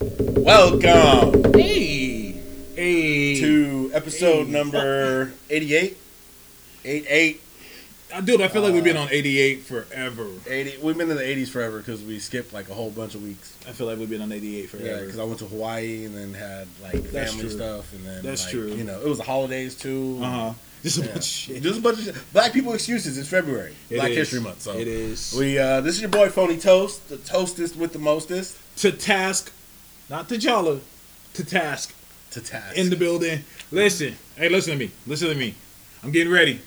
Welcome Hey, hey, to episode Hey. number 88. 88. Uh, dude, I feel like we've been on 88 forever. 80. We've been in the 80s forever because we skipped like a whole bunch of weeks. I feel like we've been on 88 Yeah, forever. because I went to Hawaii and then had like That's family true. stuff and then That's like, true. You know, it was the holidays too. uh huh. Just a Yeah. bunch of shit. Just a bunch of shit. Black people excuses. It's February, It Black is. History Month. So it is we uh, this is your boy Phony Toast, the toastest with the mostest to task, not to T'Challa, to task to task. in the building. Listen, hey, listen to me. Listen to me. I'm getting ready.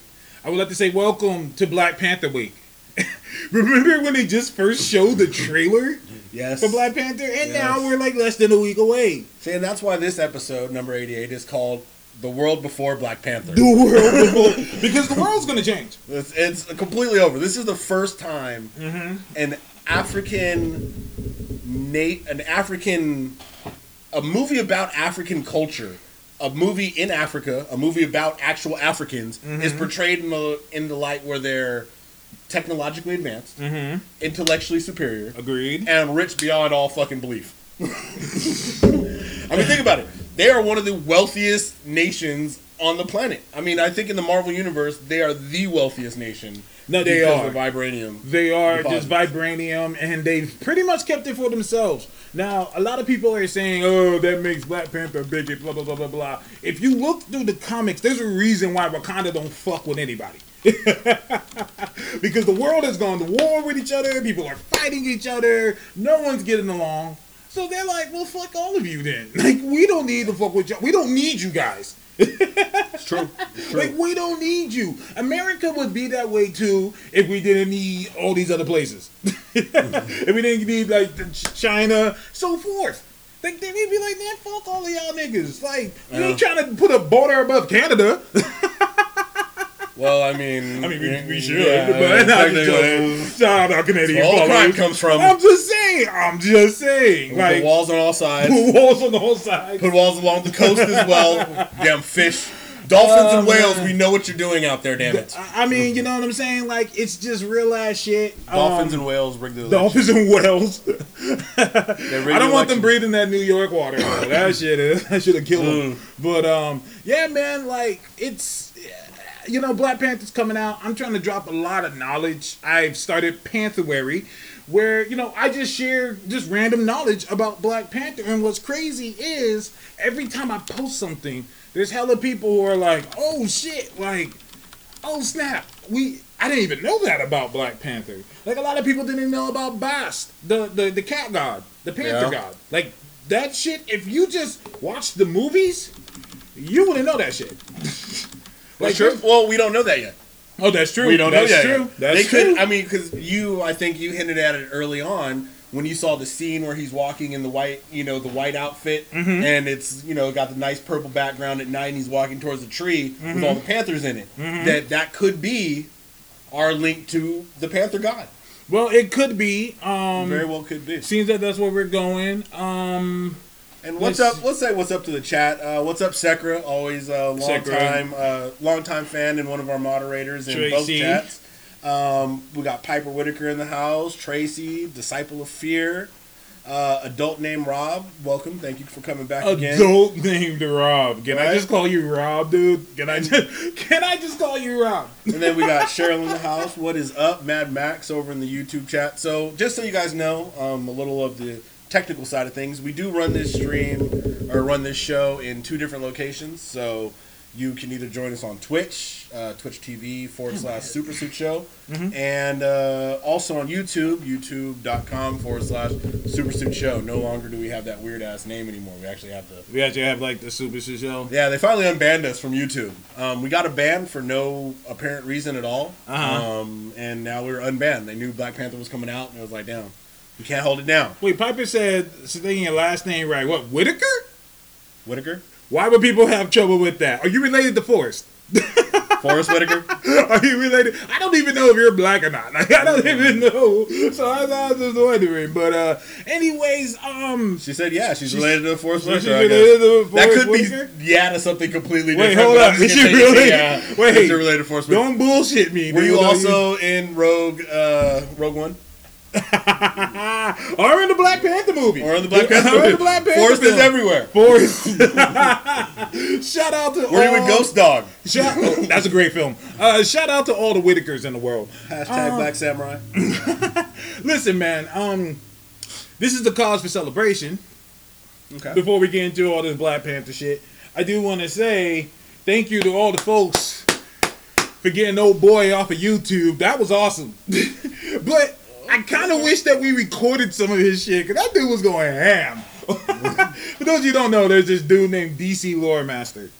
I would like to say welcome to Black Panther Week. Remember when they just first showed the trailer yes. for Black Panther, and now we're like less than a week away. See, and that's why this episode number 88 is called "The World Before Black Panther." The world, before- because the world's gonna change. It's, it's completely over. This is the first time Mm-hmm. an African Nate, an African, a movie about African culture, a movie in Africa, a movie about actual Africans, is Mhm. portrayed in the in the light where they're technologically advanced, Mm-hmm. intellectually superior, Agreed. and rich beyond all fucking belief. I mean, think about it. They are one of the wealthiest nations on the planet. I mean, I think in the Marvel universe, they are the wealthiest nation. No, they are. of vibranium. They are just deposits. vibranium, and they've pretty much kept it for themselves. Now, a lot of people are saying, "Oh, that makes Black Panther bigot." Blah blah blah blah blah. If you look through the comics, there's a reason why Wakanda don't fuck with anybody. because the world has gone to war with each other. People are fighting each other. No one's getting along. So they're like, "Well, fuck all of you then. Like, we don't need to fuck with y'all. We don't need you guys." It's true. It's true. Like we don't need you. America would be that way too if we didn't need all these other places. if we didn't need like China, so forth. Like then we'd be like, man, fuck all of y'all niggas. Like you ain't trying to put a border above Canada. well, I mean, I mean, we, we should, yeah, but I mean, technically. Shout out Canadian all crime comes from. I'm just saying. I'm just saying. Like put walls on all sides. put walls on the whole side. Put walls along the coast as well. Damn fish, dolphins, Oh, and whales. man. we know what you're doing out there. Damn it. I mean, you know what I'm saying? Like it's just real ass shit. Dolphins Um, and whales rig the Dolphins and whales. I don't want them breathing that New York water. That shit is that should have killed them. Mm. But um, yeah, man, like it's you know Black Panther's coming out. I'm trying to drop a lot of knowledge. I've started Pantherwary, where you know I just share just random knowledge about Black Panther. And what's crazy is every time I post something, there's hella people who are like, "Oh shit!" Like, "Oh snap!" We I didn't even know that about Black Panther. Like a lot of people didn't know about Bast, the the, the cat god, the Panther Yeah. god. Like that shit. If you just watch the movies, you wouldn't know that shit. Like, true. Well, we don't know that yet. Oh, that's true. We don't that's know yet. true. That's they true. could. I mean, because you, I think you hinted at it early on when you saw the scene where he's walking in the white, you know, the white outfit, Mm-hmm. and it's you know got the nice purple background at night, and he's walking towards the tree Mm-hmm. with all the panthers in it. That that could be our link to the Panther God. well, it could be. Um, Very well could be. seems that that's where we're going. Um, And what's Let's- up? Let's say what's up to the chat. Uh, what's up, Sekra? Always a long Sekra. time, uh, long time fan and one of our moderators in both chats. Um, we got Piper Whitaker in the house. Tracy, disciple of fear. Uh, adult named Rob. Welcome. Thank you for coming back again. adult named Rob. Can I just call you Rob, dude? Can I just can I just call you Rob? And then we got Cheryl in the house. What is up, Mad Max over in the YouTube chat. So just so you guys know, um, a little of the technical side of things, we do run this stream or run this show in two different locations. So you can either join us on Twitch, uh, Twitch TV forward slash Super Suit Show, and uh, also on YouTube, YouTube.com forward slash Super Suit Show. No longer do we have that weird ass name anymore. We actually have the We actually have like the Super Show show. yeah, they finally unbanned us from YouTube. Um, we got a ban for no apparent reason at all. Uh-huh. Um, and now we're unbanned. They knew Black Panther was coming out, and it was like, damn, you can't hold it down. Wait, Piper said saying your last name right. What Whitaker? Whitaker? Why would people have trouble with that? Are you related to Forrest? Forrest Whitaker? Are you related? I don't even know if you're black or not. Like, I don't even know. So I, I was just wondering. But uh, anyways, um, She said, yeah, she's, She's- related to Forrest she's Whitaker. I related to that could Whitaker? be yeah to something completely Wait, different. Wait, hold up. Is she really? Yeah, Wait. that you're related to Forrest Whitaker. don't bullshit me. Were dude. you also in Rogue uh, Rogue One? or in the Black Panther movie. Or in the Black Panther Or in movie. the Black Panther Forrest is everywhere. Forrest. shout out to Where you all, with Ghost Dog? Shout, oh, that's a great film. Uh, shout out to all the Whitakers in the world. Hashtag Black Samurai. Listen, man. Um, this is the cause for celebration. Okay. Before we get into all this Black Panther shit, I do want to say thank you to all the folks for getting old boy off of YouTube. That was awesome. but I kind of wish that we recorded some of his shit because that dude was going ham. for those of you don't know, there's this dude named DC Lore Master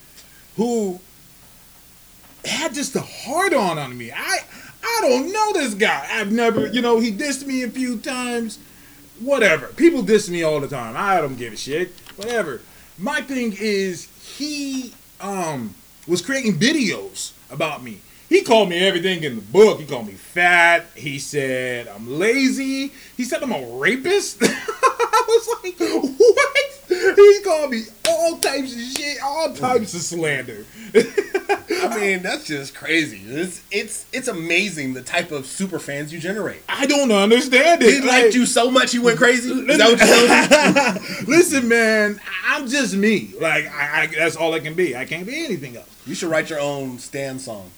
who had just a hard on on me. I I don't know this guy. I've never, you know, he dissed me a few times. Whatever. People diss me all the time. I don't give a shit. Whatever. My thing is he um was creating videos about me. He called me everything in the book. He called me fat. He said I'm lazy. He said I'm a rapist. I was like, what? He called me all types of shit, all types of slander. I mean, that's just crazy. It's it's it's amazing the type of super fans you generate. I don't understand it. He liked Like, you so much he went crazy. Is that what you're telling me? Listen, man, I'm just me. Like, I, I, that's all I can be. I can't be anything else. You should write your own stand song.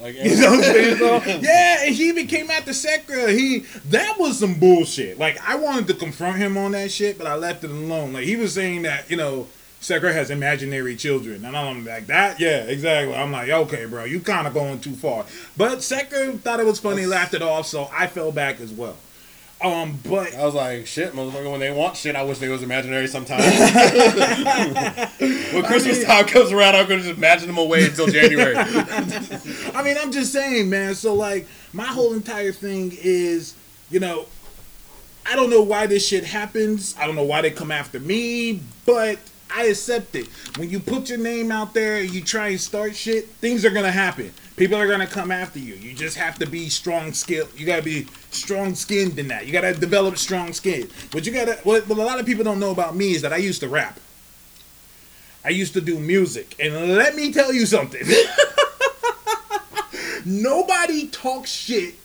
Like You know what I'm saying? Yeah, and he even came after Sekra. He that was some bullshit. Like, I wanted to confront him on that shit, but I left it alone. Like, he was saying that you know. Sekra has imaginary children, and I'm like that. Yeah, exactly. I'm like, okay, bro, you kind of going too far. But Sekra thought it was funny, laughed it off, so I fell back as well. Um, but I was like, shit, motherfucker. When they want shit, I wish they was imaginary sometimes. when Christmas time comes around, I'm gonna just imagine them away until January. I mean, I'm just saying, man. So like, my whole entire thing is, you know, I don't know why this shit happens. I don't know why they come after me, but I accept it. When you put your name out there and you try and start shit, things are gonna happen. People are gonna come after you. You just have to be strong skill. You gotta be strong skin than that. You gotta develop strong skin. What you gotta what, what a lot of people don't know about me is that I used to rap. I used to do music. And let me tell you something. Nobody talks shit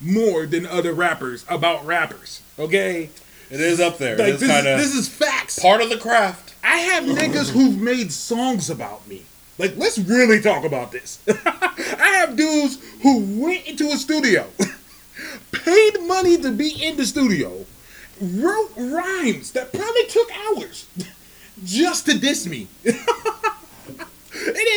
more than other rappers about rappers. Okay? It is up there. Like this, kind is, of this is facts. part of the craft. I have niggas who've made songs about me. Like, let's really talk about this. I have dudes who went into a studio, paid money to be in the studio, wrote rhymes that probably took hours just to diss me. it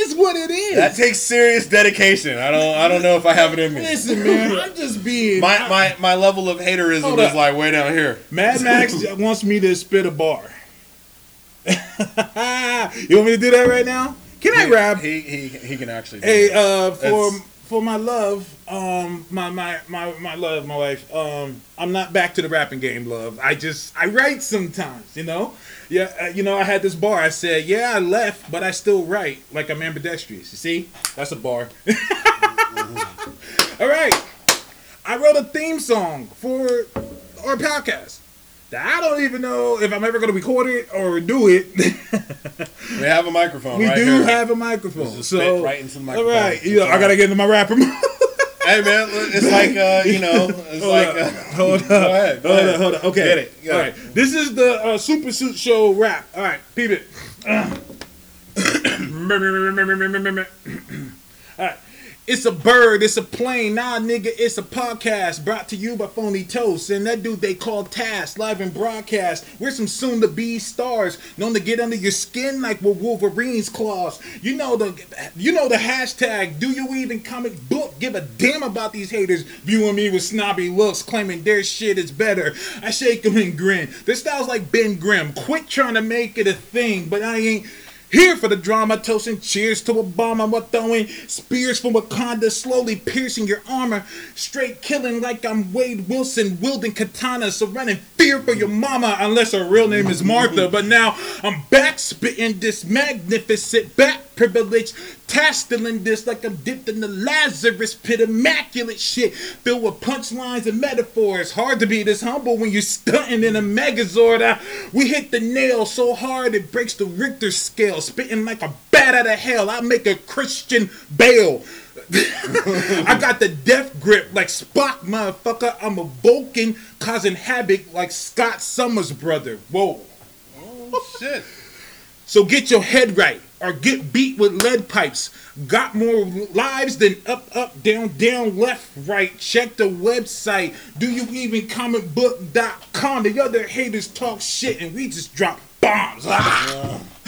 is what it is. That takes serious dedication. I don't. I don't know if I have it in me. Listen, man, I'm just being. My my my level of haterism is like way down here. Mad Max wants me to spit a bar. you want me to do that right now? Can I rap? He he he can actually. Do Hey, uh, for for my love, um, my my my my love, my wife. Um, I'm not back to the rapping game, love. I just I write sometimes, you know. Yeah, uh, you know, I had this bar. I said, yeah, I left, but I still write like I'm ambidextrous. You see, that's a bar. All right, I wrote a theme song for our podcast. I don't even know if I'm ever going to record it or do it. we have a microphone. we right do here. have a microphone, so right into the microphone. right, It's you know, I gotta get into my rapper mode. Hey man, it's like uh, you know, it's Hold like up. uh, hold up. Go ahead, go hold ahead. up. Hold up. Okay. Get it, get All it. This is the uh, Super Suit Show rap. All right. Peep it. All right. It's a bird, it's a plane, nah nigga, it's a podcast brought to you by Phony Toast and that dude they call Task, live and broadcast. We're some soon to be stars, known to get under your skin like with Wolverine's claws. You know the you know the hashtag, do you even comic book give a damn about these haters viewing me with snobby looks, claiming their shit is better. I shake them and grin. Their style's like Ben Grimm. Quit trying to make it a thing, but I ain't here for the drama, toasting cheers to Obama. We're throwing spears from Wakanda, slowly piercing your armor. Straight killing like I'm Wade Wilson, wielding katana, surrounding fear for your mama, unless her real name is Martha. But now I'm back spitting this magnificent back privilege. Tasting this like I'm dipped in the Lazarus pit. Immaculate shit filled with punchlines and metaphors. Hard to be this humble when you're stunting in a megazord. I- we hit the nail so hard it breaks the Richter scale. Spitting like a bat out of hell. I make a Christian bail. I got the death grip like Spock, motherfucker. I'm a Vulcan causing havoc like Scott Summers' brother. Whoa. Oh, shit. So get your head right or get beat with lead pipes. Got more lives than up, up, down, down, left, right. Check the website. Do you even comicbook.com? The other haters talk shit and we just drop bombs. Ah!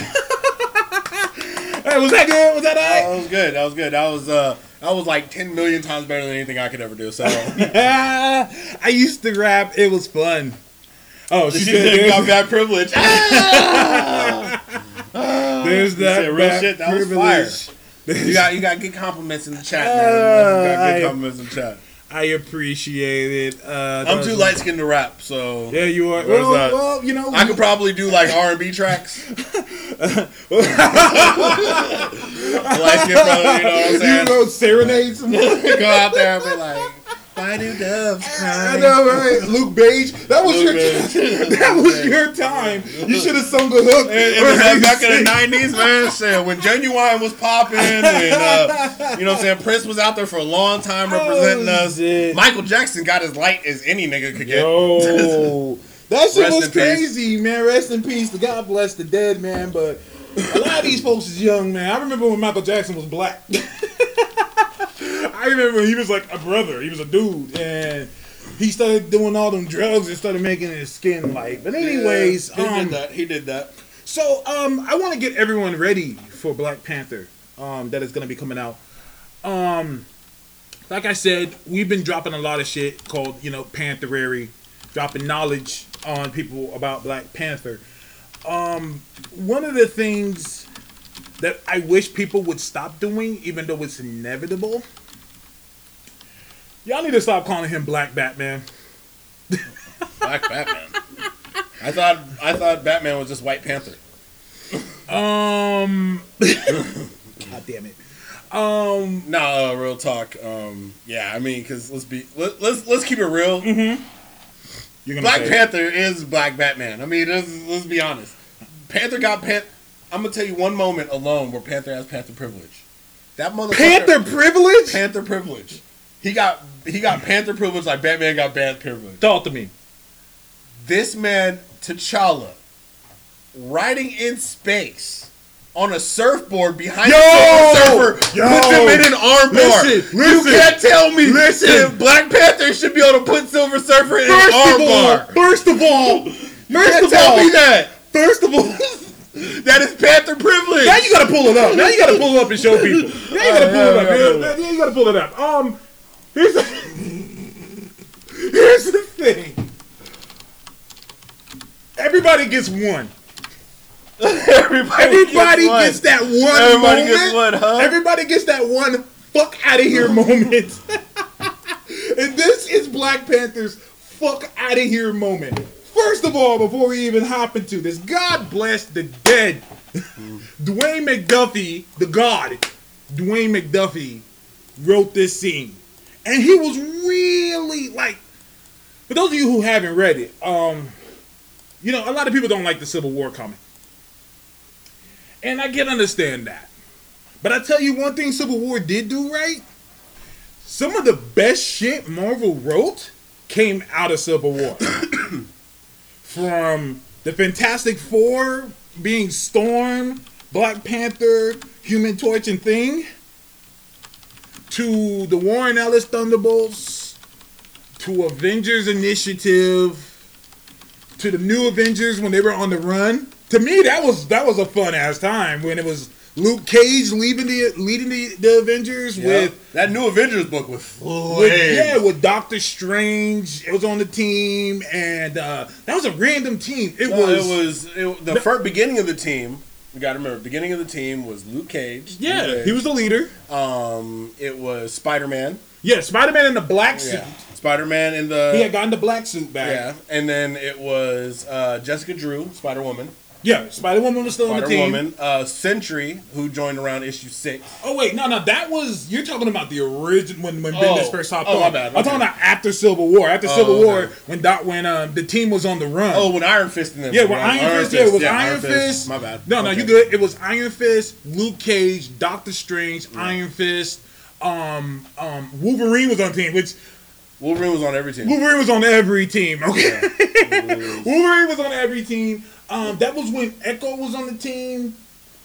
hey, was that good? Was that all That was good. That was good. That was uh that was like ten million times better than anything I could ever do. So I used to rap. It was fun. Oh, she she said, said, got there's, bad privilege. there's that said real shit. That was privilege. you got you got good compliments in the chat, man. Uh, you got good I- compliments in the chat. I appreciate it. Uh, I'm too light skinned to rap, so Yeah, you are. Well, well, you know, I could probably do like R and B tracks. light skinned brother, you know what I'm you saying? know serenades. Go out there and be like, why do doves I know, right? Luke Beige. That was Luke your. Beige. that was your time. You should have sung the hook. It was like back in the nineties, man. Shit, when Ginuwine was popping, and uh, you know, what I'm saying Prince was out there for a long time representing Oh, us. shit. Michael Jackson got as light as any nigga could get. Yo, that shit Rest was in peace. crazy, man. Rest in peace. God bless the dead, man. But a lot of these folks is young, man. I remember when Michael Jackson was black. I remember he was like a brother. He was a dude, and he started doing all them drugs and started making his skin light. But anyways, he um, did that. He did that. So, um, I want to get everyone ready for Black Panther, um, that is going to be coming out. Um, like I said, we've been dropping a lot of shit called, you know, Pantherary, dropping knowledge on people about Black Panther. Um, one of the things that I wish people would stop doing, even though it's inevitable, y'all need to stop calling him Black Batman. Black Batman. I thought I thought Batman was just White Panther. Um, God damn it. Um, No, uh, real talk. Um, yeah, I mean, because let's be let, let's let's keep it real. you're gonna Black Panther is Black Batman. I mean, let's, let's be honest. Panther got Pan. I'm gonna tell you one moment alone where Panther has Panther privilege. That motherfucker. Panther privilege? Panther privilege. He got he got Panther privilege like Batman got Bat privilege. Talk to me. This man T'Challa riding in space on a surfboard behind Yo! a surfer Yo! puts him in an armbar. Listen, You can't tell me Listen. Black Panther should be able to put Silver Surfer in First an armbar. first of all, You first can't of tell all, me that. first of all, That is Panther privilege. now you gotta pull it up. Now you gotta pull it up and show people. Now you gotta pull it up. Yeah, you gotta pull it up. Um, here's the, here's the thing. Everybody gets one. Everybody, Everybody one. gets that one Everybody moment. gets one, huh? Everybody gets that one fuck out of here moment. and this is Black Panther's fuck out of here moment. First of all, before we even hop into this, God bless the dead. Mm. Dwayne McDuffie, the God, Dwayne McDuffie, wrote this scene. And he was really like, for those of you who haven't read it, um, you know, a lot of people don't like the Civil War comic. And I can understand that. But I tell you one thing Civil War did do right. Some of the best shit Marvel wrote came out of Civil War. From the Fantastic Four being Storm, Black Panther, Human Torch, and Thing, to the Warren Ellis Thunderbolts, to Avengers Initiative, to the new Avengers when they were on the run. To me, that was that was a fun ass time when it was Luke Cage leaving the leading the, the Avengers Yeah. with, that new Avengers book was with yeah with Doctor Strange. It was on the team, and uh, that was a random team. It No, was it was it, the first beginning of the team. You got to remember, beginning of the team was Luke Cage. yeah. Luke He was the leader. Um, it was Spider Man. Yeah, Spider Man in the black suit. Yeah, Spider Man in the He had gotten the black suit back. yeah, and then it was uh, Jessica Drew, Spider Woman. Yeah, Spider Woman was still on the Spider team. Woman, uh, Sentry, who joined around issue six. Oh wait, no, no, that was you're talking about the original when when Oh. Bendis first hopped Oh, my on. bad, I'm okay. talking about after Civil War. After Oh, Civil okay. War, when Doc when um the team was on the run. Oh, when Iron Fist and them. yeah, when around. Iron, Fist, yeah, it was yeah, Iron Fist. My bad. No, no, Okay. you good. It was Iron Fist, Luke Cage, Doctor Strange, Iron Fist. Um, um, Wolverine was on the team, which Wolverine was on every team. Wolverine was on every team. Okay, Wolverine was on every team. Um, that was when Echo was on the team.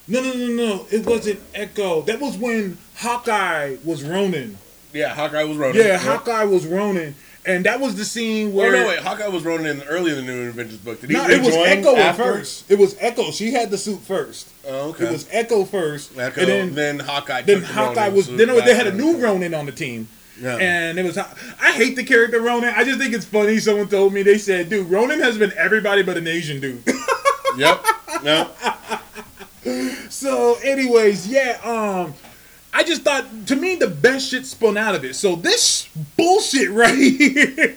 No, no, no, no. It wasn't Echo. That was when Hawkeye was Ronin. Yeah, Hawkeye was Ronin. Yeah, Yep. Hawkeye was Ronin, and that was the scene where. Oh no, wait. Hawkeye was Ronin in the, early in the New Avengers book. Did he No, it was Echo after? first. It was Echo. She had the suit first. Oh, okay. It was Echo first, Echo, and then, then Hawkeye. then the Hawkeye was. Then they had a new Ronin on the team. Yeah. And it was. I hate the character Ronin. I just think it's funny. Someone told me they said, "Dude, Ronin has been everybody but an Asian dude." Yep. No. so, anyways, yeah. Um, I just thought to me the best shit spun out of it. So this bullshit right here.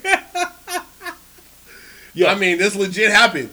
I mean, this legit happened.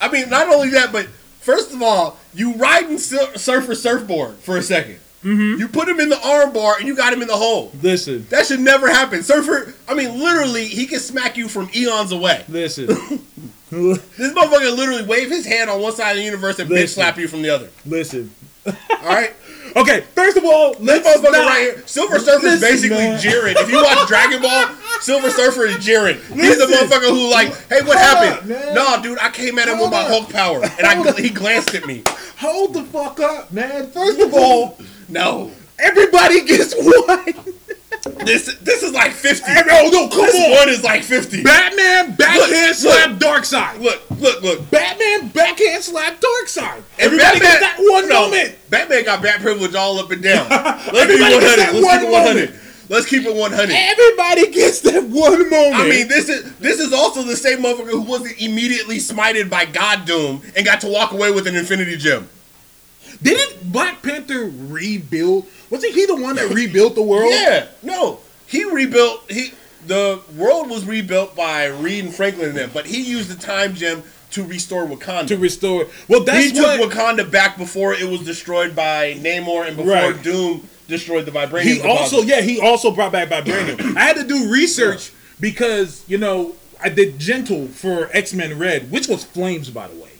I mean, not only that, but first of all, you riding sur- surfer surfboard for a 2nd Mm-hmm. You put him in the arm bar and you got him in the hole. Listen, That should never happen. Surfer, I mean, literally, he can smack you from eons away. listen, This motherfucker literally wave his hand on one side of the universe and bitch Listen. slap you from the other. listen. All right? Okay, first of all, let's motherfucker not- right here, Silver Surfer is basically man. Jiren. If you watch Dragon Ball, Silver Surfer is Jiren. He's the motherfucker who like, hey, what Hold happened? up, no, dude, I came at him Hold with my up. Hulk power, and I, he glanced at me. Hold the fuck up, man. First of all, No, everybody gets one. This this is like fifty. Hey, no, no, come this on. one is like fifty. Batman backhand Look, slap Darkseid. Look, look, look. Batman backhand slap Darkseid. And Everybody gets that one no, moment. Batman got bat privilege all up and down. Let's Everybody one gets that hundred. Let's one keep it one hundred. Let's keep it one hundred. Everybody gets that one moment. I mean, this is this is also the same motherfucker who wasn't immediately smited by God Doom and got to walk away with an Infinity Gem. Didn't Black Panther rebuild? Wasn't he the one that rebuilt the world? Yeah, no, he rebuilt. He the world was rebuilt by Reed and Franklin and them, but he used the time gem to restore Wakanda. To restore. Well, that's he took what. Wakanda back before it was destroyed by Namor and before Right. Doom destroyed the vibranium. he deposit. also, yeah, he also brought back vibranium. I had to do research because you know I did Gentle for X Men Red, which was Flames, by the way.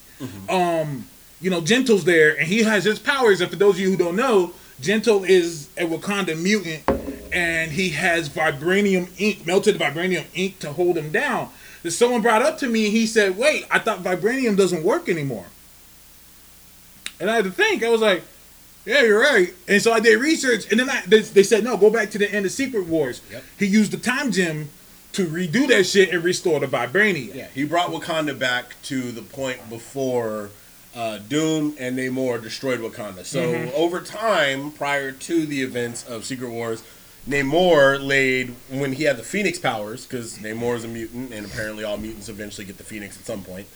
Um, you know, Gentle's there, and he has his powers. And for those of you who don't know, Gentle is a Wakanda mutant, and he has vibranium ink, melted vibranium ink to hold him down. That someone brought up to me, he said, "Wait, I thought vibranium doesn't work anymore." And I had to think. I was like, yeah, you're right. And so I did research, and then I, they, they said, no, go back to the end of Secret Wars. Yep. He used the time gem to redo that shit and restore the vibranium. Yeah, he brought Wakanda back to the point before uh, Doom and Namor destroyed Wakanda. So Mm-hmm. over time, prior to the events of Secret Wars, Namor laid when he had the Phoenix powers, because Namor is a mutant, and apparently all mutants eventually get the Phoenix at some point.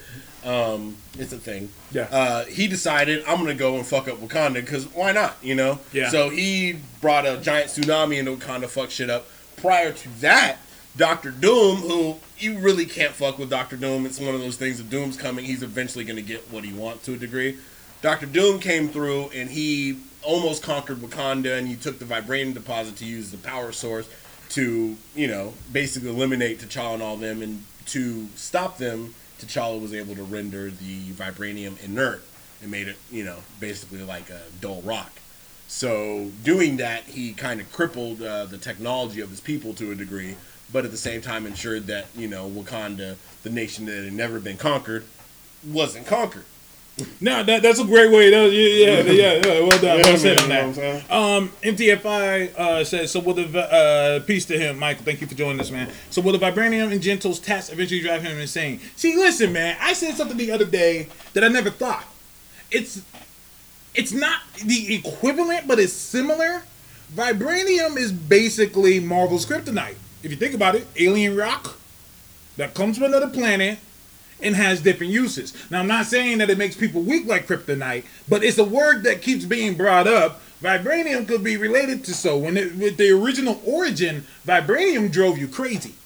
Um, it's a thing. Yeah. Uh, he decided I'm gonna go and fuck up Wakanda because why not? You know. Yeah. So he brought a giant tsunami into Wakanda, fuck shit up. Prior to that, Doctor Doom, who you really can't fuck with Doctor Doom. It's one of those things. If Doom's coming, he's eventually gonna get what he wants to a degree. Doctor Doom came through and he almost conquered Wakanda, and he took the vibranium deposit to use the power source to, you know, basically eliminate T'Challa and all them, and to stop them. T'Challa was able to render the vibranium inert and made it, you know, basically like a dull rock. So doing that, he kind of crippled uh, the technology of his people to a degree, but at the same time ensured that you know Wakanda, the nation that had never been conquered, wasn't conquered. No, that, that's a great way. That yeah, yeah, yeah, yeah. Well done. well said on what I'm that. saying? Um, MTFI uh, says, so will the, vi- uh, peace to him, Michael, thank you for joining us, man. So will the Vibranium and Gentle's task eventually drive him insane? See, listen, man, I said something the other day that I never thought. It's, it's not the equivalent, but it's similar. Vibranium is basically Marvel's kryptonite. If you think about it, alien rock that comes from another planet and has different uses. Now, I'm not saying that it makes people weak like kryptonite, but it's a word that keeps being brought up. Vibranium could be related to so. When it, with the original origin, vibranium drove you crazy.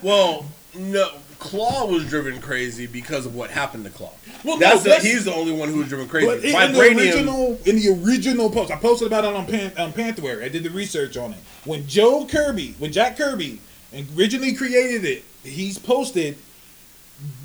Well, no, Klaw was driven crazy because of what happened to Klaw. Well, no, that's, the, he's the only one who was driven crazy. But in, in the original, in the original post, I posted about it on Pan, on Pantherware. I did the research on it. When Joe Kirby, when Jack Kirby originally created it, he's posted.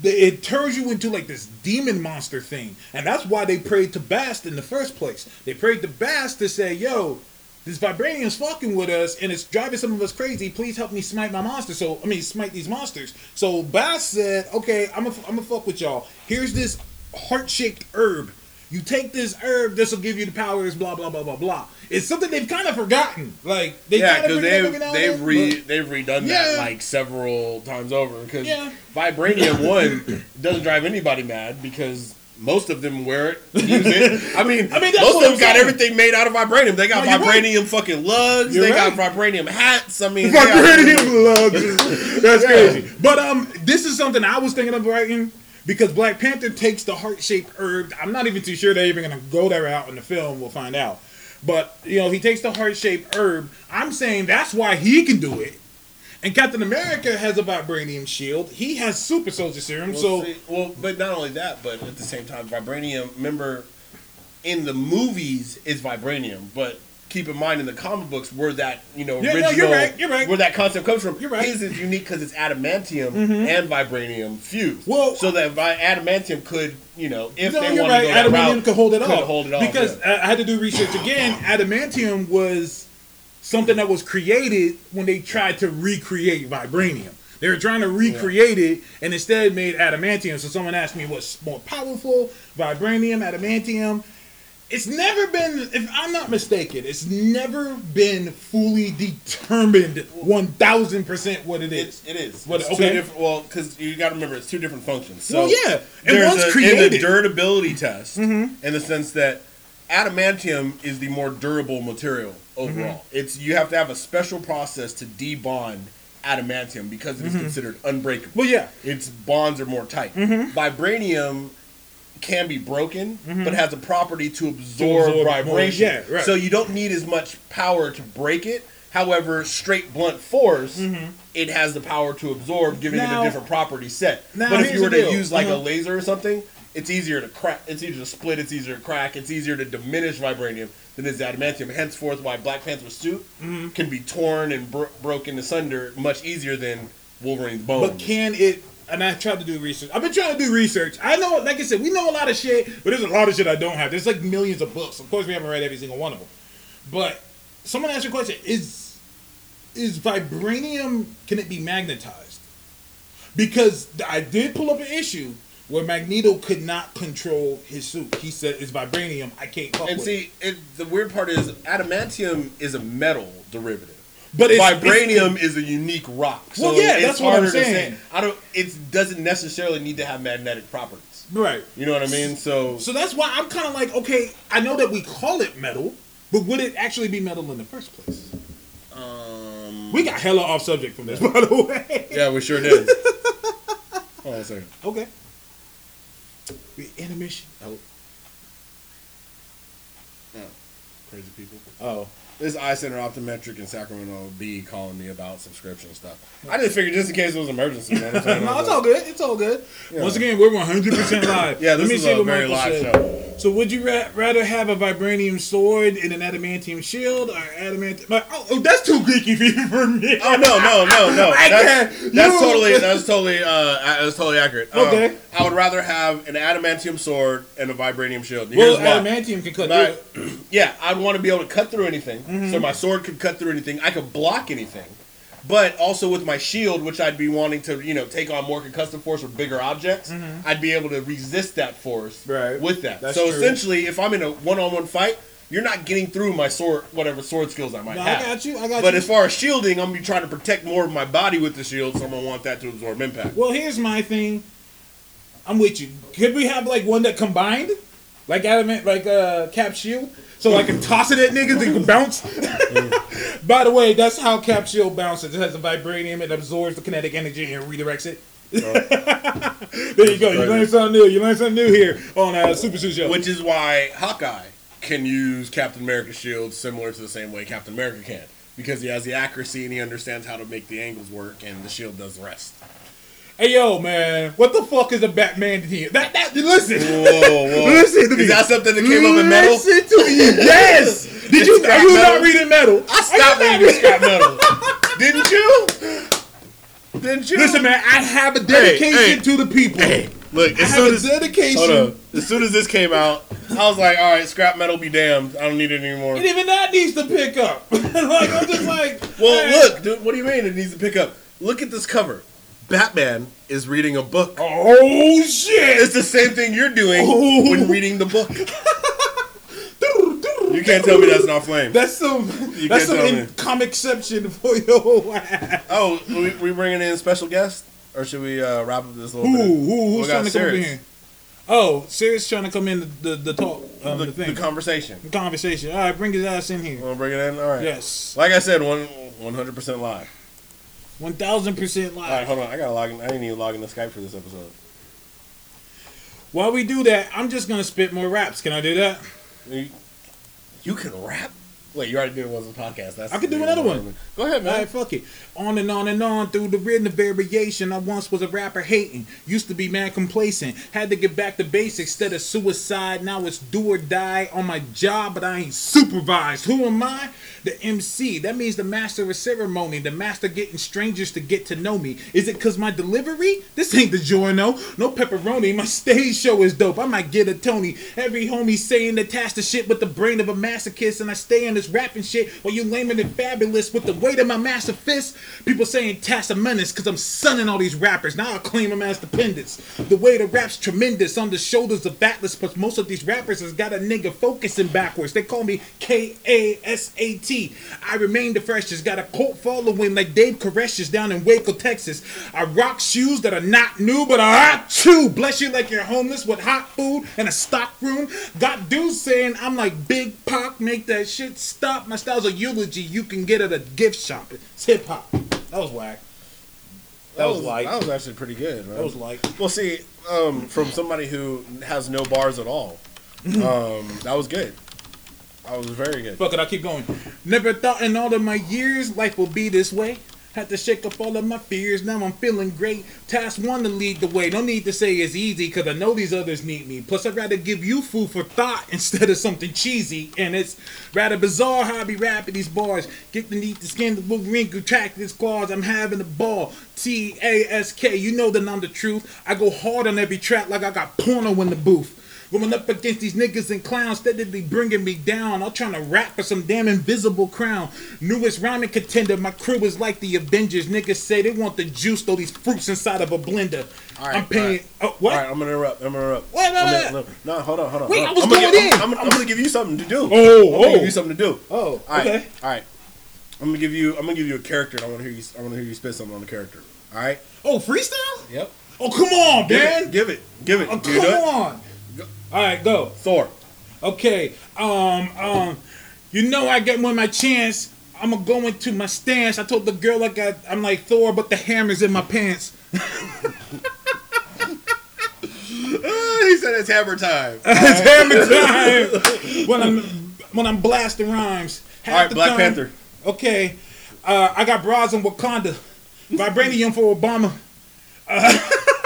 It turns you into like this demon monster thing, and that's why they prayed to Bast in the first place. They prayed to Bast to say, "Yo, this vibranium's fucking with us, and it's driving some of us crazy. Please help me smite my monster." So I mean, smite these monsters. So Bast said, "Okay, I'm gonna I'm gonna fuck with y'all. Here's this heart shaped herb. You take this herb, this will give you the powers. Blah blah blah blah blah." It's something they've kind of forgotten. Like they yeah, because they've every now and they've re but- they've redone Yeah. that like several times over. Because Yeah. Vibranium one doesn't drive anybody mad because most of them wear it, use it. I mean, I mean, most of them got everything made out of vibranium. They got No, you're right. vibranium fucking lugs. You're they right. got vibranium hats. I mean, Vibranium lugs. That's Yeah. crazy. But um, this is something I was thinking of writing because Black Panther takes the heart shaped herb. I'm not even too sure they're even gonna go that route in the film. We'll find out. But you know, he takes the heart shaped herb. I'm saying that's why he can do it. And Captain America has a vibranium shield. He has super soldier serum. Well, so see- well, but not only that, but at the same time, vibranium. Remember, in the movies, it's vibranium, but keep in mind in the comic books where that you know Yeah, no, you're right, you're right. where that concept comes from. You're right. Mm-hmm. His is unique because it's adamantium and vibranium fused. Well- so that vi- adamantium could you know if no, they wanted right. to go Adamantium route, could hold it could off. hold it off because yeah. I had to do research again. Adamantium was something that was created when they tried to recreate vibranium. They were trying to recreate it and instead made adamantium. So someone asked me what's more powerful, vibranium, adamantium. It's never been, if I'm not mistaken, it's never been fully determined 1000% what it is. It's, it is. What- It's okay. Well, because you got to remember, it's two different functions. So Well, yeah, and there's a, in created. the durability test, mm-hmm. in the sense that adamantium is the more durable material Mm-hmm. overall. It's you have to have a special process to debond adamantium because it is mm-hmm. considered unbreakable. Well, yeah. its bonds are more tight. Mm-hmm. Vibranium can be broken, but has a property to absorb, absorb more, vibration. yeah, right. So you don't need as much power to break it. However, straight blunt force, it has the power to absorb, giving it a different property set. now but if you were to use like Uh-huh. a laser or something, it's easier to crack. It's easier to split. It's easier to crack. It's easier to diminish vibranium than is adamantium. Henceforth, why Black Panther's suit Mm-hmm. can be torn and bro- broken asunder much easier than Wolverine's bones. But can it? And I tried to do research. I've been trying to do research. I know, like I said, we know a lot of shit, but there's a lot of shit I don't have. There's like millions of books. Of course, we haven't read every single one of them. But someone asked a question: Is is vibranium? Can it be magnetized? Because I did pull up an issue where Magneto could not control his suit. He said, "It's vibranium. I can't fuck And with." it." And see, it, the weird part is adamantium is a metal derivative. But it's- vibranium is a unique rock. So Well, yeah, that's what I'm saying. say. I don't. It doesn't necessarily need to have magnetic properties. right. You know what I mean? So, So that's why I'm kind of like, okay, I know that we call it metal, but would it actually be metal in the first place? um, We got hella off subject from this, by the way. yeah, we sure did. Hold on a second. Okay. We intermission. Oh. oh. Crazy people. Oh. This Eye Center Optometric in Sacramento be calling me about subscription stuff. I just figured just in case it was an emergency. You know what I'm saying? no, it's all good. It's all good. Yeah. Once again, we're 100% live. Yeah, this is a very live show. So, would you ra- rather have a vibranium sword and an adamantium shield, or adamant? But, oh, oh, that's too geeky for me. Oh no no no no! I That's, can't. that's totally that's totally uh that's totally accurate. Um, Okay. I would rather have an adamantium sword and a vibranium shield. And Well, why. adamantium can cut My- through yeah, I'd want to be able to cut through anything. Mm-hmm. So my sword could cut through anything. I could block anything. But also with my shield, which I'd be wanting to, you know, take on more concussive force with bigger objects, I'd be able to resist that force Mm-hmm. Right. with that. That's so true. essentially, if I'm in a one-on-one fight, you're not getting through my sword, whatever sword skills I might No, I have. got you. I got But you. as far as shielding, I'm gonna be trying to protect more of my body with the shield, so I'm gonna want that to absorb impact. Well, here's my thing. I'm with you. Could we have like one that combined, like adamant, like uh, Cap Shield, so I can toss it at niggas and can bounce? By the way, that's how Cap Shield bounces. It has a vibranium. It absorbs the kinetic energy and redirects it. there you go. You learn something new. You learn something new here on uh, Super Suit Show. Which is why Hawkeye can use Captain America's shield similar to the same way Captain America can. Because he has the accuracy and he understands how to make the angles work, and the shield does the rest. Hey yo, man, what the fuck is a Batman team? That that listen. Whoa, whoa. Listen to me. Is that something that came up in metal? Listen to me. Yes. Did It's you? Are you metal. not reading metal? I stopped reading scrap metal. Didn't you? Didn't you? Listen, man, I have a dedication hey. to the people. Hey, look, I as have soon a as dedication. as soon as this came out, I was like, all right, scrap metal be damned. I don't need it anymore. And even that needs to pick up. like I'm just like, Well, look, dude, what do you mean it needs to pick up? Look at this cover. Batman is reading a book. Oh shit! It's the same thing you're doing Oh. when reading the book. You can't tell me that's not flame. That's some. You that's some in me. comic for your ass. Oh, we, we bringing in special guests, or should we uh, wrap up this little Who? bit? Who? We trying to come in Oh, Sirius trying to come in the the, the talk, um, The, the, the conversation. the conversation. All right, bring his ass in here. Want to bring it in? All right. Yes, Like I said, one one hundred percent live. One thousand percent live. All right, hold on. I gotta log in. I didn't even log into Skype for this episode. While we do that, I'm just gonna spit more raps. Can I do that? You, you can rap. Wait, you already did it was a podcast. That's I could do another one. Go ahead, man. Alright, fuck it. On and on and on through the rhythm variation. I once was a rapper hating. Used to be man complacent. Had to get back to basics instead of suicide. Now it's do or die on my job, but I ain't supervised. Who am I? The MC. That means the master of ceremony. The master getting strangers to get to know me. Is it cause my delivery? This ain't DiGiorno. No pepperoni. My stage show is dope. I might get a Tony. Every homie saying attach the shit with the brain of a masochist, and I stay in this rapping shit while you laming it fabulous with the weight of my massive fist. People saying Tass a menace because I'm sunning all these rappers. Now I claim them as dependents. The weight of rap's tremendous on the shoulders of Atlas, plus most of these rappers has got a nigga focusing backwards. They call me K A S A T. I remain the freshest, got a cult following like Dave Koresh is down in Waco, Texas. I rock shoes that are not new, but are hot too. Bless you like you're homeless with hot food and a stock room. Got dudes saying I'm like Big Pac, make that shit stop. My style's a eulogy you can get at a gift shop. It's hip hop. That was whack. That was light. That was actually pretty good. That was light. Well, see, um, from somebody who has no bars at all, um, that was good. That was very good. Fuck it, I'll keep going. Never thought in all of my years life would be this way. Had to shake up all of my fears, now I'm feeling great. Task one to lead the way. No need to say it's easy, cause I know these others need me. Plus, I'd rather give you food for thought instead of something cheesy. And it's rather bizarre how I be rapping these bars. Get beneath the skin, the Wolverine contract this claws. I'm having a ball. T A S K, you know that I'm the truth. I go hard on every track like I got porno in the booth. Going up against these niggas and clowns, steadily bringing me down. I'm trying to rap for some damn invisible crown. Newest rhyming contender, my crew is like the Avengers. Niggas say they want the juice, throw these fruits inside of a blender. All right, I'm paying. all right. Oh, what? All right, I'm gonna interrupt. I'm gonna interrupt. Wait, wait, wait. gonna- uh, no, hold on, hold on. Wait, hold on. I was I'm gonna going give- in. I'm, I'm gonna give you something to do. Oh, I'm gonna oh. give you something to do. Oh, All right, okay. all right. I'm gonna give you. I'm gonna give you a character. and I want to hear you. I want to hear you spit something on the character. All right. Oh, freestyle? Yep. Oh, come on, Give man. it. Give it. Give it. Oh, come on. All right, go. Thor. Okay. Um. Um. You know I get when my chance. I'm gonna go into my stance. I told the girl I got. I'm like Thor, but the hammer's in my pants. He said it's hammer time. It's hammer time when I'm when I'm blasting rhymes. Half All right, Black time- Panther. Okay. Uh, I got bras in Wakanda. Vibranium for Obama. Uh,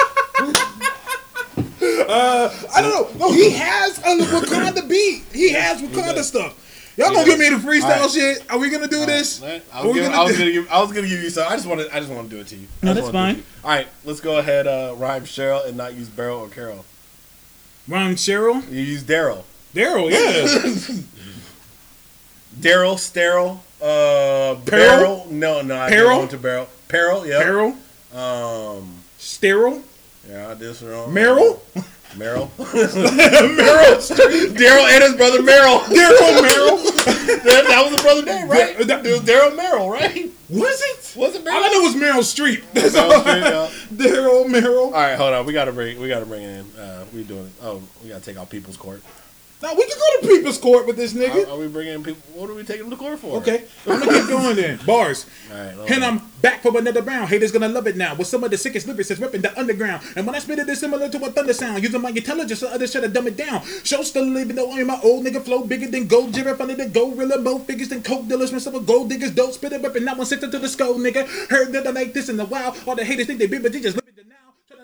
uh, I don't know. No, he has a Wakanda beat. He has Wakanda does. stuff. Y'all gonna give me the freestyle All right. shit? Are we gonna do this? I was, we gonna, gonna I was do- gonna give. I was gonna give you some. I just want to. I just want to do it to you. No, that's wanna do it fine. All right, let's go ahead. Uh, rhyme Cheryl and not use Barrel or Carol. Rhyme Cheryl. You use Daryl. Daryl, yeah. Daryl, sterile. Uh, Peril? barrel. No, no. I Peril? didn't to barrel. Peril. Yeah. Daryl. Um. Sterile. Yeah, I did this wrong. Meryl. Meryl. Meryl. Daryl and his brother Meryl. Daryl Merrill. that, that was the brother name, right? That- it was Daryl Merrill, right? Was it? Was it All I Meryl? know was Meryl Streep. That's Meryl all. Streep, yeah. Daryl Merrill. All right, hold on. We gotta bring. We gotta bring it in. Uh, we doing it. Oh, we gotta take out people's court. Now we can go to People's Court with this nigga. Are, are we bringing people? What are we taking them to court for? Okay, I'm gonna keep going then. Bars. All right. And on. I'm back for another round. Haters gonna love it now. With some of the sickest lyrics that's ripping the underground. And when I spit it, it's similar to a thunder sound. Using my intelligence, so others should have dumb it down. Show still living though I'm my old nigga flow bigger than gold giraffe under the gorilla. More figures than coke dealers. Myself a gold diggers. Dope spit it, ripping that one six to the skull, nigga. Heard that I like this in the wild. All the haters think they big, but they just living the now.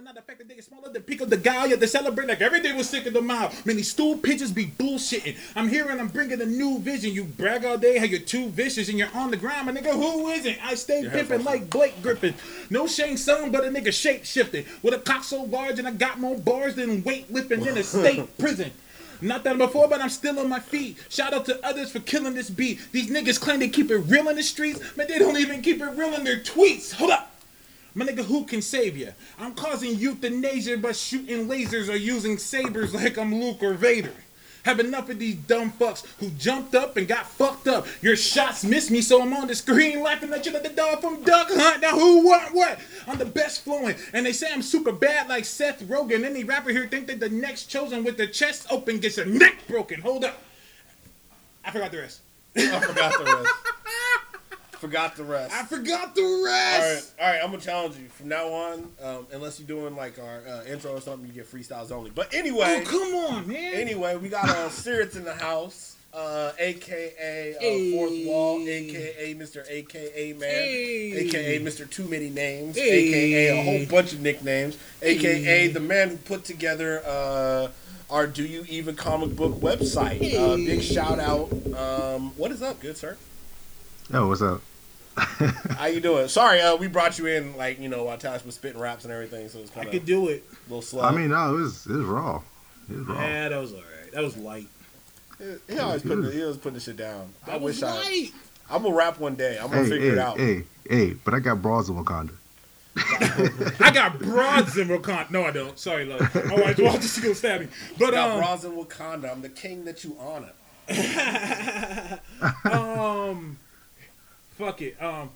Niggas smaller than Pico de Gallo. They celebrate like every day was sick of the mouth. Many stool pitches be bullshitting. I'm here and I'm bringing a new vision. You brag all day how you're too vicious and you're on the ground. My nigga, who isn't? I stay pimping like Blake Griffin. No Shane Stone, but a nigga shape shifting. With a cock so large and I got more bars than weightlifting in a state prison. Not that before, but I'm still on my feet. Shout out to others for killing this beat. These niggas claim they keep it real in the streets, but they don't even keep it real in their tweets. Hold up. My nigga, who can save you? I'm causing euthanasia by shooting lasers or using sabers like I'm Luke or Vader. Have enough of these dumb fucks who jumped up and got fucked up. Your shots missed me, so I'm on the screen laughing at you like the dog from Duck Hunt. Now who, what, what? I'm the best flowing, and they say I'm super bad like Seth Rogen. Any rapper here think that the next chosen with the chest open gets their neck broken. Hold up. I forgot the rest. I forgot the rest. forgot the rest. I forgot the rest. All right, all right I'm gonna challenge you from now on. Um, unless you're doing like our uh, intro or something, you get freestyles only. But anyway, Oh, come on, man. anyway, we got uh, Sirits in the house, uh, aka uh, Fourth Wall, aka Mr. AKA Man, Hey. aka Mr. Too Many Names, Hey. aka a whole bunch of nicknames, aka the man who put together uh, our Do You Even comic book website. Uh, big shout out. Um, what is up, good sir? Oh, what's up? How you doing? Sorry, uh, we brought you in like you know while Tash was spitting raps and everything, so it's I kind of could do it. A little slow. I mean, no, it was it was raw. It was raw. Yeah, that was alright. That was light. he always putting the, he always putting the shit down. I That was wish I. light. I'm gonna rap one day. I'm gonna Hey, figure hey, it out. hey, hey, but I got bras in Wakanda. I got broads in Wakanda. No, I don't. Sorry, love. My wife watch this gonna stab me. But I Got um, bras in Wakanda. I'm the king that you honor. um, fuck it. Um,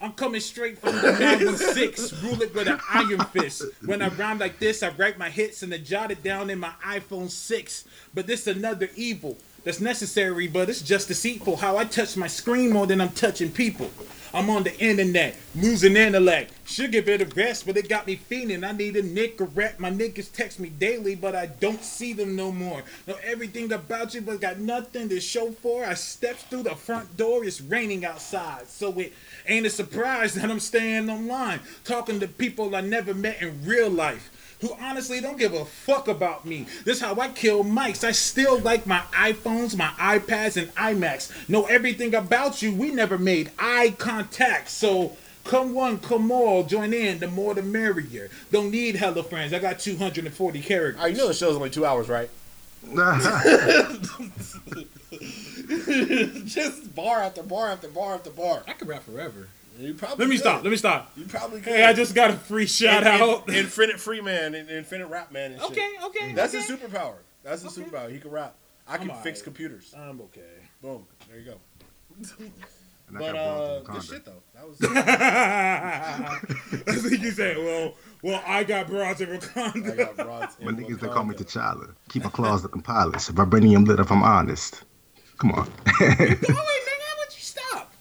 I'm coming straight from the Marvel Six. Rule it with an iron fist. When I rhyme like this, I write my hits and I jot it down in my iPhone Six. But this another evil that's necessary, but it's just deceitful. How I touch my screen more than I'm touching people. I'm on the internet, losing intellect. Should give it a rest, but it got me feeling. I need a Nicorette. My niggas text me daily, but I don't see them no more. Know everything about you, but got nothing to show for. I steps through the front door, it's raining outside. So it ain't a surprise that I'm staying online, talking to people I never met in real life who honestly don't give a fuck about me. This how I kill mics. I still like my iPhones, my iPads, and iMacs. Know everything about you. We never made eye contact. So come one, come all, join in. The more the merrier. Don't need hella friends. I got 240 characters. All right, you know the show's only two hours, right? Just bar after bar after bar after bar. I could rap forever. You probably Let me could. stop. Let me stop. You probably could. Hey, I just got a free shout In- in- out. Infinite Free Man and Infinite Rap Man and shit. Okay, okay. That's okay. his superpower. That's his Okay. superpower. He can rap. I can I'm fix alright. computers. I'm okay. Boom. There you go. And I But uh, bras good shit though. That was. I think you said, well, well, I got broads in I Wakanda. got broads in My niggas, they call me Wakanda. T'Challa. Keep my claws looking pilots. Vibranium lit if I'm honest. Come on. Oh, wait, nigga, would you stop?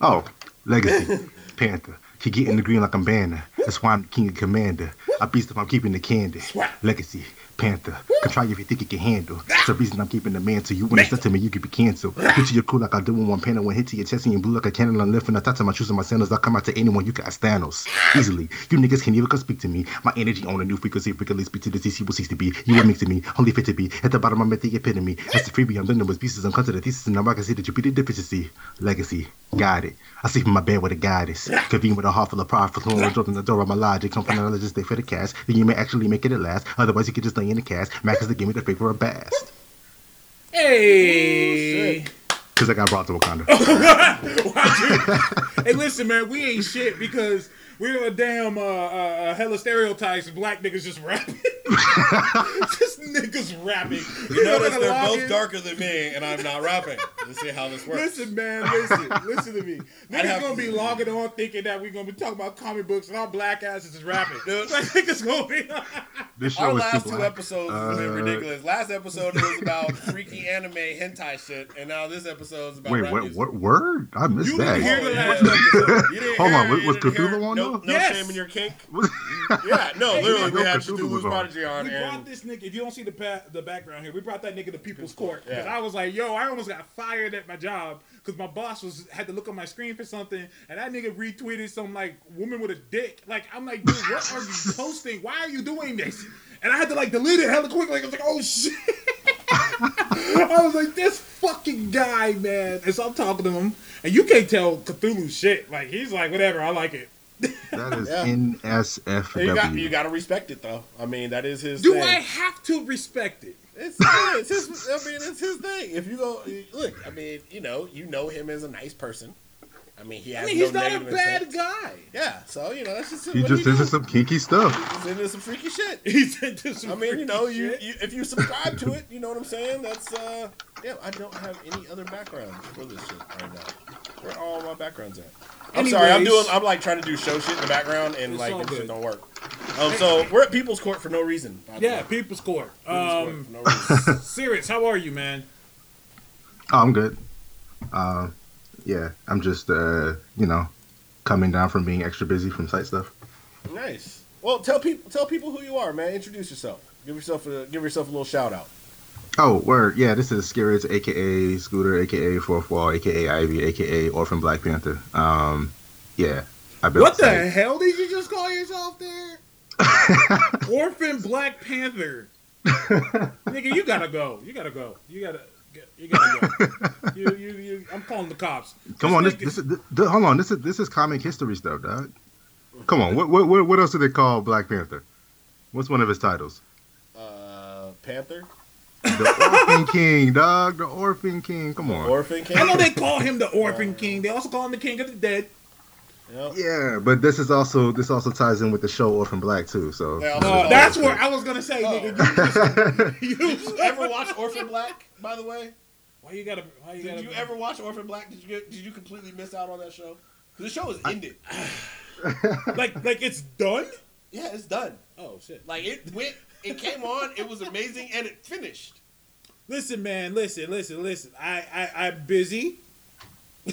oh, Legacy. Panther. Keep getting the green like I'm Banner. That's why I'm king of commander. I beast if I'm keeping the candy. Legacy. Panther. Control if you think you can handle. It's the reason I'm keeping the mantle. You wanna step to me, you could be canceled. Hit to your crew like I do in one panel. When hit to your chest and you blue like a cannon. I'm lifting. I touch my shoes and my sandals. I come out to anyone. You can ask Thanos. Easily. You niggas can't even come speak to me. My energy on a new frequency. Frequently speak to the DC will cease to be. You will mix to me. Only fit to be. At the bottom, I'm at the epitome. That's the freebie. I'm done with pieces. I'm come to the thesis. And now I can see that you the deficiency. Legacy. Got it. I sleep in my bed with a goddess. Convene with a heart full of pride for throwing one open the door of my logic. Come from knowledge, stay for the cash. Then you may actually make it at last. Otherwise, you could just lay in the cast. Max is the give me the favor of bast. Hey. Because I got brought to Wakanda. hey, listen, man, we ain't shit because we're a damn uh, uh, hella stereotypes. of Black niggas just rapping. just niggas rapping. You notice gonna they're both in? darker than me, and I'm not rapping. Let's see how this works. Listen, man, listen, listen to me. I'd Niggas have gonna be logging on thinking that we're gonna be talking about comic books and our black asses is rapping. Dude. Like niggas gonna be. This Our show is last two black. episodes have been Uh, ridiculous. Last episode was about freaky anime hentai shit, and now this episode is about Wait, what, music. what word? I missed You that. didn't hear the last you episode. You didn't Hold hear on, it, was- you was didn't Cthulhu it? on no, though? No Yes. shame in your kink. Yeah, no, Hey, literally, we no had Cthulhu Cthulhu's was. Prodigy on, We and brought this nigga. If you don't see the pa- the background here, we brought that nigga to People's Court because Yeah. I was like, yo, I almost got fired at my job because my boss was had to look on my screen for something, and that nigga retweeted some like woman with a dick. Like I'm like, dude, what are you posting? Why are you doing this? And I had to like delete it hella quickly. I was like, oh shit. I was like, this fucking guy, man. And so I'm talking to him, and you can't tell Cthulhu shit. Like he's like, whatever, I like it. That is Yeah. NSFW. you got you got to respect it though. I mean, that is his. Do thing. I have to respect it? It's, it's his. I mean, it's his thing. If you go look, I mean, you know, you know him as a nice person. I mean, he has I mean, no he's not a bad intent. guy. Yeah, so you know, that's just he what just he into does. some kinky stuff. He's into some freaky shit. He's into some. I mean, you know, you, you if you subscribe to it, you know what I'm saying. That's uh, yeah. I don't have any other background for this shit right now. Where are all my backgrounds at? I'm sorry, I'm doing. I'm like trying to do show shit in the background, and It's like it just don't work. Um, so we're at People's Court for no reason. Yeah. People's Court. People's Court Um, for no reason. Sirius, how are you, man? Oh, I'm good. Uh, yeah, I'm just uh, you know, coming down from being extra busy from site stuff. nice. Well, tell people tell people who you are, man. Introduce yourself. Give yourself a give yourself a little shout out. Oh, word. Yeah, this is Scarrets, aka Scooter, aka Fourth Wall, aka Ivy, aka Orphan Black Panther. Um, yeah, I built. What the site. hell did you just call yourself there? Orphan Black Panther. Nigga, you gotta go. You gotta go. You gotta. You gotta go. you, you, you, I'm calling the cops. Come on, this, nigga- this is th- th- hold on. This is this is comic history stuff, dog. Come on, what what what, what else do they call Black Panther? What's one of his titles? Uh, Panther, The Orphan King, dog. The Orphan King. Come on. Orphan King. I know they call him the Orphan King. They also call him the King of the Dead. Yep. Yeah, but this is also this also ties in with the show Orphan Black too. So They also Uh, that's it- what I was gonna say, Oh. nigga. You, Did you, you ever watch Orphan Black? By the way, Why you gotta? Why you did gotta? you ever watch Orphan Black? Did you get, did you completely miss out on that show? 'Cause the show is ended. like like it's done? yeah, it's done. Oh shit! Like it went, it came on, it was amazing, and it finished. Listen, man. Listen, listen, listen. I I I'm busy. you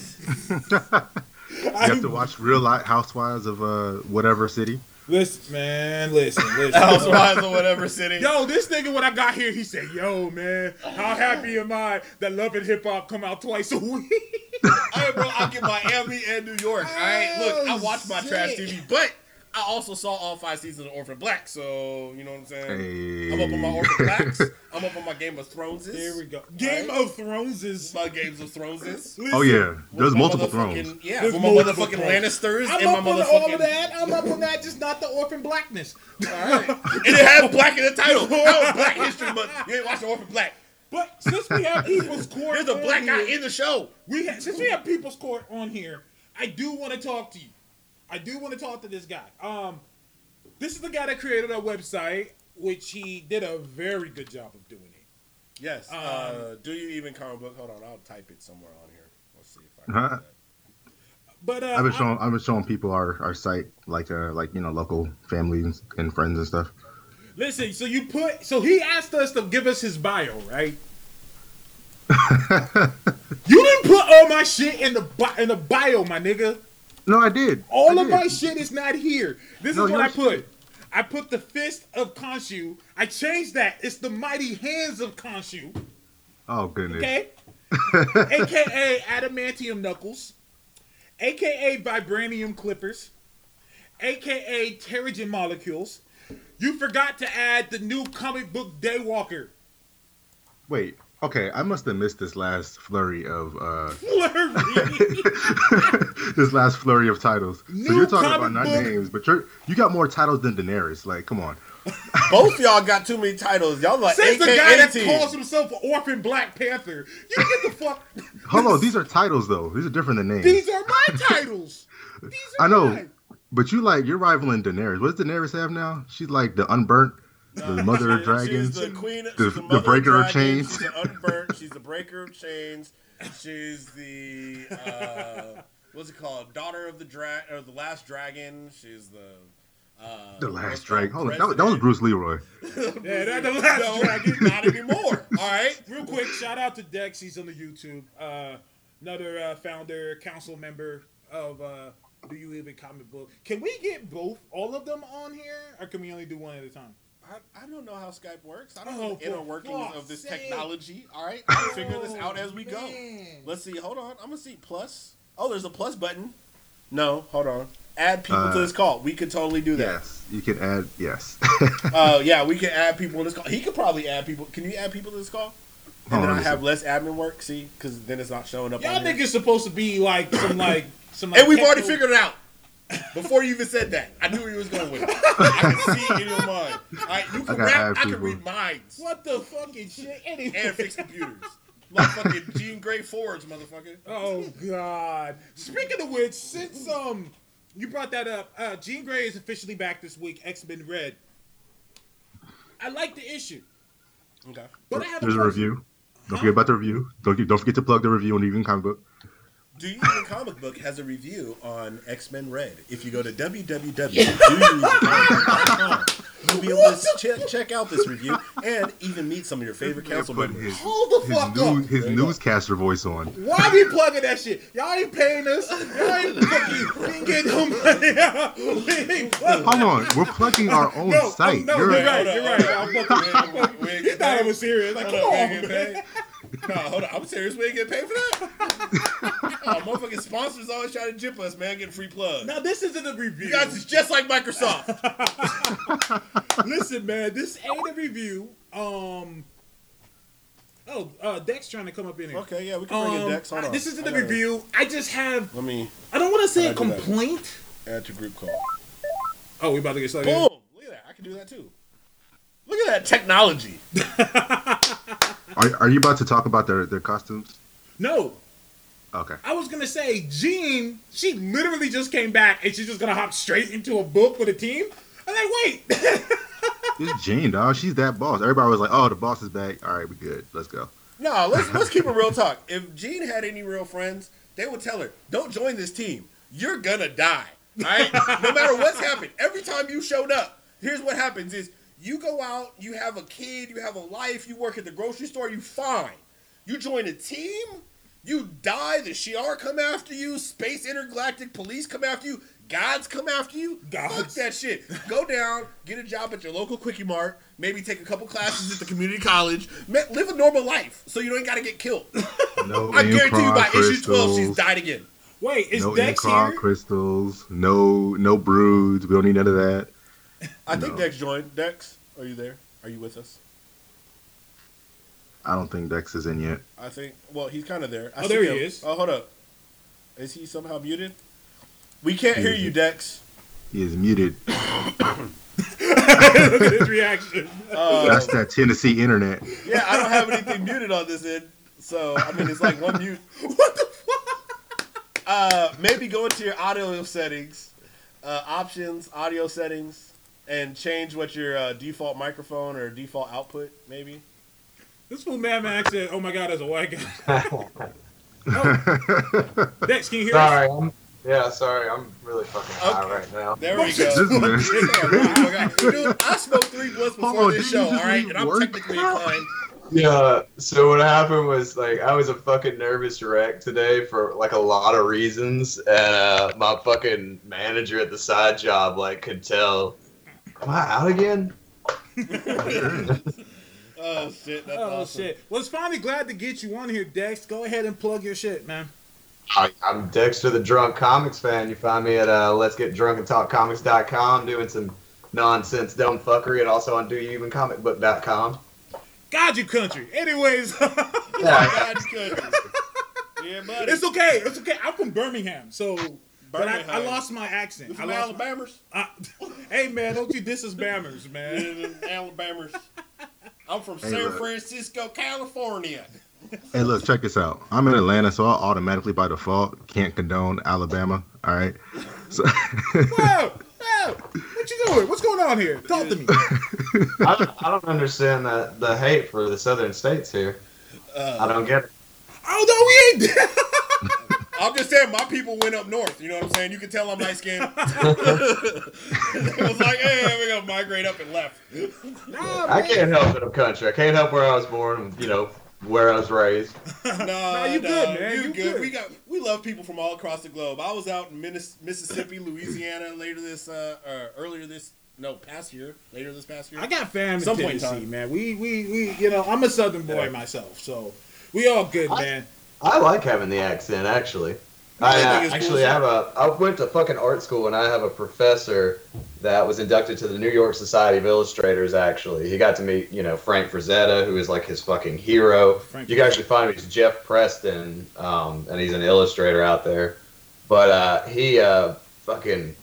have to watch Real Life Housewives of uh whatever city. Listen, man. Listen, listen. Housewives or whatever city. Yo, this nigga when I got here, he said, "Yo, man, how happy am I that Love and Hip Hop come out twice a week?" Hey, bro, I get Miami and New York. All right, look, I watch watched my trash. TV, but I also saw all five seasons of Orphan Black. So you know what I'm saying. Hey. I'm up on my Orphan Blacks. I'm up on my Game of Thrones. Here we go. Game of Thrones is. My Games of Thrones. Oh yeah, there's multiple thrones. Yeah, There's with my motherfucking thrones. Lannisters I'm and my up on motherfucking. all of that. I'm up on that. Just not the orphan blackness. Alright. and it had black in the title. That Black History Month. You ain't watching Orphan Black. But since we have People's Court, There's a on black guy here- in the show. We ha- since we have People's Court on here, I do want to talk to you. I do want to talk to this guy. Um, this is the guy that created our website, which he did a very good job of doing it. Yes. Um, uh, do you even comic book? Hold on, I'll type it somewhere on here. Let's see if I. Can uh-huh. But uh, I've been I- showing I've been showing people our, our site like uh like you know local families and friends and stuff. listen, so you put, so he asked us to give us his bio, right? you didn't put all my shit in the in the bio, my nigga. No, I did. All I of did. my shit is not here. This No, is what I put. I put the fist of Khonshu. I changed that. It's the mighty hands of Khonshu. Oh goodness. Okay? AKA adamantium knuckles. AKA vibranium clippers. AKA Terrigen molecules. You forgot to add the new comic book Daywalker. Wait. Okay, I must have missed this last flurry of uh Flurry. this last flurry of titles. so you're talking about not book- names, but you're you got more titles than Daenerys. Like, come on. Both y'all got too many titles. Y'all like Since AK the guy that calls himself Orphan Black Panther, you get the fuck. Hold on, these are titles though. These are different than names. These are my titles. These are I know. mine. But you like you're rivaling Daenerys. What does Daenerys have now? She's like the unburnt, the mother of dragons. She's the queen. the- she's the mother breaker of dragons, chains. She's the unburnt. She's the breaker of chains. She's the uh, what's it called? Daughter of the dra- or the last dragon. She's the uh, The last dragon. Hold on, that, was- that was Bruce Leroy. Yeah, that's the last No, dragon. Not anymore. All right. Real quick, shout out to Dex. He's on the YouTube. Uh, another uh, founder, council member of uh, Do you even comic book? Can we get both, all of them on here, or can we only do one at a time? I, I don't know how Skype works. I don't Oh, know the inner workings of this sake. technology. All right, I'll figure this out as we go. man. Let's see. Hold on. I'm gonna see plus. Oh, there's a plus button. No, hold on. Add people to Uh, this call. We could totally do that. Yes, you can add. Yes. Uh, yeah, we can add people in this call. He could probably add people. Can you add people to this call? And Hold then on, I have see. less admin work. See, because then it's not showing up. Y'all on here. niggas supposed to be like some like some. Like And we've already figured it out. Before you even said that, I knew where you was going with it. I can see it in your mind. All right, you can I rap. I can read minds What the fucking shit? Anyway. and fix computers. Motherfucking Jean Grey Forge, motherfucker. Oh God! Speaking of which, since um you brought that up, uh Jean Grey is officially back this week. X Men Red. I like the issue, Okay. but I have There's a question. review. Don't forget about the review. Don't don't forget to plug the review on the Even Comic Book. Do You Even Comic Book has a review on X Men Red. If you go to www.doyouevencomic.com, you'll be able to check, check out this review and even meet some of your favorite council Put members. his, Hold the his, fuck news, up! his There go. newscaster voice on. Why are we plugging that shit? Y'all ain't paying us. Y'all ain't fucking. We ain't getting no money. we ain't plugging. Hold on, we're plugging our own No, site. no, You're you're right. Hold You're right. on. I'm fucking. I'm fucking. We ain't He thought I was serious. Like, come on, we on, ain't get man. Paid. No, hold on. I'm serious. We ain't getting paid for that. oh, motherfucking sponsors always try to jip us, man. Getting free plugs. Now this isn't a review. You guys is just like Microsoft. Listen, man, this ain't a review. Um. Oh, uh, Dex trying to come up in here. okay, yeah, we can bring Um, in Dex. Hold on. This isn't I a gotta- review. I just have. Let me I don't want to say a How'd I do that? complaint. add to group call. Oh, we about to get started. Boom! Look at that. I can do that too. Look at that technology. Are, are you about to talk about their, their costumes? No, Okay. I was gonna say Jean. She literally just came back and she's just gonna hop straight into a book with a team. I'm like, wait. It's Jean, dog. She's that boss. Everybody was like, "Oh, the boss is back. All right, we good. Let's go." No, let's let's keep it real talk. If Jean had any real friends, they would tell her, "Don't join this team. You're gonna die." All right. no matter what's happened, every time you showed up, here's what happens: is you go out, you have a kid, you have a life, you work at the grocery store, you fine. You join a team, you die. The Shi'ar come after you. Space intergalactic police come after you. Gods come after you. Fuck that shit. Go down, get a job at your local quickie mart. Maybe take a couple classes at the community college. Ma- Live a normal life so you don't gotta get killed. No I guarantee you by M'Kraan issue twelve, she's crystals. died again. wait, is No Dex M'Kraan here? crystals. No no broods. We don't need none of that. I think No. Dex joined. Dex, are you there? Are you with us? I don't think Dex is in yet. I think. Well, he's kind of there. I Oh, there he him. is. Oh, hold up. Is he somehow muted? We can't hear you, Dex. He is muted. Look at his reaction. Uh, That's that Tennessee internet. yeah, I don't have anything muted on this end, so I mean it's like one mute. what the fuck? Uh, maybe go into your audio settings, uh, options, audio settings, and change what your uh, default microphone or default output. Maybe. This fool Mad Max said, "Oh my God, there's a white guy." Oh. Dex, can you hear us? sorry, I'm, yeah, sorry, I'm really fucking high Okay. right now. There we This go. man. Oh, Dude, I smoked three blunts before Oh, this show, all right, and I'm work? technically inclined. Yeah, so what happened was like I was a fucking nervous wreck today for like a lot of reasons, and uh, my fucking manager at the side job like could tell. Am I out again? Oh shit, that's Oh awesome. shit! Was finally glad to get you on here, Dex. Go ahead and plug your shit, man. I, I'm Dexter the Drunk Comics fan. You find me at uh, Let's Get Drunk and Talk Comics.com doing some nonsense, dumb fuckery, and also on DoYouEvenComicBook.com. God, you country. Anyways, Yeah, God's goodness. Yeah, buddy. it's okay. It's okay. I'm from Birmingham, so but I, I lost my You accent. I from lost my, Alabamers? uh, hey man, don't you diss us Bammers, man. Yeah, Alabamers. I'm from Hey, San look. Francisco, California. Hey, look, check this out. I'm in Atlanta, so I automatically, by default, can't condone Alabama. All right. So, Whoa, whoa, what you doing? What's going on here? Talk to me. I don't, I don't understand the, the hate for the southern states here. I don't get it. Oh no, we ain't. I'm just saying, my people went up north. You know what I'm saying? You can tell I'm light skinned. it was like, hey, we're going to migrate up and left. nah, I can't help it. I'm country. I can't help where I was born. and, You know, where I was raised. Nah, Nah, you nah, good, man. You, You good. good. We got we love people from all across the globe. I was out in Minnes- Mississippi, Louisiana later this uh, uh earlier this no past year later this past year. I got fam in Some point in Tennessee, time. man. We, we, we, you know, I'm a Southern boy Yeah. myself, so we all good, I- man. I like having the accent, actually. I I uh, actually bullshit. have a. I went to fucking art school, and I have a professor that was inducted to the New York Society of Illustrators. Actually, he got to meet you know Frank Frazetta, who is like his fucking hero. Frank you guys should find him. He's Jeff Preston, um, and he's an illustrator out there. But uh, he uh, fucking.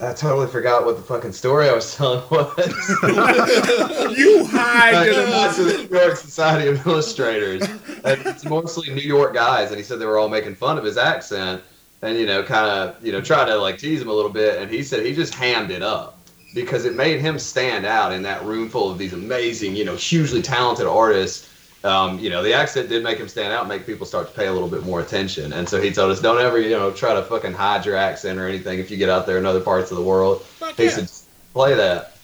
I totally forgot what the fucking story I was telling was. You hide to the That's the New York Society of Illustrators. And it's mostly New York guys, and he said they were all making fun of his accent, and you know, kind of, you know, trying to like tease him a little bit. And he said he just hammed it up because it made him stand out in that room full of these amazing, you know, hugely talented artists. Um, you know, the accent did make him stand out, make people start to pay a little bit more attention. And so he told us, don't ever, you know, try to fucking hide your accent or anything if you get out there in other parts of the world. Fuck He yeah. said, play that.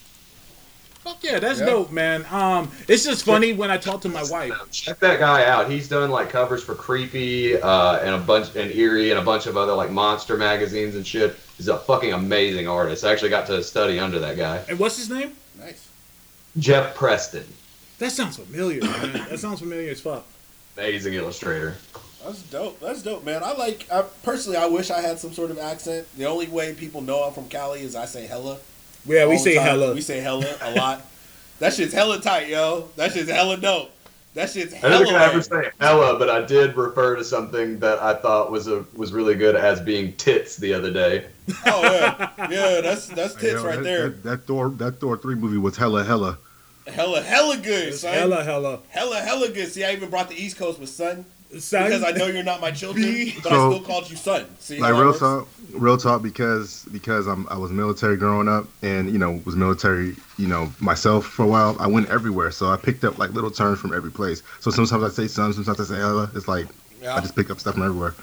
Fuck yeah, that's Yeah. dope, man. Um, it's just funny when I talk to my wife. Check that guy out. He's done like covers for Creepy uh, and a bunch and Eerie and a bunch of other like monster magazines and shit. He's a fucking amazing artist. I actually got to study under that guy, And what's his name? nice. Jeff Preston. That sounds familiar, man. that sounds familiar as fuck. Amazing illustrator. That's dope. That's dope, man. I like. I, personally, I wish I had some sort of accent. The only way people know I'm from Cali is I say hella. Yeah, we say time. hella. We say hella a lot. that shit's hella tight, yo. That shit's hella dope. That shit's I hella. don't think I ever say hella, but I did refer to something that I thought was a was really good as being tits the other day. Oh yeah, yeah. That's that's tits Yo, right that, there. That, that Thor, that Thor three movie was hella hella. Hella, hella good, son. hella, hella. hella, hella good. See, I even brought the East Coast with son Son, because I know you're not my children, B. but I still called you son. See, Like real talk, real talk, because because I'm I was military growing up, and you know was military, you know myself for a while. I went everywhere, so I picked up like little terms from every place. So sometimes I say son, sometimes I say hella. It's like Yeah, I just pick up stuff from everywhere.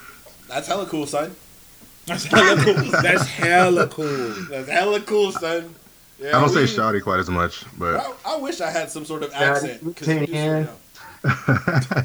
that's hella cool, son. That's hella cool. That's hella cool. That's hella cool, son. Yeah, I don't say we- shoddy quite as much, but I, I wish I had some sort of accent. accent. 'cause you just ten. don't know.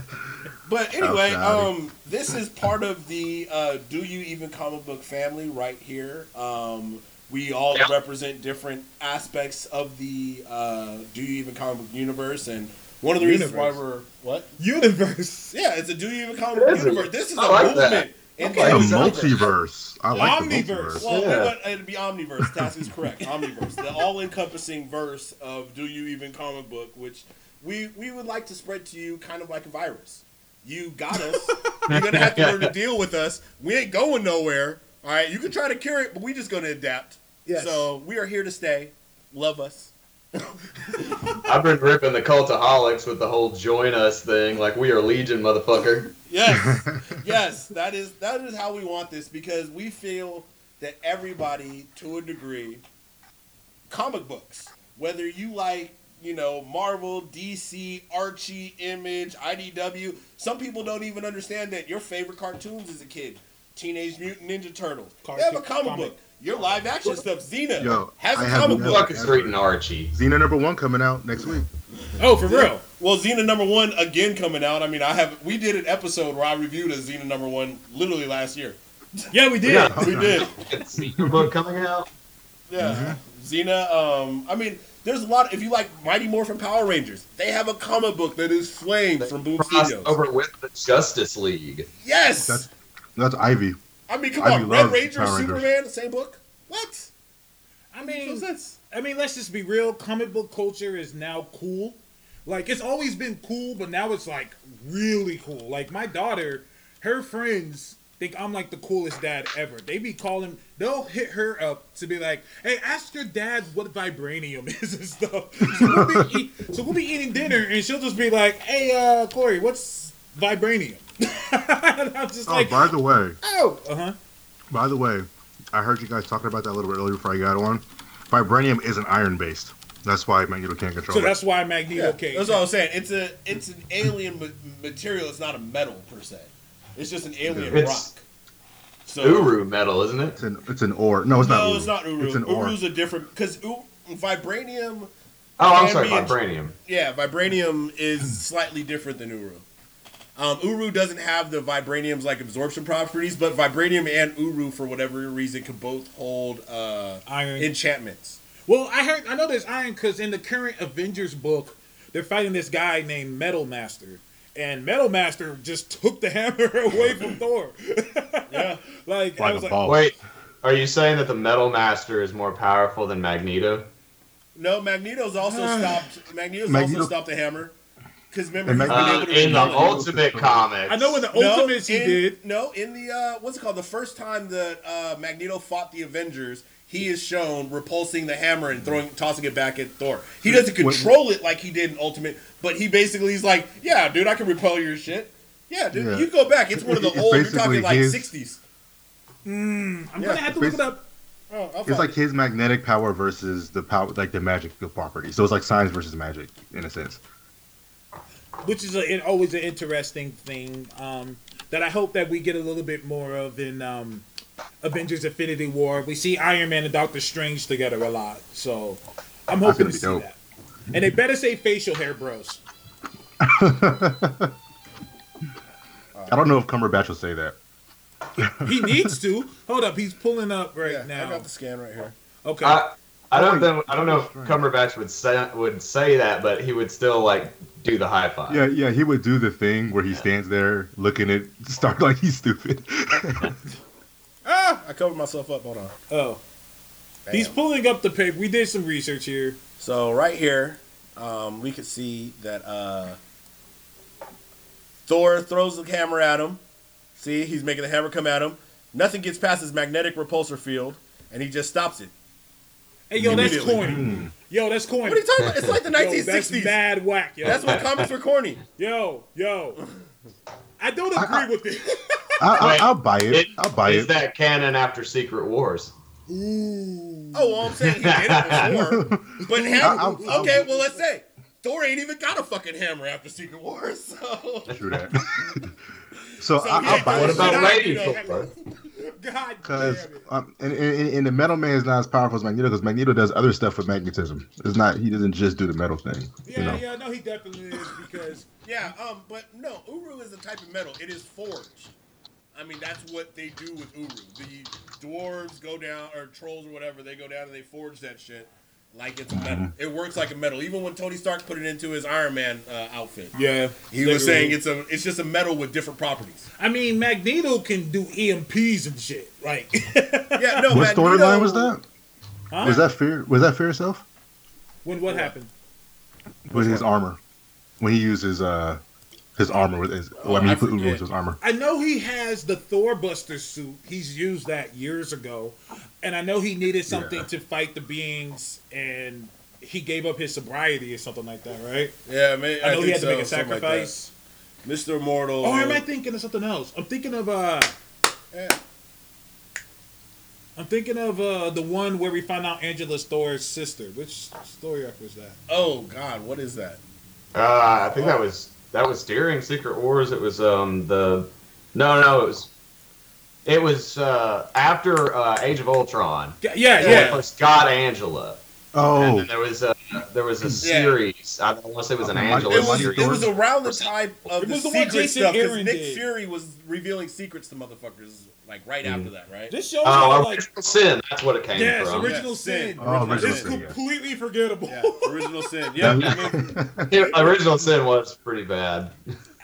But anyway, um, this is part of the uh, Do You Even comic book family right here. Um, we all Yeah. represent different aspects of the uh, Do You Even comic book universe, and one of the reasons why we're what? Universe. Yeah, it's a Do You Even comic It book universe. This is a I like movement. in Okay. the the It's universe. multiverse. I like the Omniverse. multiverse. Well, Yeah. but it'd be omniverse. Task is correct. Omniverse, the all-encompassing verse of Do You Even comic book, which we we would like to spread to you, kind of like a virus. You got us. You're gonna have to learn to deal with us. We ain't going nowhere. All right, you can try to cure it, but we just gonna adapt. Yes. So we are here to stay. Love us. I've been ripping the cultaholics with the whole join us thing, like we are legion, motherfucker. Yes, yes, that is that is how we want this because we feel that everybody, to a degree, comic books, whether you like, you know, Marvel, DC, Archie, Image, IDW, some people don't even understand that your favorite cartoons as a kid, Teenage Mutant Ninja Turtles, they have a comic, comic. book. Your live action stuff, Xena, Yo, has a I have comic book. Fuck is reading Archie. Xena number one coming out next week. Oh, for real? Well, Xena number one again coming out. I mean, I have we did an episode where I reviewed a Xena number one literally last year. Yeah, we did. Yeah. We did. It's a book coming out. Yeah, Xena. Um, I mean, there's a lot. If you like Mighty Morphin Power Rangers, they have a comic book that is Flame from Boom Crossed Studios. over with the Justice League. Yes, That's that's Ivy. I mean, come I on, Red love Ranger, Superman, the same book. What? I No mean, sense. I mean, let's just be real. Comic book culture is now cool. Like it's always been cool, but now it's like really cool. Like my daughter, her friends think I'm like the coolest dad ever. They be calling, they'll hit her up to be like, "Hey, ask your dad what vibranium is and stuff." So we'll be, eat, so we'll be eating dinner, and she'll just be like, "Hey, uh, Corey, what's vibranium?" And I'm just Oh, like, by the way, "Oh, uh huh." by the way, I heard you guys talking about that a little bit earlier before I got on. Vibranium isn't iron based. That's why Magneto can't control So it. So that's why Magneto Yeah, came. that's what I was saying. It's a it's an alien ma- material. It's not a metal per se. It's just an alien It's rock. So Uru metal, isn't it? It's an it's an ore. No, it's not. no, it's not Uru. It's an ore. Uru's a different because vibranium Oh, I'm sorry, be a- vibranium. Yeah, vibranium is slightly different than Uru. Um, Uru doesn't have the vibranium's like absorption properties, but vibranium and Uru, for whatever reason, can both hold uh, Iron. enchantments. Well, I heard I know there's iron because in the current Avengers book, they're fighting this guy named Metal Master, and Metal Master just took the hammer away from Thor. Yeah. like, I was like, ball. Wait, are you saying that the Metal Master is more powerful than Magneto? No, Magneto's also stopped. Magneto's Magneto- also stopped the hammer. Because remember, And he's Uh, in the. Ultimate Comics. I know in the No, Ultimates he did. No, in the uh, what's it called? The first time that uh, Magneto fought the Avengers, he is shown repulsing the hammer and throwing, tossing it back at Thor. He doesn't control it like he did in Ultimate, but he basically is like, "Yeah, dude, I can repel your shit. Yeah, dude, Yeah. you go back. It's one of the It's old. You're talking like his- '60s. I'm Yeah, gonna have to look it up. Oh, It's like it. his magnetic power versus the power, like the magic property. So it's like science versus magic in a sense. Which is a, an- always an interesting thing um, that I hope that we get a little bit more of in um, Avengers: Infinity War. We see Iron Man and Doctor Strange together a lot, so I'm hoping gonna see dope. that. And they better say facial hair, bros. I don't know if Cumberbatch will say that. He needs to. Hold up, he's pulling up right Yeah, I got the scan right here. Okay. I, I don't know. I don't know if Cumberbatch would say would say that, but he would still like do the high five. Yeah, yeah, he would do the thing where he stands there looking at Stark like he's stupid. Ah, I covered myself up. Hold on. oh, he's pulling up the paper. We did some research here. So right here, um, we could see that uh, Thor throws the hammer at him. See, he's making the hammer come at him. Nothing gets past his magnetic repulsor field, and he just stops it. Hey, yo, that's Immediately. corny. Yo, that's corny. What are you talking about? It's like the Yo, that's 1960s. mad whack, yo. That's when comics were corny. Yo, yo. I don't agree I- with it. I, I, I'll buy it. It- I'll buy is it. that canon after Secret Wars? Ooh. Oh, well, I'm saying he did it before. But hammer, I'll- I'll- okay, well, let's say Thor ain't even got a fucking hammer after Secret Wars. So True that. so I, yeah, I'll buy What it. about God, Lady Thor? God Because damn it. um, and, and, and the metal man is not as powerful as Magneto because Magneto does other stuff with magnetism. It's not he doesn't just do the metal thing. Yeah, you know. yeah, no, he definitely is because Yeah, um, but no, Uru is a type of metal. It is forged. I mean, that's what they do with Uru. The dwarves go down, or trolls or whatever, they go down and they forge that shit like it's a metal. It works like a metal. Even when Tony Stark put it into his Iron Man uh, outfit, yeah, he was saying it's a, it's just a metal with different properties. I mean, Magneto can do EMPs and shit. Like, Yeah, no. What storyline was that? huh? Was that fear? Was that fear itself? when what happened? With his armor, when he uses uh his armor with his. Well, I mean, I he put Uru forget. into his armor. I know he has the Thor Buster suit. He's used that years ago, and I know he needed something Yeah. to fight the beings, and he gave up his sobriety or something like that, right? Yeah, man. I know he think had to make a so, like sacrifice. Mr. Immortal. or am I thinking of something else? I'm thinking of uh, Yeah. I'm thinking of uh the one where we find out Angela's Thor's sister. Which story arc was that? Oh God, what is that? Uh, I think that was that was during Secret Wars. It was um the no no it was it was uh, after uh, Age of Ultron. Yeah, yeah, When yeah. it first got Angela. And Oh, then there was a there was a series. I don't want to say it was an Angela It was, series. it was around the time of It the was the secret Jason stuff because Nick did. Fury was revealing secrets to motherfuckers like right mm. after that, right? This show how Oh, like Original Sin. That's what it came yes, from. original Yeah, sin. Sin. Oh, Original It's Sin, Sin. yeah. completely forgettable. Yeah, original sin. Yeah, I mean, Yeah, Original Sin was pretty bad.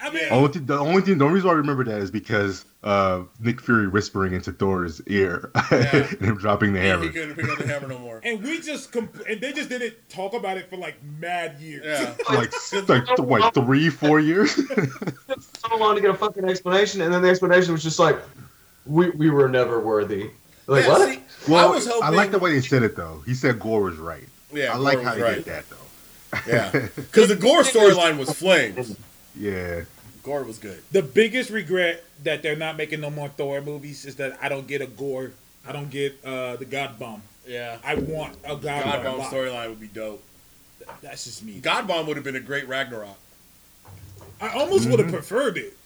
I mean, only thing, the only thing, the only reason why I remember that is because uh, Nick Fury whispering into Thor's ear Yeah. and him dropping the he hammer. couldn't pick up the hammer no more. and we just comp- and they just didn't talk about it for like mad years. Yeah, like, like, th- what, three, four years? It took so long to get a fucking explanation, and then the explanation was just like, "We we were never worthy." Like yeah, what? see, well, I was hoping. I like the way they said it though. He said Gorr was right. Yeah, I like Gorr how was he right. did that though. Yeah, because the Gorr storyline was flames. Yeah. Gorr was good. The biggest regret that they're not making no more Thor movies is that I don't get a Gorr. I don't get uh, the God Bomb. Yeah, I want a God, God Bomb. Bomb storyline would be dope. That's just me. God Bomb would have been a great Ragnarok. I almost would have preferred it.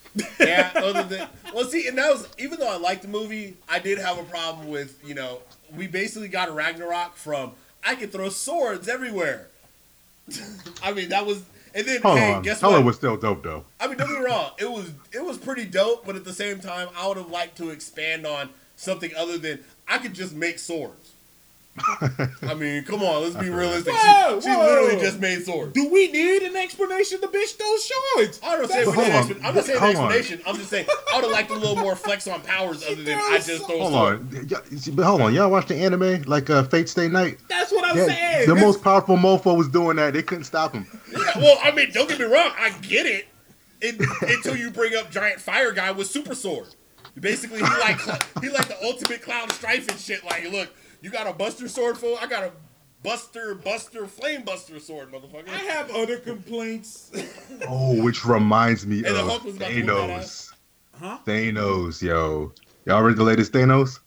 Yeah, other than well, see, and that was even though I liked the movie, I did have a problem with you know we basically got a Ragnarok from I could throw swords everywhere. I mean, that was. And then, Hold hey, on. guess Hello what? was still dope though. I mean, don't get me wrong. It was it was pretty dope, but at the same time, I would have liked to expand on something other than I could just make swords. I mean, come on, let's be realistic. Whoa, she, she whoa. literally just made swords. Do we need an explanation to bitch those shorts? I don't say we need an on. I'm not saying an Hold on. explanation. I'm just saying I would have liked a little more flex on powers other than I just throw a Hold on. Y- y- But hold on. Y'all watch the anime like uh, Fate Stay Night? That's what I'm Yeah, saying. the This- most powerful mofo was doing that. They couldn't stop him. Yeah, well, I mean, don't get me wrong. I get it, it until you bring up giant fire guy with super sword. Basically, he like he like the ultimate Cloud Strife and shit. Like, look, you got a Buster sword full. I got a Buster Buster Flame Buster sword, motherfucker. I have other complaints. Oh, which reminds me And the of Hulk was about to whoop that Thanos. huh? Thanos, yo. Y'all read the latest Thanos?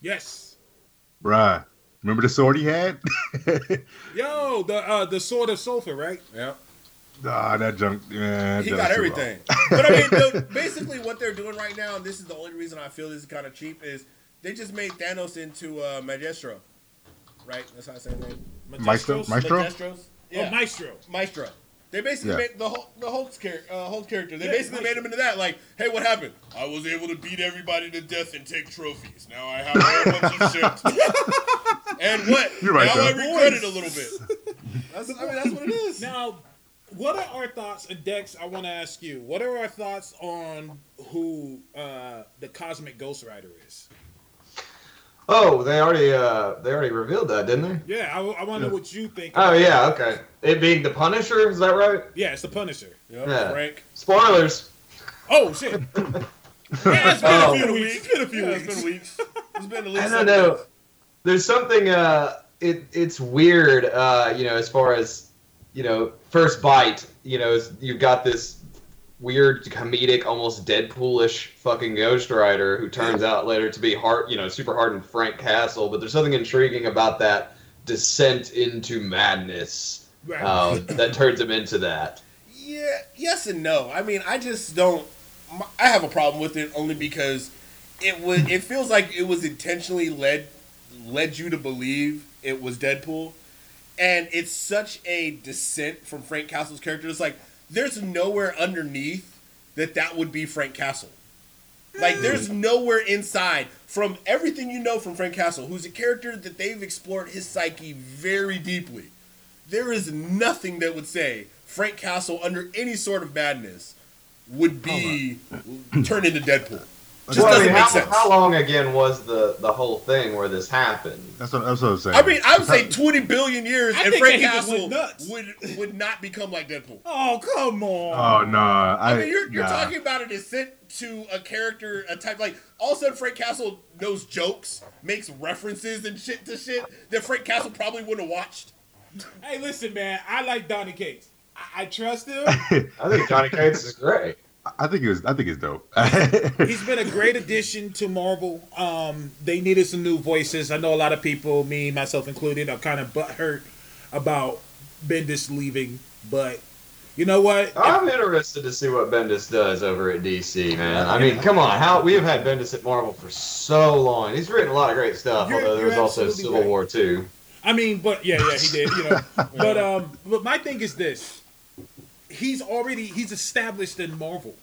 Yes. Bruh. Remember the sword he had? Yo, the uh, the sword of sulfur, right? yeah. ah, that junk. Man, He that got everything. but I mean, the, basically, what they're doing right now, and this is the only reason I feel this is kind of cheap, is they just made Thanos into uh, Magistro. Right? That's how I say his name. Maestro? Magistros? Maestro? Magistros? Oh, Maestro. Maestro. They basically Yeah. made the whole the Hulk's char- uh, Hulk character. They Yeah, basically Maestro. made him into that. Like, hey, what happened? I was able to beat everybody to death and take trophies. Now I have a whole bunch of shit. and what? You're right, now I though. regret it a little bit. That's, I mean, that's what it is. Now, what are our thoughts? And Dex, I want to ask you, what are our thoughts on who uh, the Cosmic Ghost Rider is? Oh, they already uh they already revealed that, didn't they? Yeah, I, I want to know what you think. Oh yeah, okay. It being the Punisher, is that right? Yeah, it's the Punisher. Yep, Yeah. Frank. Spoilers. Oh shit! yeah, it's been Oh. a few weeks. It's been a few Yeah, weeks. it's been weeks. It's been at least I don't know. days. There's something uh it it's weird uh you know as far as you know first bite you know is- you've got this weird comedic almost Deadpoolish fucking Ghost Rider who turns out later to be hard you know super hardened Frank Castle but there's something intriguing about that descent into madness Right. um, that turns him into that. Yeah, yes and no. I mean, I just don't. I have a problem with it only because it was. It feels like it was intentionally led led you to believe it was Deadpool, and it's such a descent from Frank Castle's character. It's like there's nowhere underneath that that would be Frank Castle. Hmm. Like there's nowhere inside from everything you know from Frank Castle, who's a character that they've explored his psyche very deeply. There is nothing that would say Frank Castle under any sort of madness would be turned into Deadpool. Just Well, doesn't mean, make how, sense. how long again was the the whole thing where this happened? That's what, that's what I was saying. I mean, I would say 20 billion years, I and think Frank just Castle went nuts. would would not become like Deadpool. Oh come on! Oh nah. I, I mean, you're, you're nah. talking about a descent to a character, a type like all of a sudden Frank Castle knows jokes, makes references and shit to shit that Frank Castle probably wouldn't have watched. Hey, listen, man. I like Donny Cates. I, I trust him. I think Donny Cates is great. I think it was. I think it's dope. He's been a great addition to Marvel. Um, they needed some new voices. I know a lot of people, me myself included, are kind of butthurt about Bendis leaving, but you know what? I'm interested to see what Bendis does over at DC, man. I mean, come on, how we have had Bendis at Marvel for so long. He's written a lot of great stuff, You're- although there was also Civil right. War too. I mean, but yeah, yeah, he did. You know, but um, but my thing is this: he's already he's established in Marvel.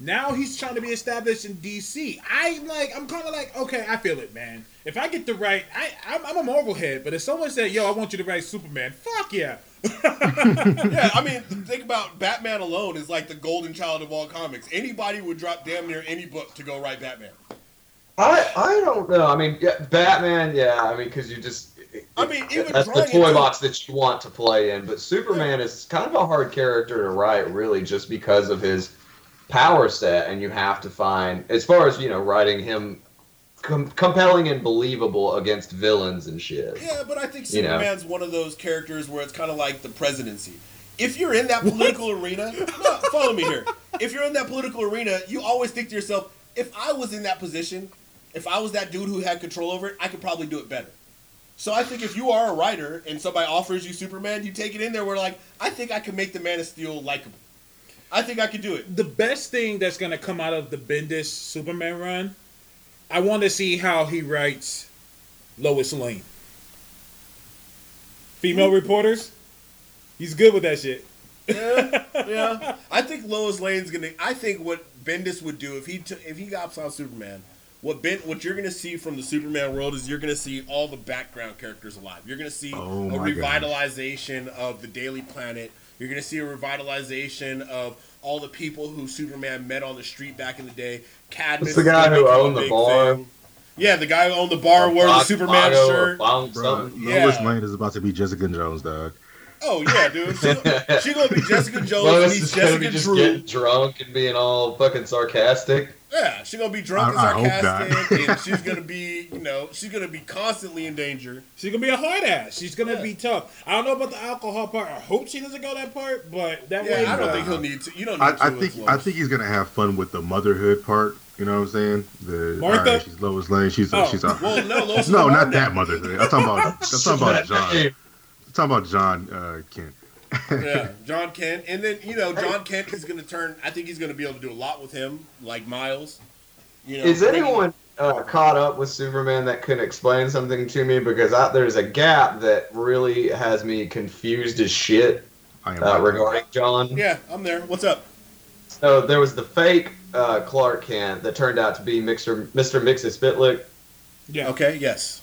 Now he's trying to be established in DC. I like. I'm kind of like, okay, I feel it, man. If I get to write, I I'm, I'm a Marvel head, but if someone said, "Yo, I want you to write Superman," fuck yeah. yeah, I mean, think about Batman alone is like the golden child of all comics. Anybody would drop damn near any book to go write Batman. I I don't know. I mean, yeah, Batman, yeah. I mean, because you just. I mean, even that's the toy box that you want to play in. But Superman is kind of a hard character to write, really, just because of his power set, and you have to find, as far as you know, writing him com- compelling and believable against villains and shit. Yeah, but I think You know. Superman's one of those characters where it's kind of like the presidency. If you're in that political arena, no, follow me here. If you're in that political arena, you always think to yourself, if I was in that position, if I was that dude who had control over it, I could probably do it better. So I think if you are a writer and somebody offers you Superman, you take it in there where like, I think I can make the Man of Steel likable. I think I could do it. the best thing that's gonna come out of the Bendis Superman run, I want to see how he writes Lois Lane. Female hmm. reporters. He's good with that shit. yeah, yeah. I think Lois Lane's gonna. I think what Bendis would do if he took if he got on Superman, what Ben what you're gonna see from the Superman world is you're gonna see all the background characters alive. You're gonna see Oh a my revitalization of the Daily Planet. You're gonna see a revitalization of all the people who Superman met on the street back in the day. Cadmus, It's the guy who owned the bar. thing. Yeah, the guy who owned the bar wore the Superman Bongo shirt. Bong Bro, something. Yeah. Lois Lane is about to be Jessica Jones, dog. Oh yeah, dude. She, she gonna be Jessica Jones. Lois meets is gonna Jessica be just Drew. getting drunk and being all fucking sarcastic. Yeah, she's gonna be drunk I- I and hope not. sarcastic, and she's gonna be, you know, she's gonna be constantly in danger. She's gonna be a hard ass. She's gonna Yeah. be tough. I don't know about the alcohol part. I hope she doesn't go that part, but that way. Yeah, I don't uh, think he'll need to. You don't need I, to. I think Lois. I think he's gonna have fun with the motherhood part. You know what I'm saying? The Martha? alright, she's Lois Lane. She's Oh. she's a, Well, no, Lois no, not mom that now. motherhood. I'm talking about I'm talking about Jon. Hey, I'm talking about Jon uh, Kent. yeah, Jon Kent, and then you know, Jon Kent is gonna turn. I think he's gonna be able to do a lot with him, like Miles. You know, Is anyone uh, caught up with Superman that can explain something to me? Because I, there's a gap that really has me confused as shit I am uh, regarding Jon. Yeah, I'm there. What's up? So there was the fake uh, Clark Kent that turned out to be Mr. Mr. Mxyzptlk. Yeah. Okay, yes.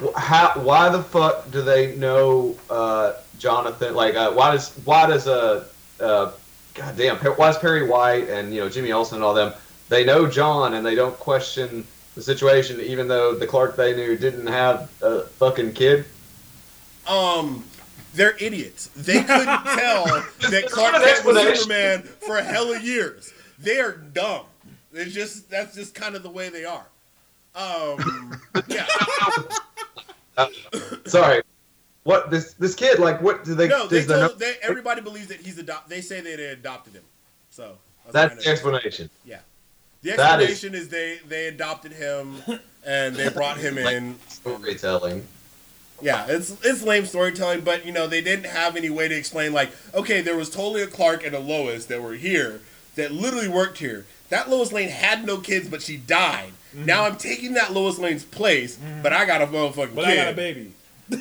Wh- How? Why the fuck do they know uh, Jonathan? Like, uh, why does why does uh, uh, goddamn, why is Perry White and you know Jimmy Olsen and all them? They know John and they don't question the situation, even though the Clark they knew didn't have a fucking kid. Um, they're idiots. They couldn't tell that Clark Kent was explanation. Superman for a hell of years. They are dumb. It's just that's just kind of the way they are. Um, yeah. Uh, sorry, what this this kid like? What do they? No, they told, they, everybody believes that he's adopt. They say that they adopted him. So that's the explanation. the that is- explanation is, they they adopted him and they brought him in. Storytelling. Yeah, it's it's lame storytelling, but you know they didn't have any way to explain like, okay, there was totally a Clark and a Lois that were here that literally worked here. That Lois Lane had no kids, but she died. Now I'm taking that Lois Lane's place, mm-hmm. but I got a motherfucking baby. But kid. I got a baby.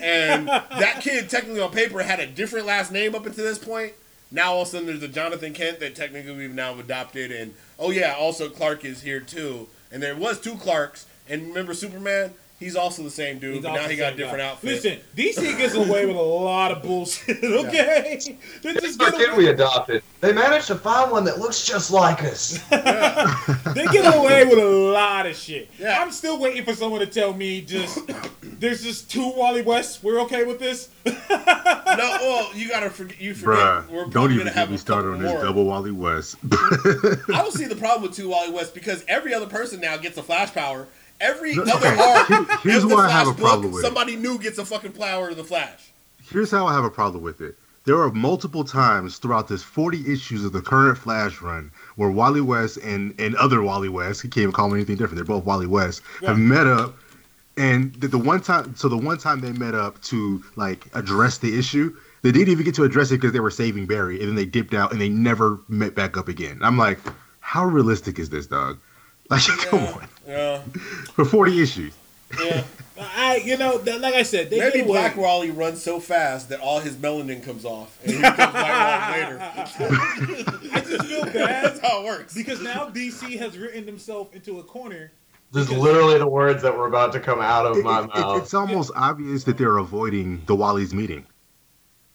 and that kid technically on paper had a different last name up until this point. Now all of a sudden there's a Jonathan Kent that technically we've now adopted, and oh yeah, also Clark is here too. And there was two Clarks, and remember Superman? He's also the same dude, He's but now he got a different guy. outfit. Listen, DC gets away with a lot of bullshit. Okay, they just Our get kid away, we adopted. They managed to find one that looks just like us. they get away with a lot of shit. Yeah. I'm still waiting for someone to tell me just there's just two Wally West. We're okay with this. no, well, you gotta forget. You forget. we're Bruh, don't even gonna get have me a started on this more. double Wally West. I don't see the problem with two Wally West because every other person now gets a flash power. Every other arc, here- here's why I have a problem book, with it. somebody new gets a fucking power of the Flash. Here's how I have a problem with it. There are multiple times throughout this 40 issues of the current Flash run where Wally West and, and other Wally West, he can't even call him anything different, they're both Wally West, have met up. And the, the one time, so the one time they met up to like address the issue, they didn't even get to address it because they were saving Barry, and then they dipped out and they never met back up again. I'm like, how realistic is this, dog? Like, come on, Yeah, for 40 issues. yeah. I, you know, that, like I said, they Maybe get away. Black Wally runs so fast that all his melanin comes off and he becomes White Wally later. I just feel bad. That's bad how it works. because now DC has written himself into a corner. Just literally the words that were about to come out of It- my it- it- mouth. it's almost obvious that they're avoiding the Wally's meeting.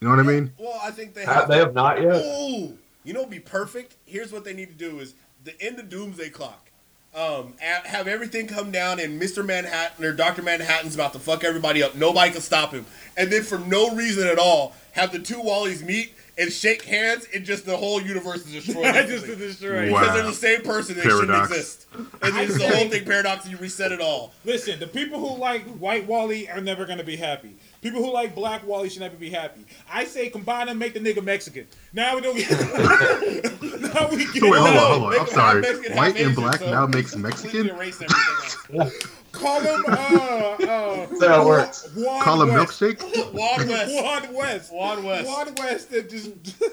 You know what I mean? Well, I think they have. they have not yet. Oh, you know, what'd be perfect. Here's what they need to do: is the end of Doomsday Clock. Um, have everything come down, and Mister Manhattan or Doctor Manhattan's about to fuck everybody up. Nobody can stop him, and then for no reason at all, have the two Wallys meet and shake hands, and just the whole universe is destroyed. just to destroy. Wow. Because they're the same person. They Paradox. shouldn't exist. And it's the whole thing paradox. And you reset it all. Listen, the people who like White Wally are never gonna be happy. People who like Black Wally should never be happy. I say combine them, make the nigga Mexican. Now we don't get. now we get. So wait, hold on, hold on. make I'm sorry. Mexican, White and Asian, black so now makes Mexican. erase. Call him. Uh, uh, That's how it works. Juan Call him West. milkshake. Wad West. Juan West. Wad West. Juan West. That just.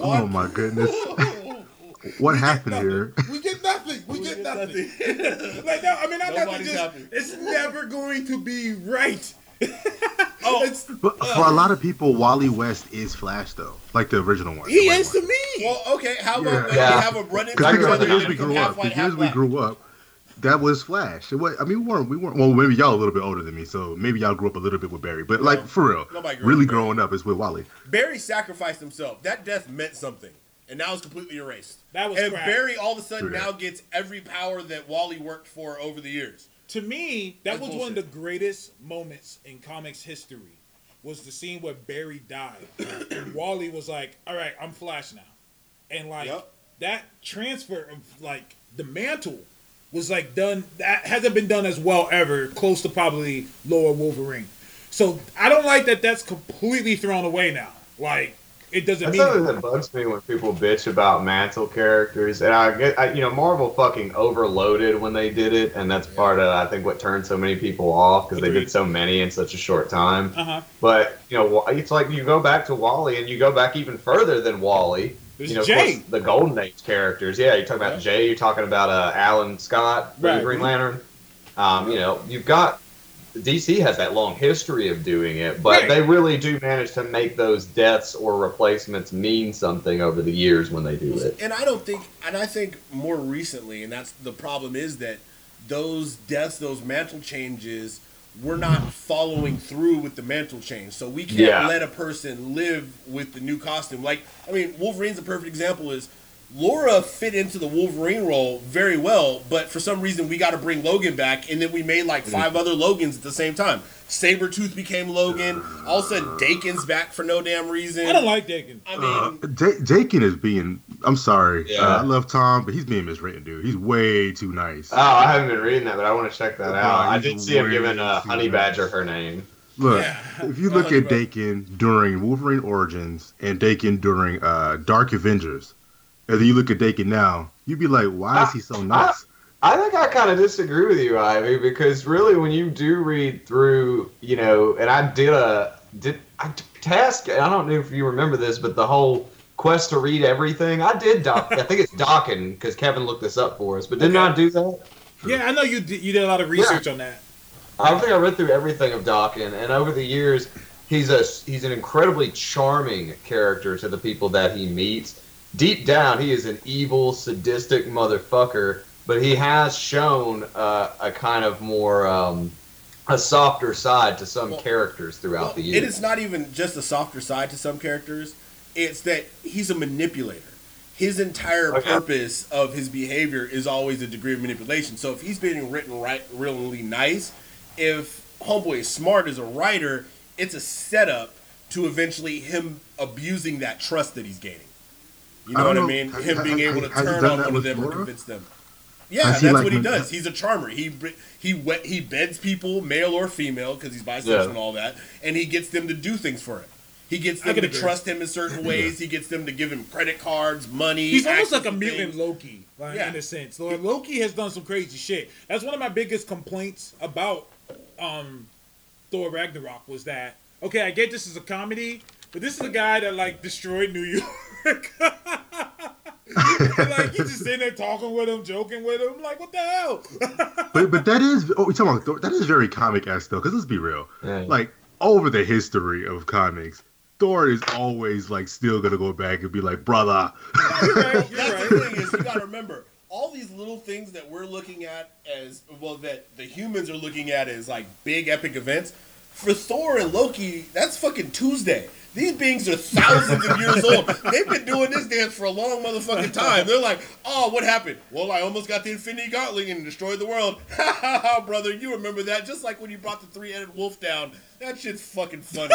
Oh my goodness. What happened here? We get nothing. We, We get, get nothing. nothing. Like no, I mean, I nothing. Nobody's Just, happy. it's never going to be right. Oh, It's- But for a lot of people, Wally West is Flash though, like the original one. he the white is to me. well, okay. How about Yeah. when Yeah. we have a run into Because think about the agree years we grew up. The years we grew up, that was Flash. It was, I mean, we weren't. We weren't. Well, maybe y'all a little bit older than me, so maybe y'all grew up a little bit with Barry. But like for real, Nobody grew up really with growing up is with Wally. Barry sacrificed himself. That death meant something, and now it's completely erased. That was and crap. Barry all of a sudden True now gets every power that Wally worked for over the years. To me, that That's was one of the greatest moments in comics history. Was the scene where Barry died, and Wally was like, "All right, I'm Flash now," and like Yep. that transfer of like the mantle was like done. That hasn't been done as well ever. Close to probably Laura Wolverine. So I don't like that. That's completely thrown away now. Like it doesn't That's mean. something that bugs me when people bitch about mantle characters, and I get, I, you know, Marvel fucking overloaded when they did it, and that's part of I think what turned so many people off because they did so many in such a short time. Uh huh. But you know, it's like you go back to Wally, and you go back even further than Wally. There's you know, Jay. course, the Golden Age characters. Yeah, you're talking about Jay. You're talking about uh, Alan Scott, Right. Green Lantern. Um, you know, you've got DC has that long history of doing it, but Right. they really do manage to make those deaths or replacements mean something over the years when they do it. And I don't think, and I think more recently, and that's the problem is that those deaths, those mantle changes, we're not following through with the mantle change. So we can't Yeah. let a person live with the new costume. Like, I mean, Wolverine's a perfect example. Is Laura fit into the Wolverine role very well, but for some reason we got to bring Logan back, and then we made like five other Logans at the same time. Sabretooth became Logan. All of a sudden, Daken's back for no damn reason. I don't like Daken. I Uh, mean, Daken is being. I'm sorry. Yeah. Uh, I love Tom, but he's being miswritten, dude. He's way too nice. Oh, I haven't been reading that, but I want to check that Oh, out. I did see him giving uh, too Honey nice. Badger her name. Look, Yeah. if you look at bro. Daken during Wolverine Origins and Daken during uh, Dark Avengers, and then you look at Daken now, you'd be like, why is he so nice? I think I kind of disagree with you, Ivy, because really, when you do read through, you know, and I did a did I task. I don't know if you remember this, but the whole quest to read everything, I did. Doc, I think it's Docking because Kevin looked this up for us, but didn't I do that? Yeah, I know you did, you did a lot of research on that. I think I read through everything of Dawkins, and over the years, he's a he's an incredibly charming character to the people that he meets. Deep down, he is an evil, sadistic motherfucker, but he has shown uh, a kind of more um, a softer side to some Well, characters throughout Well, the It years. is not even just a softer side to some characters. It's that he's a manipulator. His entire Okay. purpose of his behavior is always a degree of manipulation. So if he's being written right, really nice, if Homeboy is smart as a writer, it's a setup to eventually him abusing that trust that he's gaining. You I know what don't I mean? Has- Him being has- able to turn on one of with them or Laura? convince them. Yeah, Has he, that's like, what he been- does. He's a charmer. He he we- he beds people, male or female, because he's bisexual Yeah. and all that, and he gets them to do things for him. He gets them to agree. trust him in certain ways. He gets them to give him credit cards, money. He's almost like a mutant things. Loki, like, Yeah. in a sense. Like, Loki has done some crazy shit. That's one of my biggest complaints about um, Thor Ragnarok was that okay, I get this is a comedy, but this is a guy that like destroyed New York. like you just sitting there talking with him, joking with him, like what the hell? but but that is oh, we talking about Thor, that is very comic esque though. Because let's be real, Yeah. like over the history of comics, Thor is always like still gonna go back and be like, brother. You're right, you're that's right. the thing is you got to remember all these little things that we're looking at as well that the humans are looking at as like big epic events. For Thor and Loki, that's fucking Tuesday. These beings are thousands of years old. They've been doing this dance for a long motherfucking time. They're like, oh, what happened? Well, I almost got the Infinity Gauntlet and destroyed the world. Ha ha ha, brother, you remember that? Just like when you brought the three-headed wolf down. That shit's fucking funny.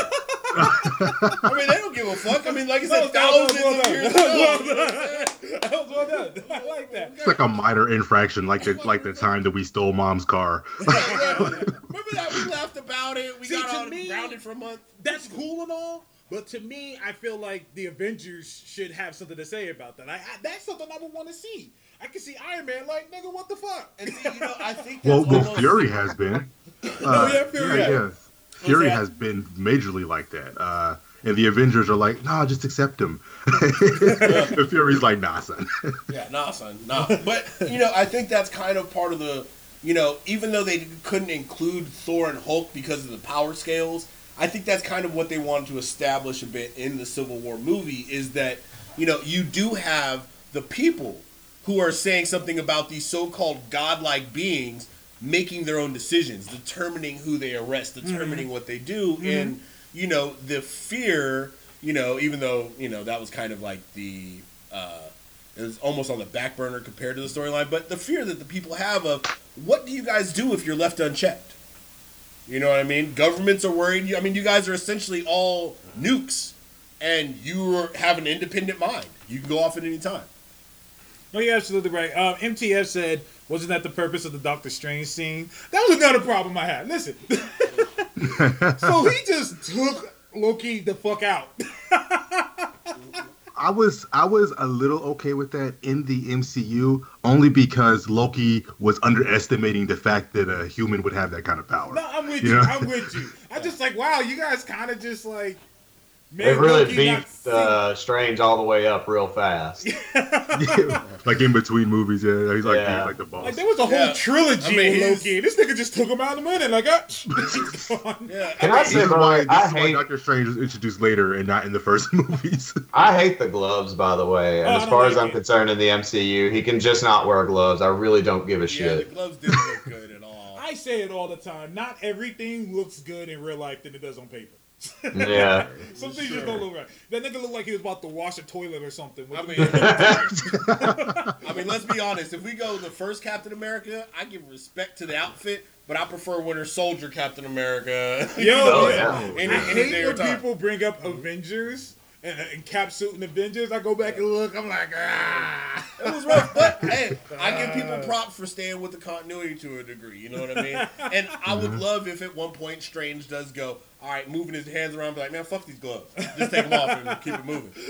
I mean, they don't give a fuck. I mean, like I said, That was- thousands that was of well years done. ago. That was well done. I like that. It's like a minor infraction, like the like the time that we stole mom's car. Remember that? We laughed about it. We See, got to on me- grounded for a month. That's cool and all, but to me, I feel like the Avengers should have something to say about that. I, I, that's something I would want to see. I can see Iron Man like, nigga, what the fuck? And see, you know, I think that's Well, well, Fury has been. Uh, Oh, yeah, Fury yeah, has. yeah. Fury has been majorly like that. Uh, and the Avengers are like, nah, just accept him. and Fury's like, nah, son. Yeah, nah, son, nah. But you know, I think that's kind of part of the, you know, even though they couldn't include Thor and Hulk because of the power scales, I think that's kind of what they wanted to establish a bit in the Civil War movie is that you know you do have the people who are saying something about these so-called godlike beings making their own decisions, determining who they arrest, determining what they do, and you know the fear. You know, even though you know that was kind of like the uh, it was almost on the back burner compared to the storyline, but the fear that the people have of what do you guys do if you're left unchecked? You know what I mean? Governments are worried. I mean, you guys are essentially all nukes, and you are- have an independent mind. You can go off at any time. No, you're absolutely right. Um, MTF said, wasn't that the purpose of the Doctor Strange scene? That was another problem I had. Listen. so he just took Loki the fuck out. I was I was a little okay with that in the MCU only because Loki was underestimating the fact that a human would have that kind of power. No, I'm with Yeah. you. I'm with you. I'm just like, wow, you guys kind of just like They really Loki not beat uh, Strange all the way up real fast. like in between movies, yeah, he's like Yeah. he's like the boss. Like there was a whole Yeah. trilogy I mean, of he's- Loki. This nigga just took him out of a minute. Like, ah, he's gone. Yeah, Can I mean, say, this is bro, why, this I is why hate Doctor Strange was introduced later and not in the first movies. I hate the gloves, by the way. And Oh, as far as I'm it. concerned in the MCU, he can just not wear gloves. I really don't give a yeah, the shit. gloves didn't look good at all. I say it all the time. Not everything looks good in real life than it does on paper. Yeah. Some things just don't look right. That nigga looked like he was about to wash a toilet or something. I mean, I mean, let's be honest. If we go the first Captain America, I give respect to the outfit, but I prefer Winter Soldier Captain America. Yo, Oh, yeah. Any- I hate when time. people bring up Avengers and, and Cap suit and Avengers. I go back and look. I'm like, ah. It was rough, but hey, I give people props for staying with the continuity to a degree. You know what I mean? And I would love if at one point Strange does go, all right, moving his hands around, be like, man, fuck these gloves. Just take them off and keep it moving.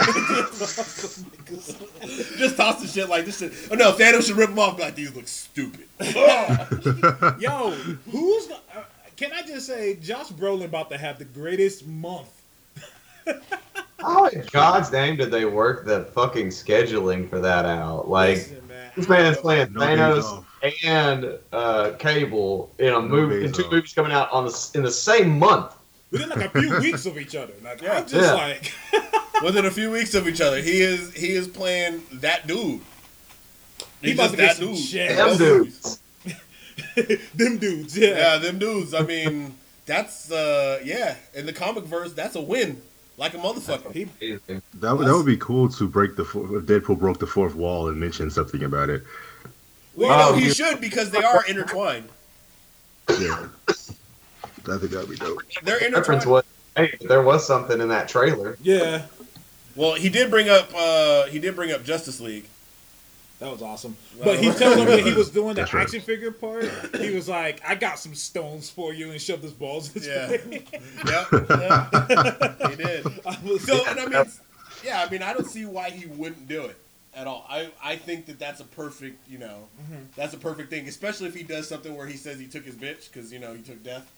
Just toss the shit like this shit. Oh no, Thanos should rip them off. Be like these look stupid. Yo, who's? go- Uh, can I just say, Josh Brolin about to have the greatest month. How in God's name did they work the fucking scheduling for that out? Like, Listen, man. this man is playing Thanos and uh, Cable in a movie, in two movies coming out on the in the same month. Within like a few weeks of each other. Like Yeah. I'm just Yeah. like, Within a few weeks of each other, he is he is playing that dude. he He's about to just get some shit. Them dudes. Them dudes, yeah. Yeah, them dudes. I mean, that's uh, yeah. In the comic verse, that's a win, like a motherfucker. He, That would, that would be cool to break the four- if Deadpool broke the fourth wall and mentioned something about it. Well, you know, Um, he should because they are intertwined. Yeah, I think that'd be dope. They're Reference was, hey, there was something in that trailer. yeah, Well, he did bring up uh, he did bring up Justice League. that was awesome. Well, But he told him when he was doing the That's right. action figure part, he was like, "I got some stones for you," and shoved his balls. His Yeah. way. Yep, yeah, he did. I was So, and I mean, yeah, I mean, I don't see why he wouldn't do it at all. I I think that that's a perfect, you know, that's a perfect thing, especially if he does something where he says he took his bitch because you know he took death.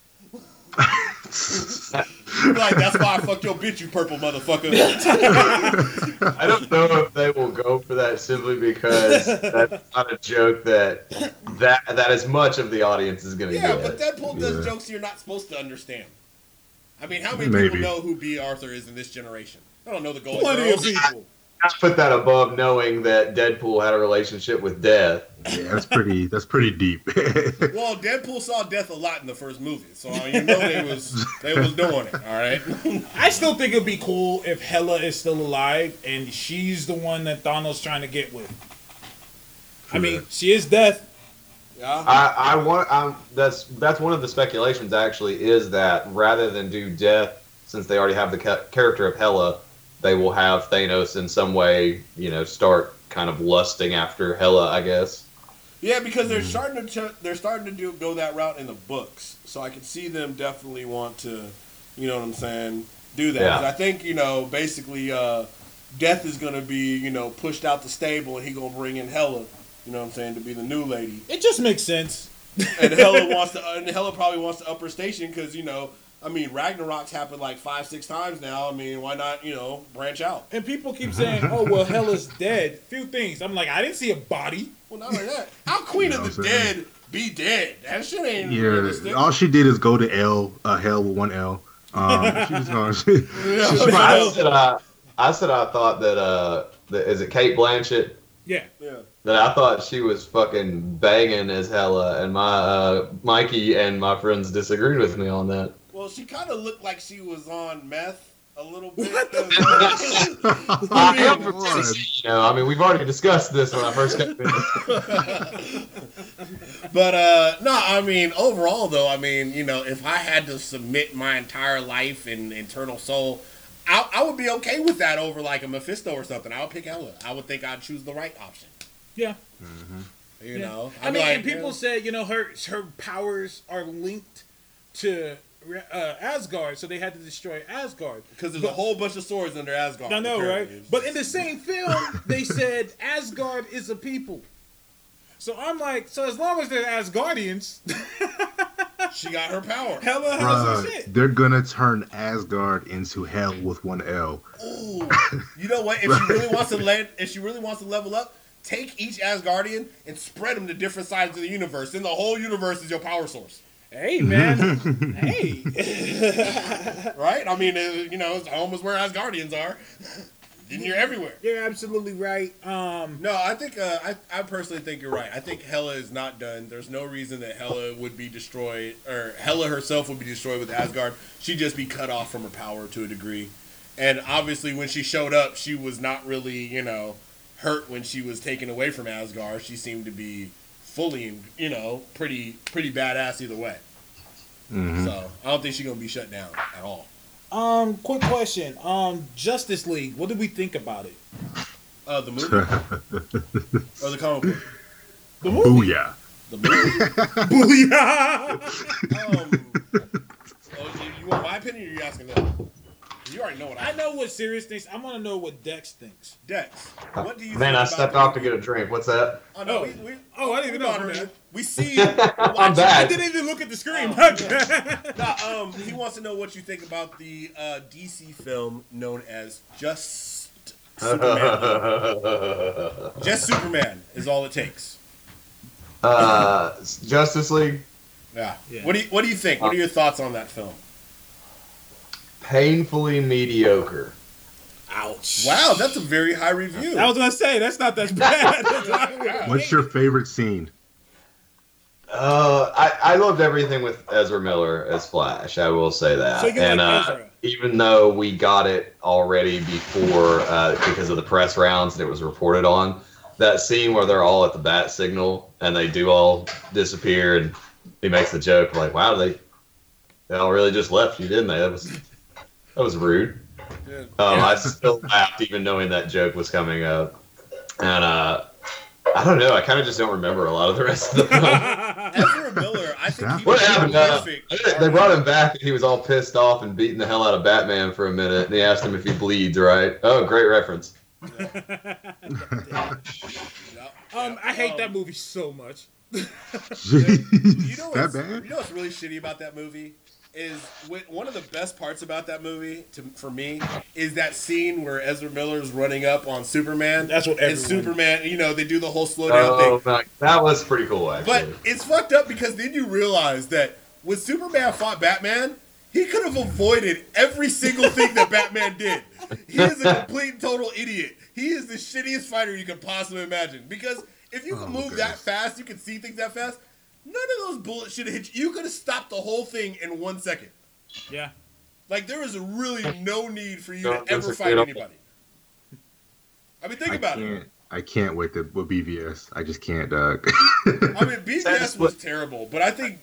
Like that's why I fucked your bitch, you purple motherfucker. I don't know if they will go for that simply because that's not a joke that that that as much of the audience is going to Yeah, get. Yeah, but Deadpool does Yeah. jokes you're not supposed to understand. I mean, how many Maybe. people know who Bea Arthur is in this generation? I don't know the Golden plenty of people. I put that above knowing that Deadpool had a relationship with Death. Yeah, that's pretty. That's pretty deep. Well, Deadpool saw death a lot in the first movie, so you know they was they was doing it. All right. I still think it'd be cool if Hela is still alive and she's the one that Thanos trying to get with. I mean, she is death. yeah. I, I want. I'm, that's that's one of the speculations. Actually, is that rather than do Death, since they already have the ca- character of Hela, they will have Thanos in some way. You know, start kind of lusting after Hela. I guess. Yeah, because they're starting to ch- they're starting to do go that route in the books, so I can see them definitely want to, you know what I'm saying, do that. Yeah. I think you know basically, uh, Death is gonna be you know pushed out the stable, and he gonna bring in Hela, you know what I'm saying, to be the new lady, It just makes sense. and Hela wants to, and Hela probably wants to up her station because you know. I mean, Ragnarok's happened like five, six times now. I mean, why not, you know, branch out? And people keep saying, "Oh, well, Hela's dead." Few things. I'm like, I didn't see a body. Well, not like that. How Queen You know of the what saying? Dead be dead? That shit ain't realistic. yeah, all she did is go to L, uh, hell with one L. Um, she's gonna. She, she, she I said I, I said I thought that uh, that, is it Cate Blanchett? Yeah. Yeah. That I thought she was fucking banging as Hela, and my uh, Mikey and my friends disagreed with me on that. Well, she kind of looked like she was on meth a little bit. What the I am Come from on. You know. I mean, we've already discussed this when I first got in. but uh no, I mean overall though, I mean you know if I had to submit my entire life and internal soul, I, I would be okay with that over like a Mephisto or something. I would pick Ella. I would think I'd choose the right option. Yeah. You Yeah. know, I I'd be mean, like, and people yeah. said, you know, her her powers are linked to uh, Asgard, so they had to destroy Asgard. because there's a whole bunch of swords under Asgard. I know, right? But in the same film, they said Asgard is a people. So I'm like, so as long as they're Asgardians, she got her power. hella has shit. they're gonna turn Asgard into hell with one L. Ooh, you know what? If she really wants to let, if she really wants to level up, take each Asgardian and spread them to different sides of the universe. Then the whole universe is your power source, Hey man, hey. right? I mean, uh, you know, home is where Asgardians are. then you're everywhere. You're absolutely right. Um, No, I think uh, I, I personally think you're right. I think Hela is not done. There's no reason that Hela would be destroyed, or Hela herself would be destroyed with Asgard. She'd just be cut off from her power to a degree. And obviously, when she showed up, she was not really, you know, hurt when she was taken away from Asgard. She seemed to be fully, you know, pretty pretty badass either way. Mhm. So I don't think she's gonna be shut down at all. um, quick question. Um, Justice League. What did we think about it? Uh, the movie or the comic book? The movie. Booyah. The movie. Booyah! Um, oh, you, you want my opinion, or you asking them? You already know what I. I know what Sirius thinks. I want to know what Dex thinks. Dex, what do you? Man, think I stepped off to get a drink. What's that? Oh, no, Oh. we, we, Oh, I didn't even know, man. man. We see. I'm I didn't even look at the screen. Oh. Nah, um, he wants to know what you think about the uh, DC film known as Just Superman. Just Superman is all it takes. uh, Justice League, Yeah. Yeah. What do you What do you think? What are your thoughts on that film? Painfully mediocre. Ouch. Wow, that's a very high review. I was gonna say that's not that bad. What's your favorite scene? Uh, I, I loved everything with Ezra Miller as Flash. I will say that. So and like uh, even though we got it already before uh, because of the press rounds and it was reported on, that scene where they're all at the bat signal and they do all disappear and he makes the joke like, "Wow, they they all really just left you, didn't they?" That was that was rude. Yeah. Um, I still laughed even knowing that joke was coming up, and uh, I don't know. I kind of just don't remember a lot of the rest of the film. Ezra Miller, I think he What was happened? Uh, they brought him back and he was all pissed off and beating the hell out of Batman for a minute. And he asked him if he bleeds, right? Oh, great reference. um, I hate that movie so much. You know that bad? you know what's really shitty about that movie is wh- one of the best parts about that movie to, for me is that scene where Ezra Miller's running up on Superman. That's what everyone... and everyone- Superman, you know, they do the whole slow down Oh, thing. that was pretty cool, But it's fucked up because then you realize that when Superman fought Batman, he could have avoided every single thing that Batman did. He is a complete and total idiot. He is the shittiest fighter you could possibly imagine. Because if you can Oh, move goodness. that fast, you can see things that fast. None of those bullets should have hit you. You could have stopped the whole thing in one second. Yeah. Like there is really no need for you No, to ever fight anybody. I mean, think I about it. can't. I can't wait to with BVS. I just can't, Doug. I mean, BVS was terrible, but I think,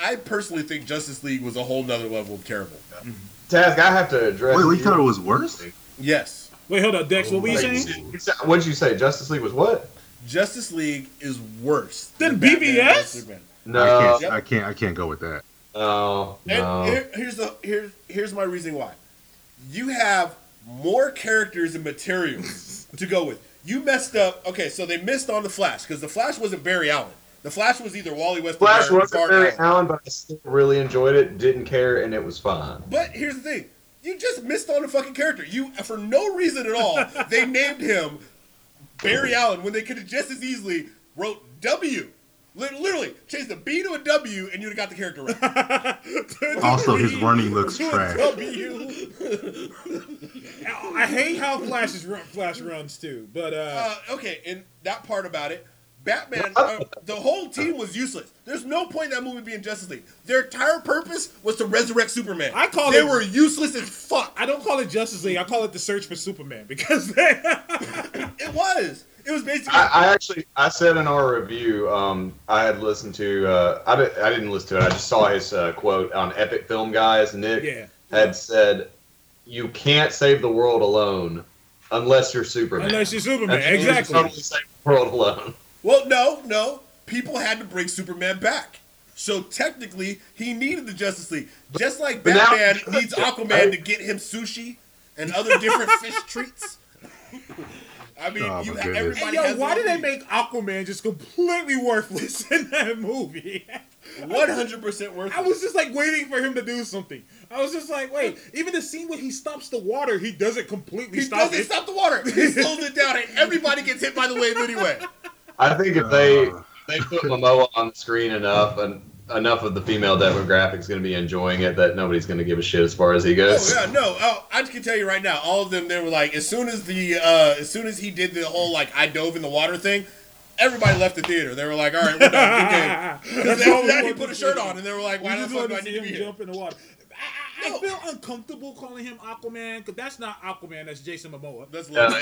I personally think Justice League was a whole nother level of terrible. Task, I have to address. Wait, you you. thought it was worse? Yes, Wait, hold up, Dex. What were you saying? What'd you say? Justice League was what? Justice League is worse Than Batman BVS? No, I can't. Yep. I can't. I can't go with that. no, And no. here, here's the here, here's my reason why. You have more characters and materials to go with. You messed up. Okay, so they missed on the Flash because the Flash wasn't Barry Allen. The Flash was either Wally West or Flash Barry, wasn't Bart very Allen. Allen, but I still really enjoyed it. Didn't care, and it was fine. But here's the thing: you just missed on a fucking character. You, for no reason at all, they named him Barry Allen when they could have just as easily wrote W. Literally, change the B to a W, and you'd have got the character right. Also, his running looks trash. W. I hate how Flash is run, Flash runs too, but uh, Uh, okay, and that part about it, Batman, uh, the whole team was useless. There's no point in that movie being Justice League. Their entire purpose was to resurrect Superman. I call they it- were useless as fuck. I don't call it Justice League. I call it the search for Superman because they, It was. It was basically. I, I actually I said in our review, um, I had listened to uh, I, did, I didn't listen to it. I just saw his uh, quote on Epic Film Guys. Nick Yeah. had said, "You can't save the world alone unless you're Superman." unless you're Superman, That means you exactly. totally save the world alone. Well, no, no. People had to bring Superman back. So technically, he needed the Justice League. Just like But now- Batman needs Aquaman to get him sushi and other different fish treats. I mean, Oh, you, my everybody Hey, yo, has why their did they make Aquaman just completely worthless in that movie? One hundred percent worthless. I was just like waiting for him to do something. I was just like, wait, even the scene where he stops the water, he doesn't completely He stop doesn't it. stop the water. He slows it down, and everybody gets hit by the wave anyway. I think if they Uh. they put Momoa on the screen enough, and enough of the female demographic is going to be enjoying it that nobody's going to give a shit as far as he Oh goes. yeah, no. Oh, I can tell you right now, all of them. They were like, as soon as the, uh, as soon as he did the whole like I dove in the water thing, everybody left the theater. They were like, all right, we're done. Okay. Because That's all we then he put a shirt on, and they were like, We why the just fuck do I to need see to be him here? jump in the water. I, I, No. Feel uncomfortable calling him Aquaman because that's not Aquaman. That's Jason Momoa. That's Lobo.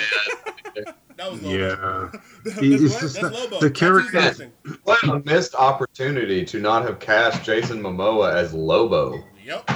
yeah. That was Lobo. Yeah, That's It- what? just That's not- Lobo. the character. his. What a missed opportunity to not have cast Jason Momoa as Lobo. Yep.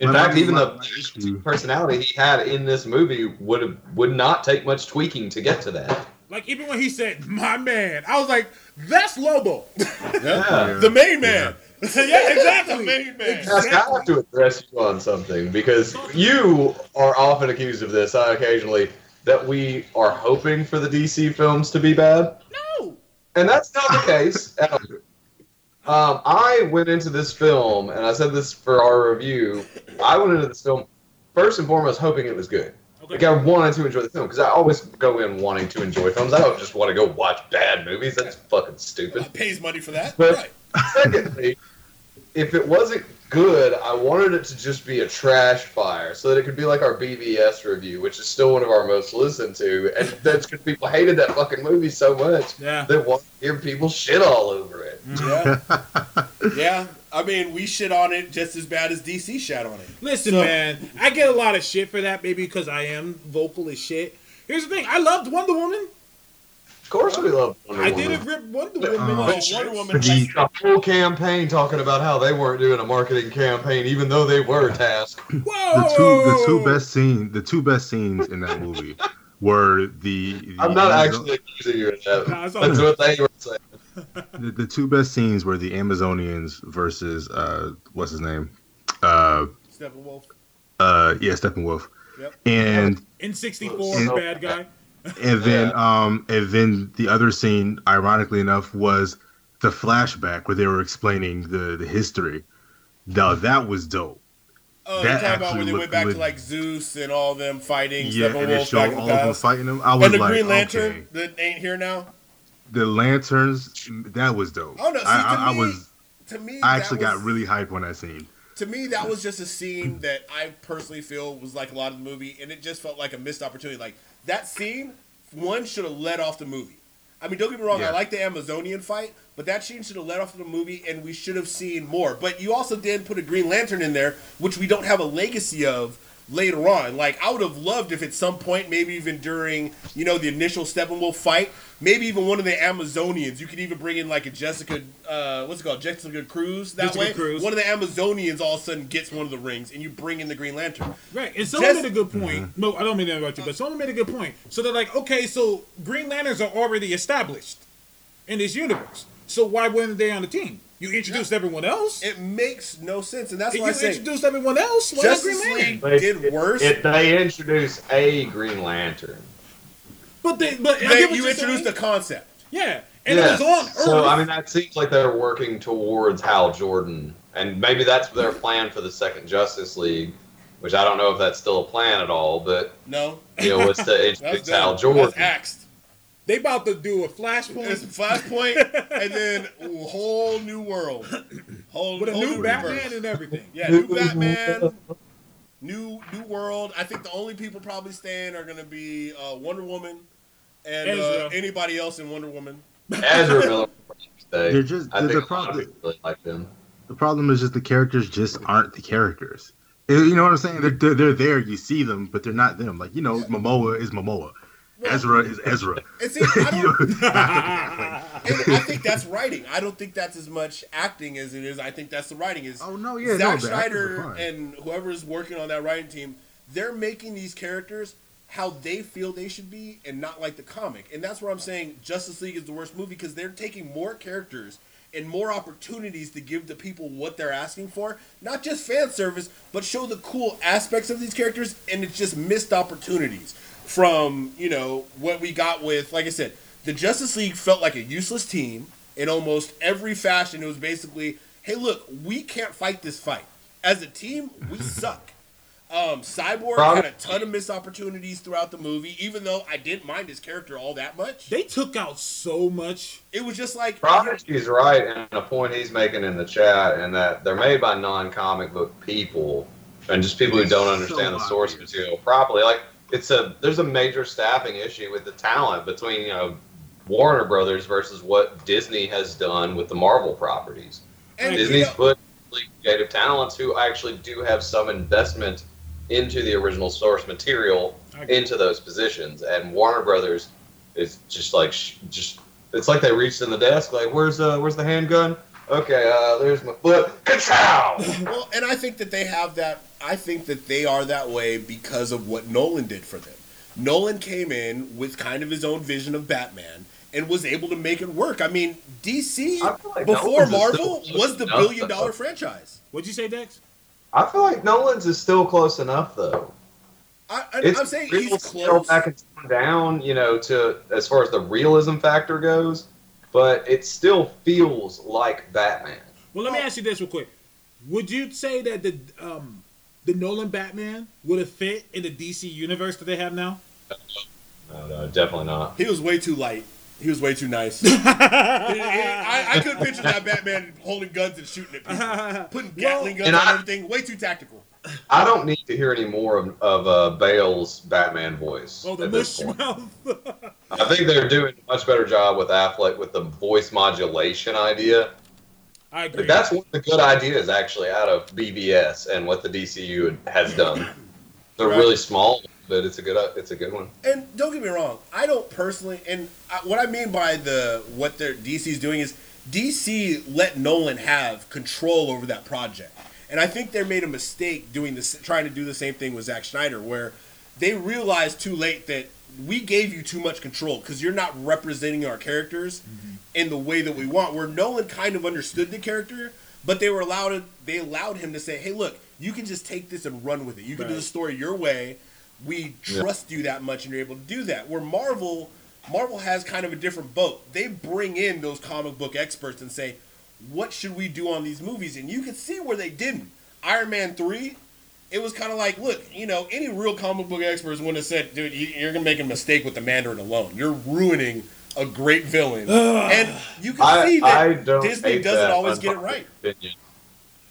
In My- fact, even the my personality he had in this movie would have would not take much tweaking to get to that. Like even when he said "my man," I was like, "That's Lobo." Yeah. The main man. yeah, exactly. The main man. I have to address you on something because you are often accused of this I occasionally that we are hoping for the DC films to be bad, No. and that's not the case. Um, I went into this film, and I said this for our review. I went into this film first and foremost hoping it was good. Okay. Like I wanted to enjoy the film because I always go in wanting to enjoy films. I don't just want to go watch bad movies. That's fucking stupid. Pays money for that. But- right. Secondly, if it wasn't good, I wanted it to just be a trash fire so that it could be like our BVS review, which is still one of our most listened to. And that's because people hated that fucking movie so much. Yeah. They want to hear people shit all over it. Mm-hmm. Yeah. yeah. I mean, we shit on it just as bad as DC shat on it. Listen, So- man, I get a lot of shit for that, maybe because I am vocal as shit. Here's the thing: I loved Wonder Woman. Of course, we love Wonder Woman. I Woman. didn't rip Wonder Uh, Woman. Oh. Wonder Woman. The- A whole campaign talking about how they weren't doing a marketing campaign, even though they were tasked. Whoa! the two the two best scene the two best scenes in that movie were the, the I'm not Amazo- actually accusing you of that. Nah, That's what they were saying. the, the two best scenes were the Amazonians versus uh what's his name uh Steppenwolf. uh yeah Steppenwolf Yep. and in '64, bad guy. And then Yeah. um and then the other scene ironically enough was the flashback where they were explaining the the history now that was dope Oh, That you're talking about when they went back to like Zeus and all them fighting yeah and Steppenwolf showed all the of them fighting them i was And the like Green Lantern okay. that ain't here now. the lanterns that was dope Oh, no, see, I, to I, I me, was To me, i actually was- got really hyped when that scene to me that was just a scene that I personally feel was like a lot of the movie, and it just felt like a missed opportunity. Like that scene, one should have led off the movie. I mean, don't get me wrong, I like the Amazonian fight, but that scene should have led off the movie, and we should have seen more. But you also did put a Green Lantern in there, which we don't have a legacy of later on. Like I would have loved if at some point, maybe even during you know the initial Steppenwolf fight, maybe even one of the Amazonians, you could even bring in like a Jessica, uh, what's it called, Jessica Cruz. That Jessica way, Cruz. one of the Amazonians all of a sudden gets one of the rings, and you bring in the Green Lantern. Right, and someone Just- made a good point. No, I don't mean to interrupt you, but someone made a good point. So they're like, okay, so Green Lanterns are already established in this universe. So why weren't they on the team? You introduced everyone else. It makes no sense, and that's if why you I say introduced everyone else, why not Justice Green Lantern? League They- did worse. It, they introduced a Green Lantern. But they, but They- you you're introduced the concept. yeah, and Yeah. it was on Earth. So I mean, that seems like they're working towards Hal Jordan, and maybe that's their plan for the second Justice League. Which I don't know if that's still a plan at all, but No, you know, it's to that's introduce. Hal Jordan. That's axed. They about to do a It's flashpoint Flashpoint, and then a whole new world, whole with a whole new Batman universe. and everything. Yeah, new Batman, new new world. I think the only people probably staying are gonna be uh, Wonder Woman and uh, anybody else in Wonder Woman. Ezra Miller. They're just- I they're think the a lot of problem- really like them. The problem is just the characters just aren't the characters. You know what I'm saying? They're, they're, they're there, you see them, but they're not them. Like, you know, Momoa is Momoa. Ezra is Ezra. And see, I don't, I think that's writing. I don't think that's as much acting as it is. I think that's the writing. Is Oh, no, yeah, Zack no, the actors are Snyder fine. and whoever's working on that writing team, they're making these characters how they feel they should be, and not like the comic. And that's where I'm saying Justice League is the worst movie because they're taking more characters and more opportunities to give the people what they're asking for, not just fan service, but show the cool aspects of these characters, and it's just missed opportunities from you know what we got with, like I said, the Justice League felt like a useless team in almost every fashion. It was basically, hey, look, we can't fight this fight as a team. We suck. Um, Cyborg Probably- had a ton of missed opportunities throughout the movie, even though I didn't mind his character all that much. They took out so much. It was just like Prodigy's right in a point he's making in the chat, and that they're made by non-comic book people and just people who don't So understand the source obvious. material properly. Like it's a there's a major staffing issue with the talent between you know Warner Brothers versus what Disney has done with the Marvel properties. and, you Disney's know- put creative talents who actually do have some investment into the original source material I into those positions, and Warner Brothers is just like just it's like they reached in the desk like where's uh where's the handgun? Okay, uh there's my foot. Ka-chow! Well, and I think that they have that. I think that they are that way because of what Nolan did for them. Nolan came in with kind of his own vision of Batman and was able to make it work. I mean, DC I like before Marvel was the billion dollar franchise. What'd you say, Dex? I feel like Nolan's is still close enough though. I, I'm saying he's close. back and down, you know, to as far as the realism factor goes, but it still feels like Batman. Well, let me ask you this real quick. Would you say that the um the Nolan Batman would have fit in the DC universe that they have now? No, no, definitely not. He was way too light. He was way too nice. He- he- I, I could picture that Batman holding guns and shooting at people, putting Gatling guns And on I- everything. Way too tactical. I don't need to hear any more of, of uh, Bale's Batman voice. Oh, the at mush mouth. I think they're doing a much better job with Affleck with the voice modulation idea. I agree. That's one of the good ideas actually out of BVS and what the DCU has done. They're Right. really small, but it's a good uh, it's a good one. And don't get me wrong, I don't personally. And I, what I mean by the what their is doing is DC let Nolan have control over that project, and I think they made a mistake doing this, trying to do the same thing with Zack Snyder, where they realized too late that we gave you too much control because you're not representing our characters mm-hmm. in the way that we want. Where Nolan kind of understood the character, but they were allowed they allowed him to say, "Hey, look, you can just take this and run with it. You can do the story your way. We Yeah. trust you that much, and you're able to do that." Where Marvel, Marvel has kind of a different boat. They bring in those comic book experts and say, "What should we do on these movies?" And you can see where they didn't. Iron Man three. It was kind of like, look, you know, any real comic book experts would have said, dude, you- you're gonna make a mistake with the Mandarin alone. You're ruining a great villain, and you can I, see that I don't Disney doesn't that always get it right. opinion.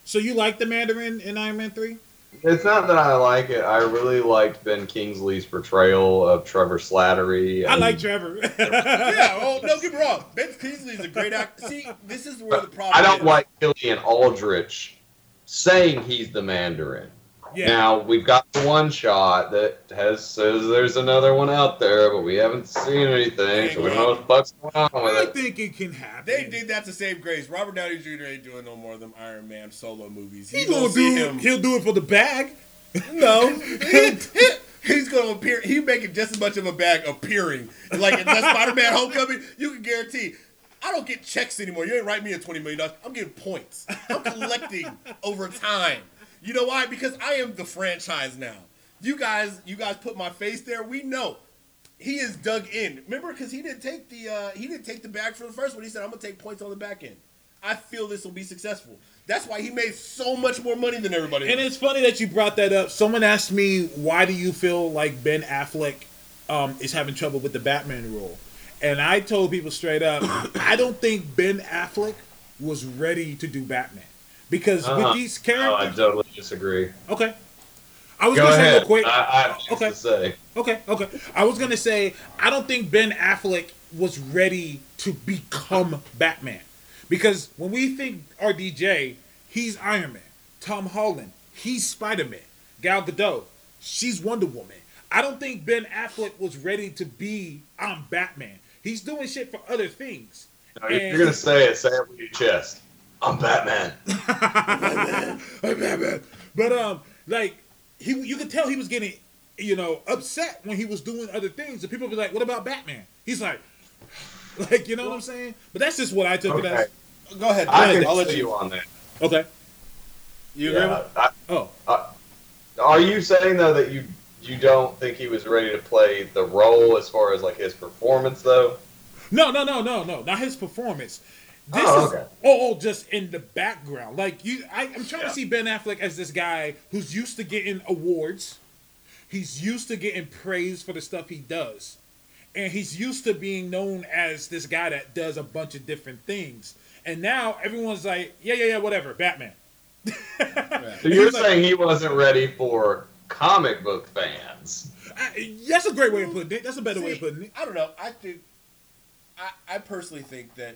so you like the Mandarin in Iron Man three? It's not that I like it. I really liked Ben Kingsley's portrayal of Trevor Slattery. I like Trevor. yeah, well, don't get me wrong. Ben Kingsley is a great actor. See, this is where the problem. I don't is. like Killian Aldrich saying he's the Mandarin. Yeah. Now we've got the one shot that has says there's another one out there, but we haven't seen anything, so we don't know what the fuck's going on with I it. think it can happen. They did that to save grace. Robert Downey Jr. ain't doing no more of them Iron Man solo movies. He's You gonna see do. him. He'll do it for the bag. No, He- he- he's gonna appear. He making just as much of a bag appearing. Like in that Spider-Man Homecoming, you can guarantee. I don't get checks anymore. You ain't write me a twenty million dollars. I'm getting points. I'm collecting over time. You know why? Because I am the franchise now. You guys, you guys put my face there. We know he is dug in. Remember, because he didn't take the uh, he didn't take the bag for the first one. He said, "I'm gonna take points on the back end." I feel this will be successful. That's why he made so much more money than everybody. And else. it's funny that you brought that up. Someone asked me, why do you feel like Ben Affleck um, is having trouble with the Batman role? and I told people straight up, I don't think Ben Affleck was ready to do Batman because Uh-huh. with these No, I characters. totally disagree. okay, I was Go gonna say ahead. real quick. I, I have Okay. to say. Okay, okay. I was gonna say I don't think Ben Affleck was ready to become Batman because when we think RDJ, he's Iron Man. Tom Holland, he's Spider Man. Gal Gadot, she's Wonder Woman. I don't think Ben Affleck was ready to be I'm Batman. He's doing shit for other things. No, you're, And- you're gonna say it. Say it with your chest. I'm Batman. I'm Batman. But um, like he, you could tell he was getting, you know, upset when he was doing other things. And people be like, "What about Batman?" He's like, like you know what I'm saying. But that's just what I took it as. Go ahead. I can see you. on that. Okay. You agree Yeah, with? I, Oh, Are you saying though that you you don't think he was ready to play the role as far as like his performance though? no, no, no, no, no, not his performance. This Oh, is okay. oh, oh, just in the background. Like you, I, I'm trying Yeah. to see Ben Affleck as this guy who's used to getting awards. He's used to getting praise for the stuff he does. And he's used to being known as this guy that does a bunch of different things. And now everyone's like, yeah, yeah, yeah, whatever, Batman. So you're He's like- saying he wasn't ready for comic book fans? I, that's a great way of putting it. That's a better way of See, putting it. I don't know. I think, I, I personally think that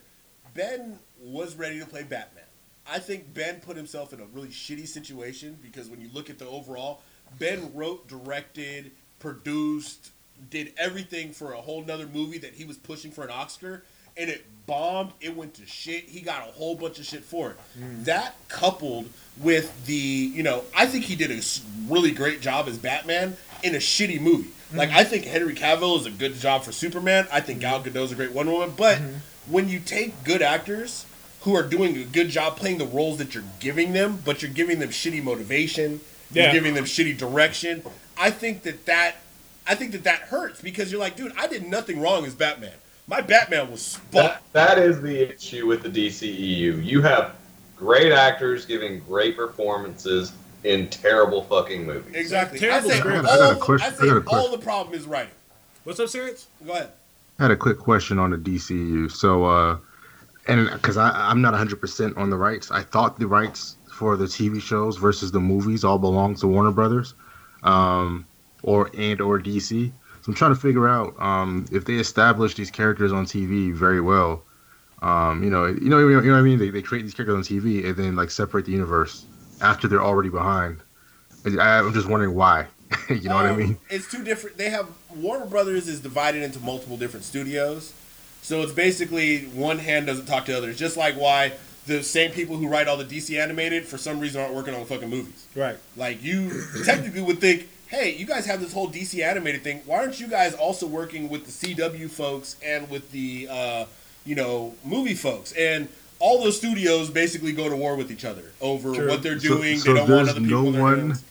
Ben was ready to play Batman. I think Ben put himself in a really shitty situation because when you look at the overall, Ben wrote, directed, produced, did everything for a whole nother movie that he was pushing for an Oscar, and it bombed. It went to shit. He got a whole bunch of shit for it. Mm. That coupled with the, you know, I think he did a really great job as Batman in a shitty movie. Like mm. I think Henry Cavill is a good job for Superman. I think mm. Gal Gadot is a great Wonder Woman. But mm-hmm. When you take good actors who are doing a good job playing the roles that you're giving them, but you're giving them shitty motivation, Yeah. you're giving them shitty direction. I think that that I think that that hurts because you're like, dude, I did nothing wrong as Batman. My Batman was spot. That, that is the issue with the DCEU. You have great actors giving great performances in terrible fucking movies. Exactly. I Terrible say, script. I got a all, I I say got a all the problem is writing. What's up, Sirius? Go ahead. I had a quick question on the DCU. So, uh, and because I'm not 100% on the rights, I thought the rights for the TV shows versus the movies all belong to Warner Brothers, um, or and or DC. So I'm trying to figure out um, if they establish these characters on TV very well. Um, you know, you know, you know, you know what I mean. They, they create these characters on TV and then like separate the universe after they're already behind. I, I'm just wondering why. you know what I Um, mean? It's two different. They have Warner Brothers is divided into multiple different studios, so it's basically one hand doesn't talk to others. Just like why the same people who write all the DC animated for some reason aren't working on the fucking movies. Right. Like you technically would think, hey, you guys have this whole DC animated thing. Why aren't you guys also working with the CW folks and with the uh, you know movie folks? And all those studios basically go to war with each other over True. what they're doing. so they don't want there's other people. no one- hands.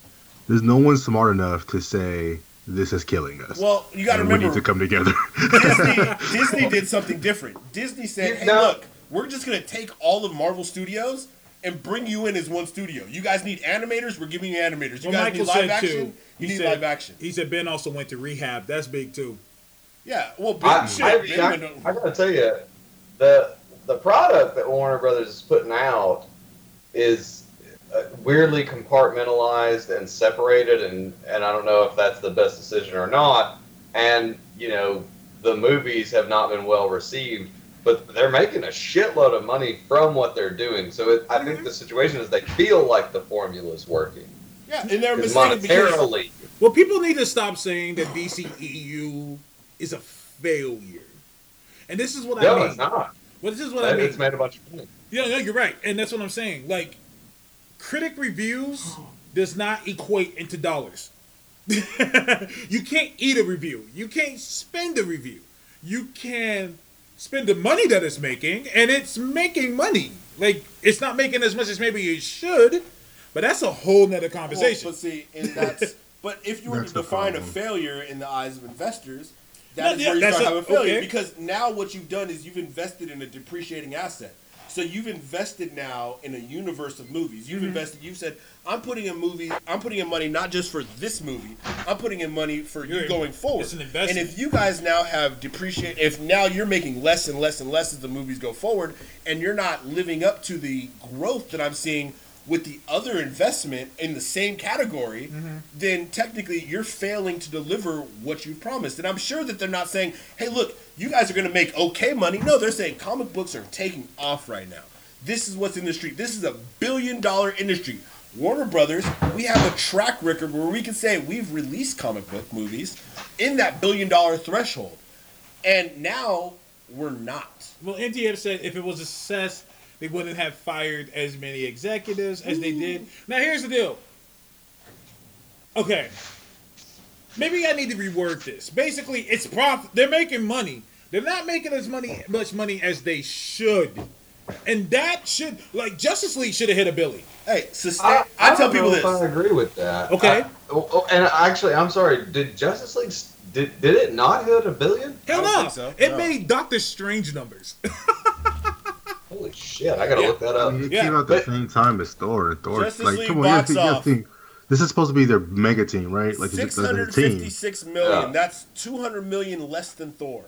There's no one smart enough to say this is killing us. Well, you got to and we need to come together. Disney, Disney did something different. Disney said, "Hey, No. look, we're just gonna take all of Marvel Studios and bring you in as one studio. You guys need animators. We're giving you animators. You Well, guys Michael need live action. too. You need said- live action. He said Ben also went to rehab. That's big too. Yeah. Well, Ben, I, shit, I, Ben I, went- I gotta tell you, the the product that Warner Brothers is putting out is Uh, weirdly compartmentalized and separated, and and I don't know if that's the best decision or not. And you know, the movies have not been well received, but they're making a shitload of money from what they're doing. So it, I think mm-hmm. the situation is they feel like the formula is working. yeah, and they're mistaken because monetarily, Well, people need to stop saying that DCEU is a failure. And this is what I mean. no, it's not. Well, this is what I mean. It's made a bunch of money. Yeah, no, you're right, and that's what I'm saying. Like, critic reviews does not equate into dollars. you can't eat a review. You can't spend a review. You can spend the money that it's making, and it's making money. Like, it's not making as much as maybe it should, but that's a whole nother Well, conversation. but see, and that's but if you were That's to define a failure in the eyes of investors, No, that is yeah, where you that's start a- having failure okay. because now what you've done is you've invested in a depreciating asset. So you've invested now in a universe of movies. You've Mm-hmm. invested. You've said, "I'm putting in movie. I'm putting in money not just for this movie. I'm putting in money for you You're- going forward." it's an investment. And if you guys now have depreciate, if now you're making less and less and less as the movies go forward, and you're not living up to the growth that I'm seeing with the other investment in the same category, Mm-hmm. then technically you're failing to deliver what you promised. And I'm sure that they're not saying, "Hey, look, you guys are going to make okay money." No, they're saying comic books are taking off right now. This is what's in the street. This is a billion dollar industry. Warner Brothers, we have a track record where we can say we've released comic book movies in that billion dollar threshold. And now we're not. Well, NTF said if it was a success, they wouldn't have fired as many executives as they did. Now, here's the deal. Okay. Maybe I need to reword this. Basically, it's profit. They're making money. They're not making as money much money as they should. And that should like Justice League should have hit a billy. Hey, sustain. I, tell don't people know this. If I agree with that. Okay. I- oh, oh, and actually, I'm sorry. Did Justice League s- did did it not hit a billion? Hell no. so. It No. made Doctor Strange numbers. Holy shit! I gotta Yeah. look that I up. mean, it Yeah, came out at the but- same time as Thor. and Thor, Justice like, League come on, box you gotta off. think, this is supposed to be their mega team, right? Like, Six it's a hundred team. fifty-six million. Yeah. That's two hundred million less than Thor.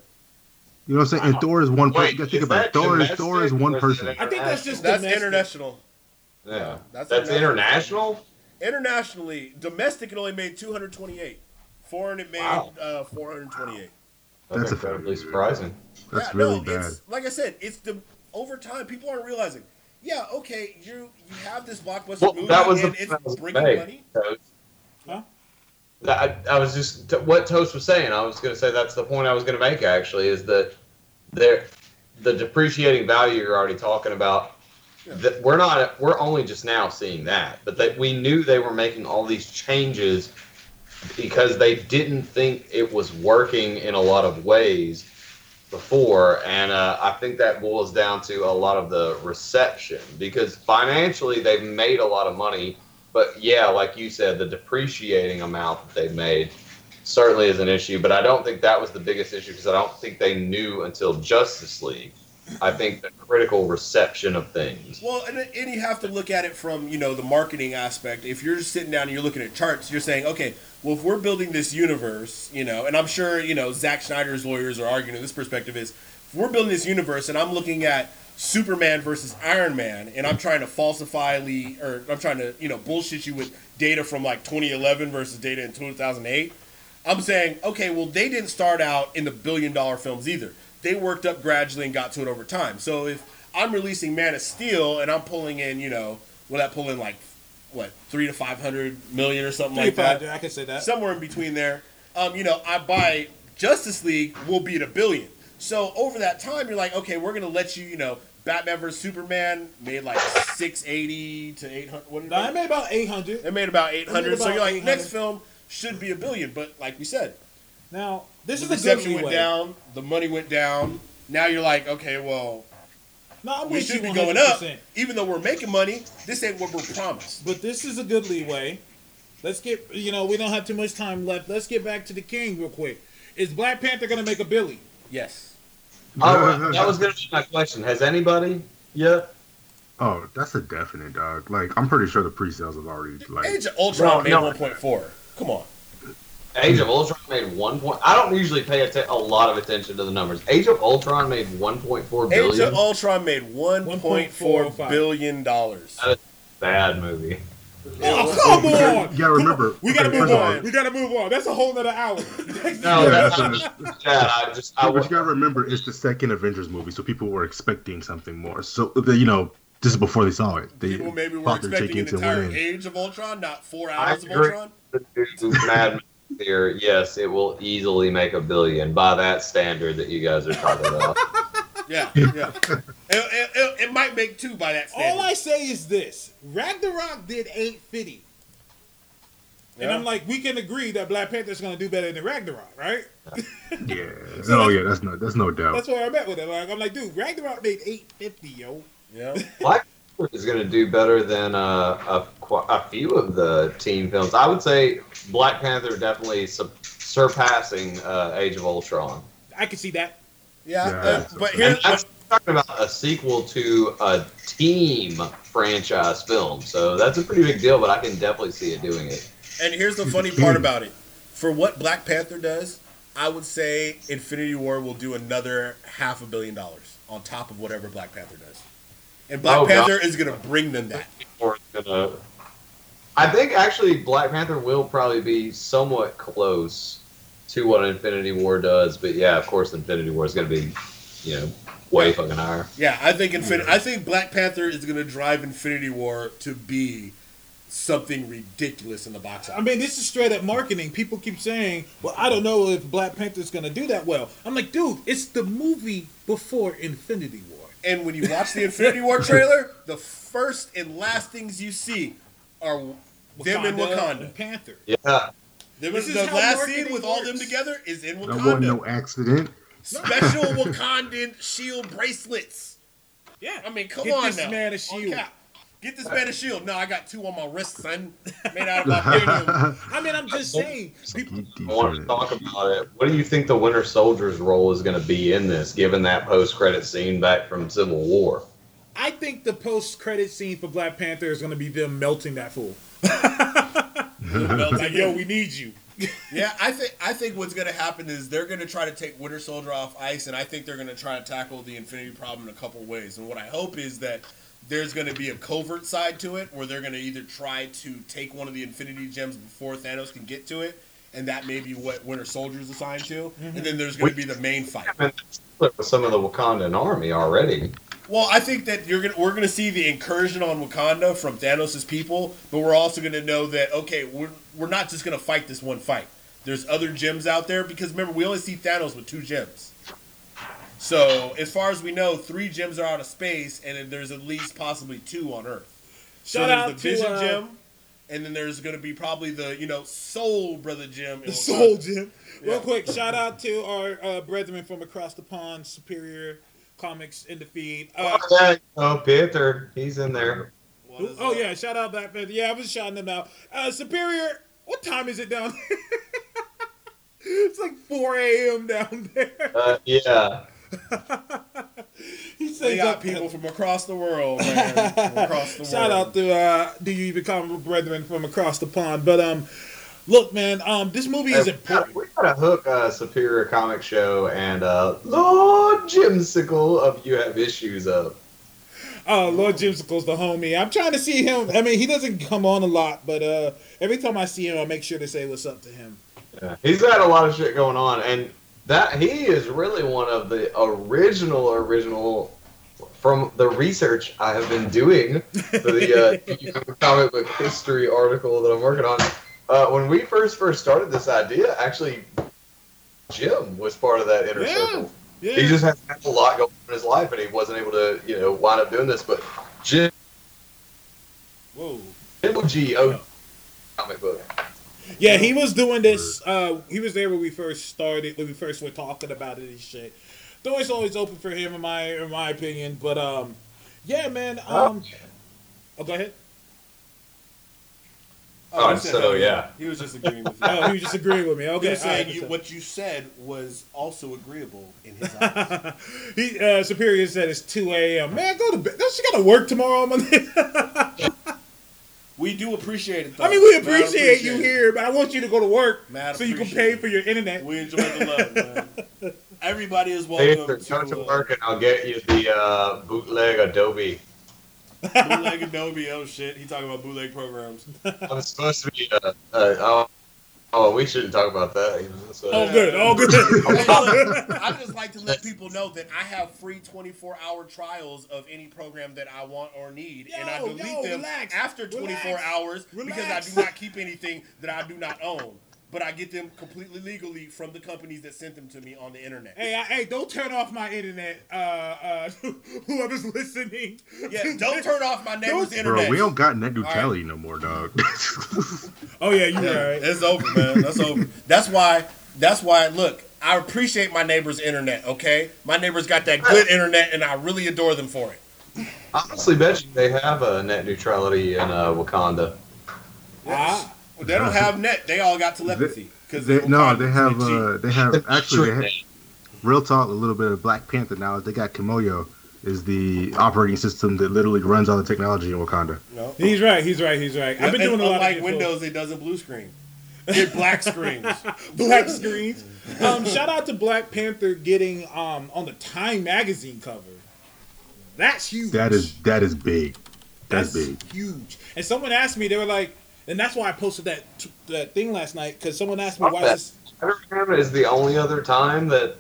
You know what I'm saying? And Thor is one person. Wait, You gotta think is about it. Thor is Thor is one person. I think that's just That's domestic. international. Yeah, That's that's, international. Internationally, domestic it only made two hundred twenty-eight. Foreign it made Wow. uh, four hundred twenty-eight. That's, That's incredibly surprising. That's yeah, really no, bad. It's, like I said, it's the over time people aren't realizing. Yeah, okay, you you have this blockbuster Well, movie that was the and point it's I was bringing gonna money. Toast. Huh? That- I, I was just t- what Toast was saying. I was going to say that's the point I was going to make. Actually, is that there the depreciating value you're already talking about. Yeah. That we're not. We're only just now seeing that, but that we knew they were making all these changes because they didn't think it was working in a lot of ways before, and uh, I think that boils down to a lot of the reception because financially they've made a lot of money, but yeah, like you said, the depreciating amount that they've made certainly is an issue. But I don't think that was the biggest issue because I don't think they knew until Justice League. I think the critical reception of things. Well, and, and you have to look at it from you know the marketing aspect. If you're just sitting down and you're looking at charts, you're saying, okay, well, if we're building this universe, you know, and I'm sure you know Zack Snyder's lawyers are arguing this perspective is, if we're building this universe, and I'm looking at Superman versus Iron Man, and I'm trying to falsify the, or I'm trying to you know bullshit you with data from like 2011 versus data in 2008. I'm saying, okay, well, they didn't start out in the billion dollar films either. They worked up gradually and got to it over time. So if I'm releasing Man of Steel and I'm pulling in, you know, will that pull in like what three to five hundred million or something like that? I can say that. somewhere in between there. Um, you know, I buy Justice League will be at a billion. So over that time, you're like, okay, we're gonna let you, you know, Batman vs Superman made like six eighty to eight hundred. What did No, I it made about 800. It made about eight hundred. So you're like, next film should be a billion. But like we said, Now, this the is a good reception went leeway. down, the money went down. Now you're like, okay, well, No, I'm we should be 100%. going up, even though we're making money. This ain't what we're promised. But this is a good leeway. Let's get, you know, we don't have too much time left. Let's get back to the king real quick. Is Black Panther going to make a Billy? Yes. Oh, that was going to be my question. Has anybody yet? Oh, that's a definite dog. Like I'm pretty sure the pre-sales have already like. Age of Ultron No, made no. one point four. Come on. Age of Ultron made one point. I don't usually pay atten- a lot of attention to the numbers. Age of Ultron made 1.4 Age of Ultron made one point four billion dollars. Bad movie. Oh, come You gotta- on! you gotta remember. We got to okay, move first on. We got to move on. That's a whole nother hour. No, Yeah, that's so- Chad, I just I but was you gotta remember, it's the second Avengers movie, so people were expecting something more. So the, you know, this is before they saw it. They People maybe were thought expecting an entire went. Age of Ultron, not four I hours of agree. Ultron. Mad Max here. Yes, it will easily make a billion by that standard that you guys are talking about. Yeah, yeah. it, it, it, it might make two by that standard. All I say is this: Ragnarok did 850, and I'm like, we can agree that Black Panther's going to do better than Ragnarok, right? Yeah. Oh yeah, that's no, that's no doubt. That's where I'm at with it. Like, I'm like, dude, Ragnarok made 850, yo. yeah. Black Panther is going to do better than uh, a, a few of the team films. I would say Black Panther definitely su- surpassing uh, Age of Ultron. I can see that. Yeah, Yeah, uh, but here, And talking about a sequel to a team franchise film, so that's a pretty big deal. But I can definitely see it doing it. And here's the funny part about it. For what Black Panther does, I would say Infinity War will do another half a billion dollars on top of whatever Black Panther does. And Black Oh, God. Panther is going to bring them that. Gonna. I think actually Black Panther will probably be somewhat close to what Infinity War does, but yeah, of course Infinity War is gonna be, you know, way fucking higher. Yeah, I think Infin- I think Black Panther is going to drive Infinity War to be something ridiculous in the box office. I mean, this is straight up marketing. People keep saying, "Well, I don't know if Black Panther's gonna do that well." I'm like, dude, it's the movie before Infinity War. And when you watch the Infinity War trailer, the first and last things you see are them in Wakanda. and Panther. Yeah. Them This is the last marketing scene with all them together is in That wasn't no accident. Special Wakandan shield bracelets. Yeah, I mean, come Get on this now. man a On shield. Cap. Get this man a shield. No, I got two on my wrist, son. Made out of my vibranium. I mean, I'm just saying, people. He I want to talk about it. What do you think the Winter Soldier's role is going to be in this, given that post-credit scene back from Civil War? I think the post-credit scene for Black Panther is gonna be them melting that fool. like, yo, we need you. Yeah, I think I think what's gonna happen is they're gonna try to take Winter Soldier off ice, and I think they're gonna try to tackle the Infinity problem in a couple ways. And what I hope is that there's gonna be a covert side to it, where they're gonna either try to take one of the Infinity Gems before Thanos can get to it, and that may be what Winter Soldier is assigned to. And then there's gonna be the main fight. With some of the Wakandan army already. Well, I think that you're gonna we're gonna see the incursion on Wakanda from Thanos' people, but we're also gonna know that okay, we're we're not just gonna fight this one fight. There's other gems out there because remember we only see Thanos with two gems. So as far as we know, three gems are out of space, and then there's at least possibly two on Earth. So Shout there's out the to, Vision uh, gem, and then there's gonna be probably the you know Soul Brother gem. The Wakanda. Soul Gem. Real quick, shout out to our uh, brethren from across the pond, Superior Comics in the feed. Uh, Oh, yeah, oh, Panther, he's in there. What is oh that? yeah, shout out Black Panther. Yeah, I was shouting them out. Uh, Superior, what time is it down there? it's like 4 a.m. down there. Uh, yeah. he says They got up- people from across the world, man. Across the Shout world. out to uh, do you even call them brethren from across the pond? But um, look, man, um, this movie is Hey, we gotta- important. we gotta hook uh, Superior Comic Show and uh, Lord Jimsicle of You Have Issues up. Oh, Lord Jimsicle's the homie. I'm trying to see him. I mean, he doesn't come on a lot, but uh, every time I see him, I make sure to say what's up to him. Yeah. He's got a lot of shit going on, and that he is really one of the original original from the research I have been doing for the uh, comic book history article that I'm working on. Uh, when we first first started this idea, actually, Jim was part of that inner Yeah. circle. Yeah. He just has a lot going on in his life, and he wasn't able to, you know, wind up doing this. But Jim, Whoa. Jim OG owed comic book. Yeah, he was doing this. Uh, he was there when we first started, when we first were talking about it and shit. Door's always open for him, in my in my opinion. But um, yeah, man. Um, oh, go ahead. Oh, he said so, that. yeah. He was just agreeing with you. Oh, he was just agreeing with me. He Okay, was saying all you, right. what you said was also agreeable in his eyes. he uh, Superior said it's two a.m. Man, go to bed. Don't you got to work tomorrow on Monday? we do appreciate it. Though. I mean, we Mad appreciate you it. here, but I want you to go to work Mad so you can pay for your internet. We enjoy the love, man. Everybody is welcome go to to uh, work, and I'll get you the uh, bootleg Adobe. bootleg Adobe. Oh shit, he talking about bootleg programs. I'm supposed to be. Uh, uh, oh, oh, we shouldn't talk about that. you know, so- Oh, good. Oh, good. Hey, I just like to let people know that I have free 24 hour trials of any program that I want or need, and I delete yo, them relax, after 24 relax, hours because I do not keep anything that I do not own. But I get them completely legally from the companies that sent them to me on the internet. Hey, I, hey, don't turn off my internet. Uh, uh, whoever's listening. Yeah, don't turn off my neighbor's Don't- internet. Bro, we don't got net neutrality no more, dog. Oh yeah, you're Yeah, right. It's over, man. That's over. That's why. That's why. Look, I appreciate my neighbor's internet. Okay, my neighbor's got that good internet, and I really adore them for it. Honestly, bet you they have a net neutrality in uh, Wakanda. Ah, They don't have net. They all got telepathy. Because They, no, they have uh, they have actually they have, real talk a little bit of Black Panther now. They got Kimoyo, is the operating system that literally runs all the technology in Wakanda. No. He's right. He's right. He's right. I've been And doing a lot unlike of Windows, it doesn't blue screen. It black screens. black screens. Um, shout out to Black Panther getting um, on the Time magazine cover. That's huge. That is that is big. That's, That's big. huge. And someone asked me, they were like, and that's why I posted that that thing last night because someone asked me Fuck why that. this. Spider-Man is the only other time that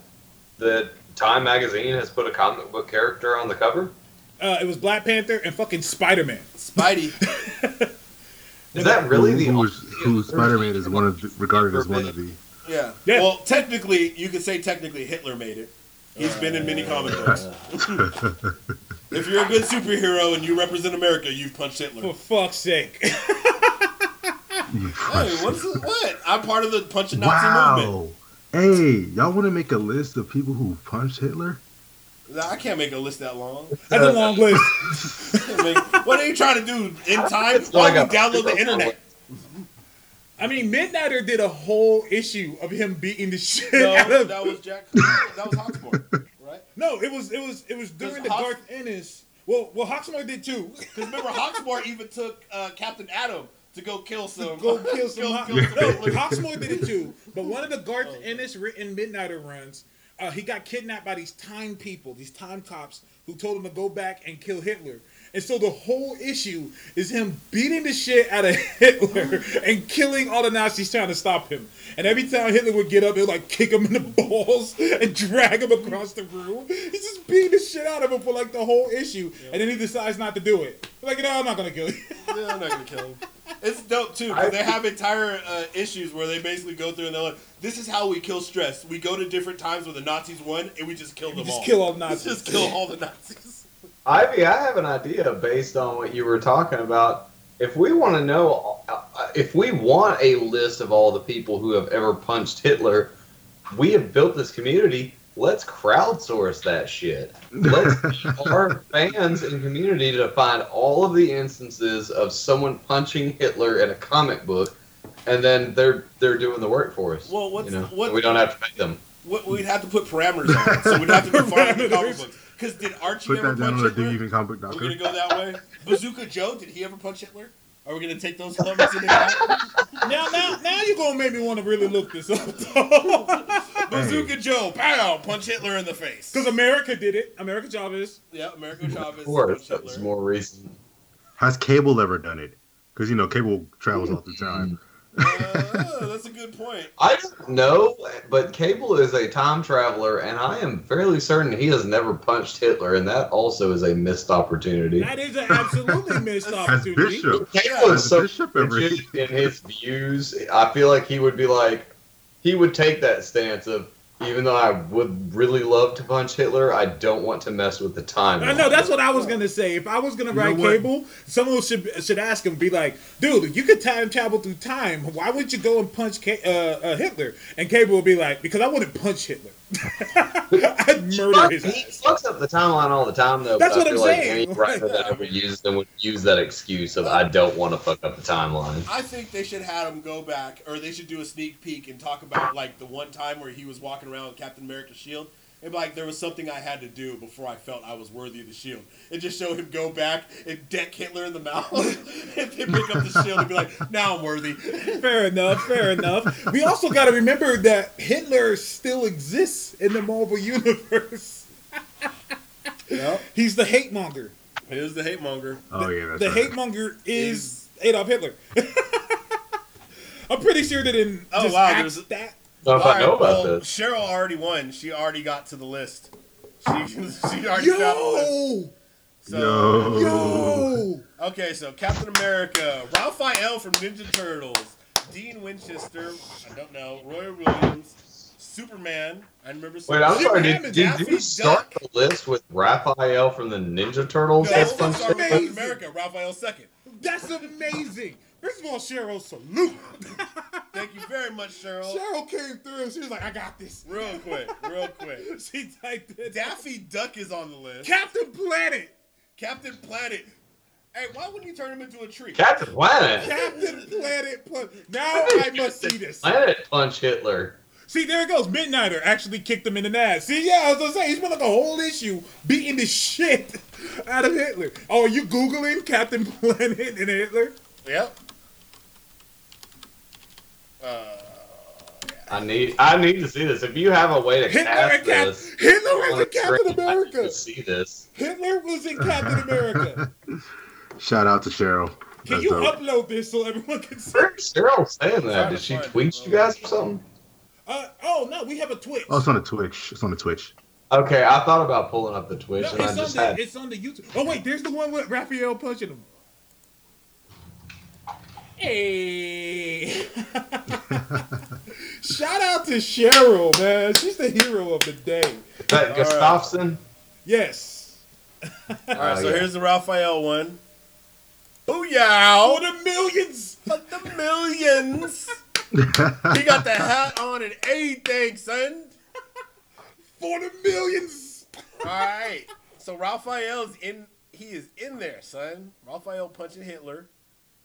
that Time magazine has put a comic book character on the cover. Uh, it was Black Panther and fucking Spider Man. Spidey. Is that really the who, only who Spider-Man is one of the, regarded as one of the Yeah. Yeah. Well, technically, you could say technically Hitler made it. He's been in many comic books. if you're a good superhero and you represent America, you've punched Hitler. For fuck's sake. Hey, what's the, what? I'm part of the punch and Nazi movement. Wow. Hey, y'all want to make a list of people who punched Hitler? Nah, I can't make a list that long. That's a long list. I what are you trying to do in time? Why don't a- we download the internet? I mean, Midnighter did a whole issue of him beating the shit No, out of. that was Jack. That was Hawksmoor, right? No, it was it was it was during the Garth Ennis. Well, well, Hawksmoor did too. Because remember, Hawksmoor even took uh, Captain Atom to go kill some. Go kill some. Kill no, Hitler. Hawksmoor did it too. But one of the Garth Oh. Ennis written Midnighter runs, uh, he got kidnapped by these time people, these time cops, who told him to go back and kill Hitler. And so the whole issue is him beating the shit out of Hitler and killing all the Nazis trying to stop him. And every time Hitler would get up, it would like kick him in the balls and drag him across the room. He's just beating the shit out of him for like the whole issue. And then he decides not to do it. Like, no, I'm not gonna kill you. Yeah, I'm not gonna kill him. It's dope too because they have entire uh, issues where they basically go through and they're like, "This is how we kill stress. We go to different times where the Nazis won, and we just kill them just all. kill all the Nazis. Just kill all the Nazis." Ivy, I have an idea based on what you were talking about. If we want to know, uh, if we want a list of all the people who have ever punched Hitler, we have built this community. Let's crowdsource that shit. Let's get our fans and community to find all of the instances of someone punching Hitler in a comic book, and then they're they're doing the work for us. Well, what's- you know, what- we don't have to pay them. What- We'd have to put parameters on it, so we'd have to define the comic books. Because did Archie Put ever that down punch on the Hitler? Dig Even Comic We're gonna Doctor. go that way. Bazooka Joe, did he ever punch Hitler? Are we gonna take those elements into account? Now, now, now you're gonna make me want to really look this up, though. Bazooka Joe, pow, punch Hitler in the face. Because America did it. America Chavez. yeah, America Chavez Of course, punched that was more recent. Has Cable ever done it? Because you know Cable travels all the time. Uh, that's a good point. I don't know, but Cable is a time traveler, and I am fairly certain he has never punched Hitler, and that also is a missed opportunity. That is an absolutely missed Has opportunity. Bishop? Cable Has is so Bishop ever? rigid in his views. I feel like he would be like, he would take that stance of, even though I would really love to punch Hitler, I don't want to mess with the time. I know that's what I was gonna say. If I was gonna know write what? cable, someone should should ask him, be like, "Dude, you could time travel through time. Why would you go and punch Ca- uh, uh, Hitler?" And Cable would be like, "Because I wouldn't punch Hitler. I'd murder his He ass." fucks up the timeline all the time, though. That's what I I'm feel like saying. Any writer that ever used them would use that excuse of I don't want to fuck up the timeline. I think they should have him go back, or they should do a sneak peek and talk about like the one time where he was walking around with Captain America's shield. And like there was something I had to do before I felt I was worthy of the shield. And just show him go back and deck Hitler in the mouth, and then pick up the shield and be like, "Now I'm worthy." Fair enough. Fair enough. We also got to remember that Hitler still exists in the Marvel universe. Yep. He's the hate monger. Here's the hate monger. Oh yeah, that's the right. hate monger is Adolf Hitler. I'm pretty sure that in Oh, just wow, acts there's- that I don't know if I know about well, this. Cheryl already won. She already got to the list. She, she already found the list. yo So, Yo. yo. Okay, so Captain America, Raphael from Ninja Turtles, Dean Winchester, I don't know, Roy Williams, Superman. I remember. Wait, I'm sorry. Did, Hammond, did you start Duck. the list with Raphael from the Ninja Turtles? No, That's let's punched start with amazing. Captain America, Raphael second. That's amazing. First of all, Cheryl, salute. Thank you very much, Cheryl. Cheryl came through. She was like, I got this. Real quick, real quick. She typed it. Daffy Duck is on the list. Captain Planet. Captain Planet. Hey, why wouldn't you turn him into a tree? Captain Planet. Captain Planet. Pla- Now I must see this. Planet punch Hitler. See, there it goes. Midnighter actually kicked him in the ass. See, yeah, I was gonna say, he spent like a whole issue beating the shit out of Hitler. Oh, are you Googling Captain Planet and Hitler? Yep. Uh, I need I need to see this. If you have a way to Hitler cast Cap- this, Hitler was in Captain screen, I need America. to see this. Hitler was in Captain America. Shout out to Cheryl. Can That's you dope. upload this so everyone can see? Where's Cheryl saying that? Did she find tweet you guys or something? Uh, oh no, we have a Twitch. Oh, it's on the Twitch. It's on the Twitch. Okay, I thought about pulling up the Twitch No, and I it's, on just the, had. it's on the YouTube. Oh wait, there's the one with Raphael punching him. Hey! Shout out to Cheryl, man. She's the hero of the day. Is that All right. Gustafson? Yes. all right, Oh, so uh, yeah. here's the Raphael one. For oh, the millions. For the millions. he got the hat on and everything, son. For the millions. All right. So Raphael's in. He is in there, son. Raphael punching Hitler.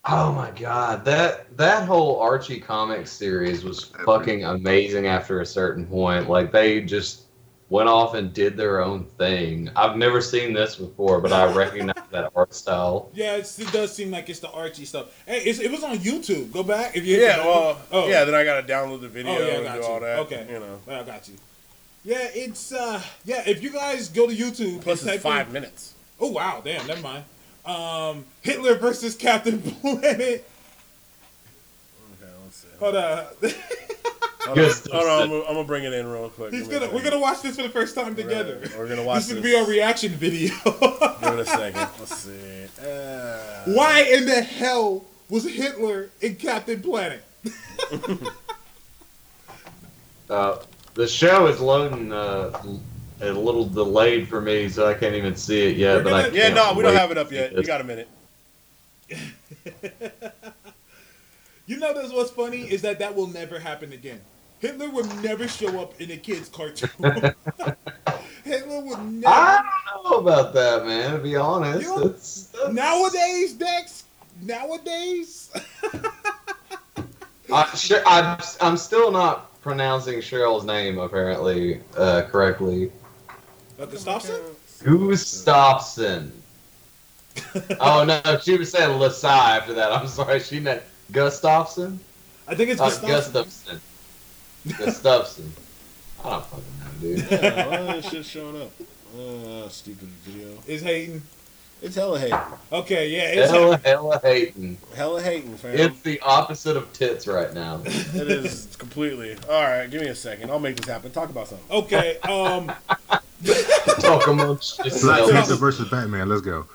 Oh my god, that that whole Archie comic series was fucking amazing after a certain point. Like they just went off and did their own thing. I've never seen this before, but I recognize that art style. Yeah, it's, it does seem like it's the Archie stuff. Hey, it's, it was on YouTube. Go back if you. Yeah. Well. Oh. Yeah. Then I gotta download the video Oh yeah, I and got do you. all that. Okay, You know. I got you. Yeah, it's uh, yeah. If you guys go to YouTube, Plus and it's type in- five minutes. Oh wow, damn, never mind. Um, Hitler versus Captain Planet. Okay. Let's see. Hold on, Hold on, Yes, hold on, I'm, gonna, I'm gonna bring it in real quick. he's Give me a gonna. We're gonna watch this for the first time We're together. gonna- We're gonna watch This this. is be our reaction video. Give it a second. Let's see. Uh, Why in the hell was Hitler in Captain Planet? Uh, the show is loading uh, a little delayed for me, so I can't even see it yet. We're But I gonna- Yeah, no, we don't have it up yet. You got a minute. You know, that's what's funny is that that will never happen again. Hitler would never show up in a kid's cartoon. Hitler would never. I don't know about that, man. To be honest, You- that's, that's, Nowadays, Dex. Nowadays. I, sure, I'm, I'm still not pronouncing Cheryl's name apparently uh, correctly. Uh, Gustafsson? Gustafson. oh no, she was saying Lasai after that. I'm sorry, she meant Gustafson. I think it's Uh, Gustafsson. Gustafson. Gustafson. I don't fucking know, dude. Yeah, why is shit showing up? Uh, stupid video. Is hating. It's hella hating. Okay, yeah, it's Hella, hella hating. Hella hating, fam. It's the opposite of tits right now. it is completely. All right, give me a second. I'll make this happen. Talk about something. okay. Um, Talk amongst Black yourselves. Panther versus Batman. Let's go.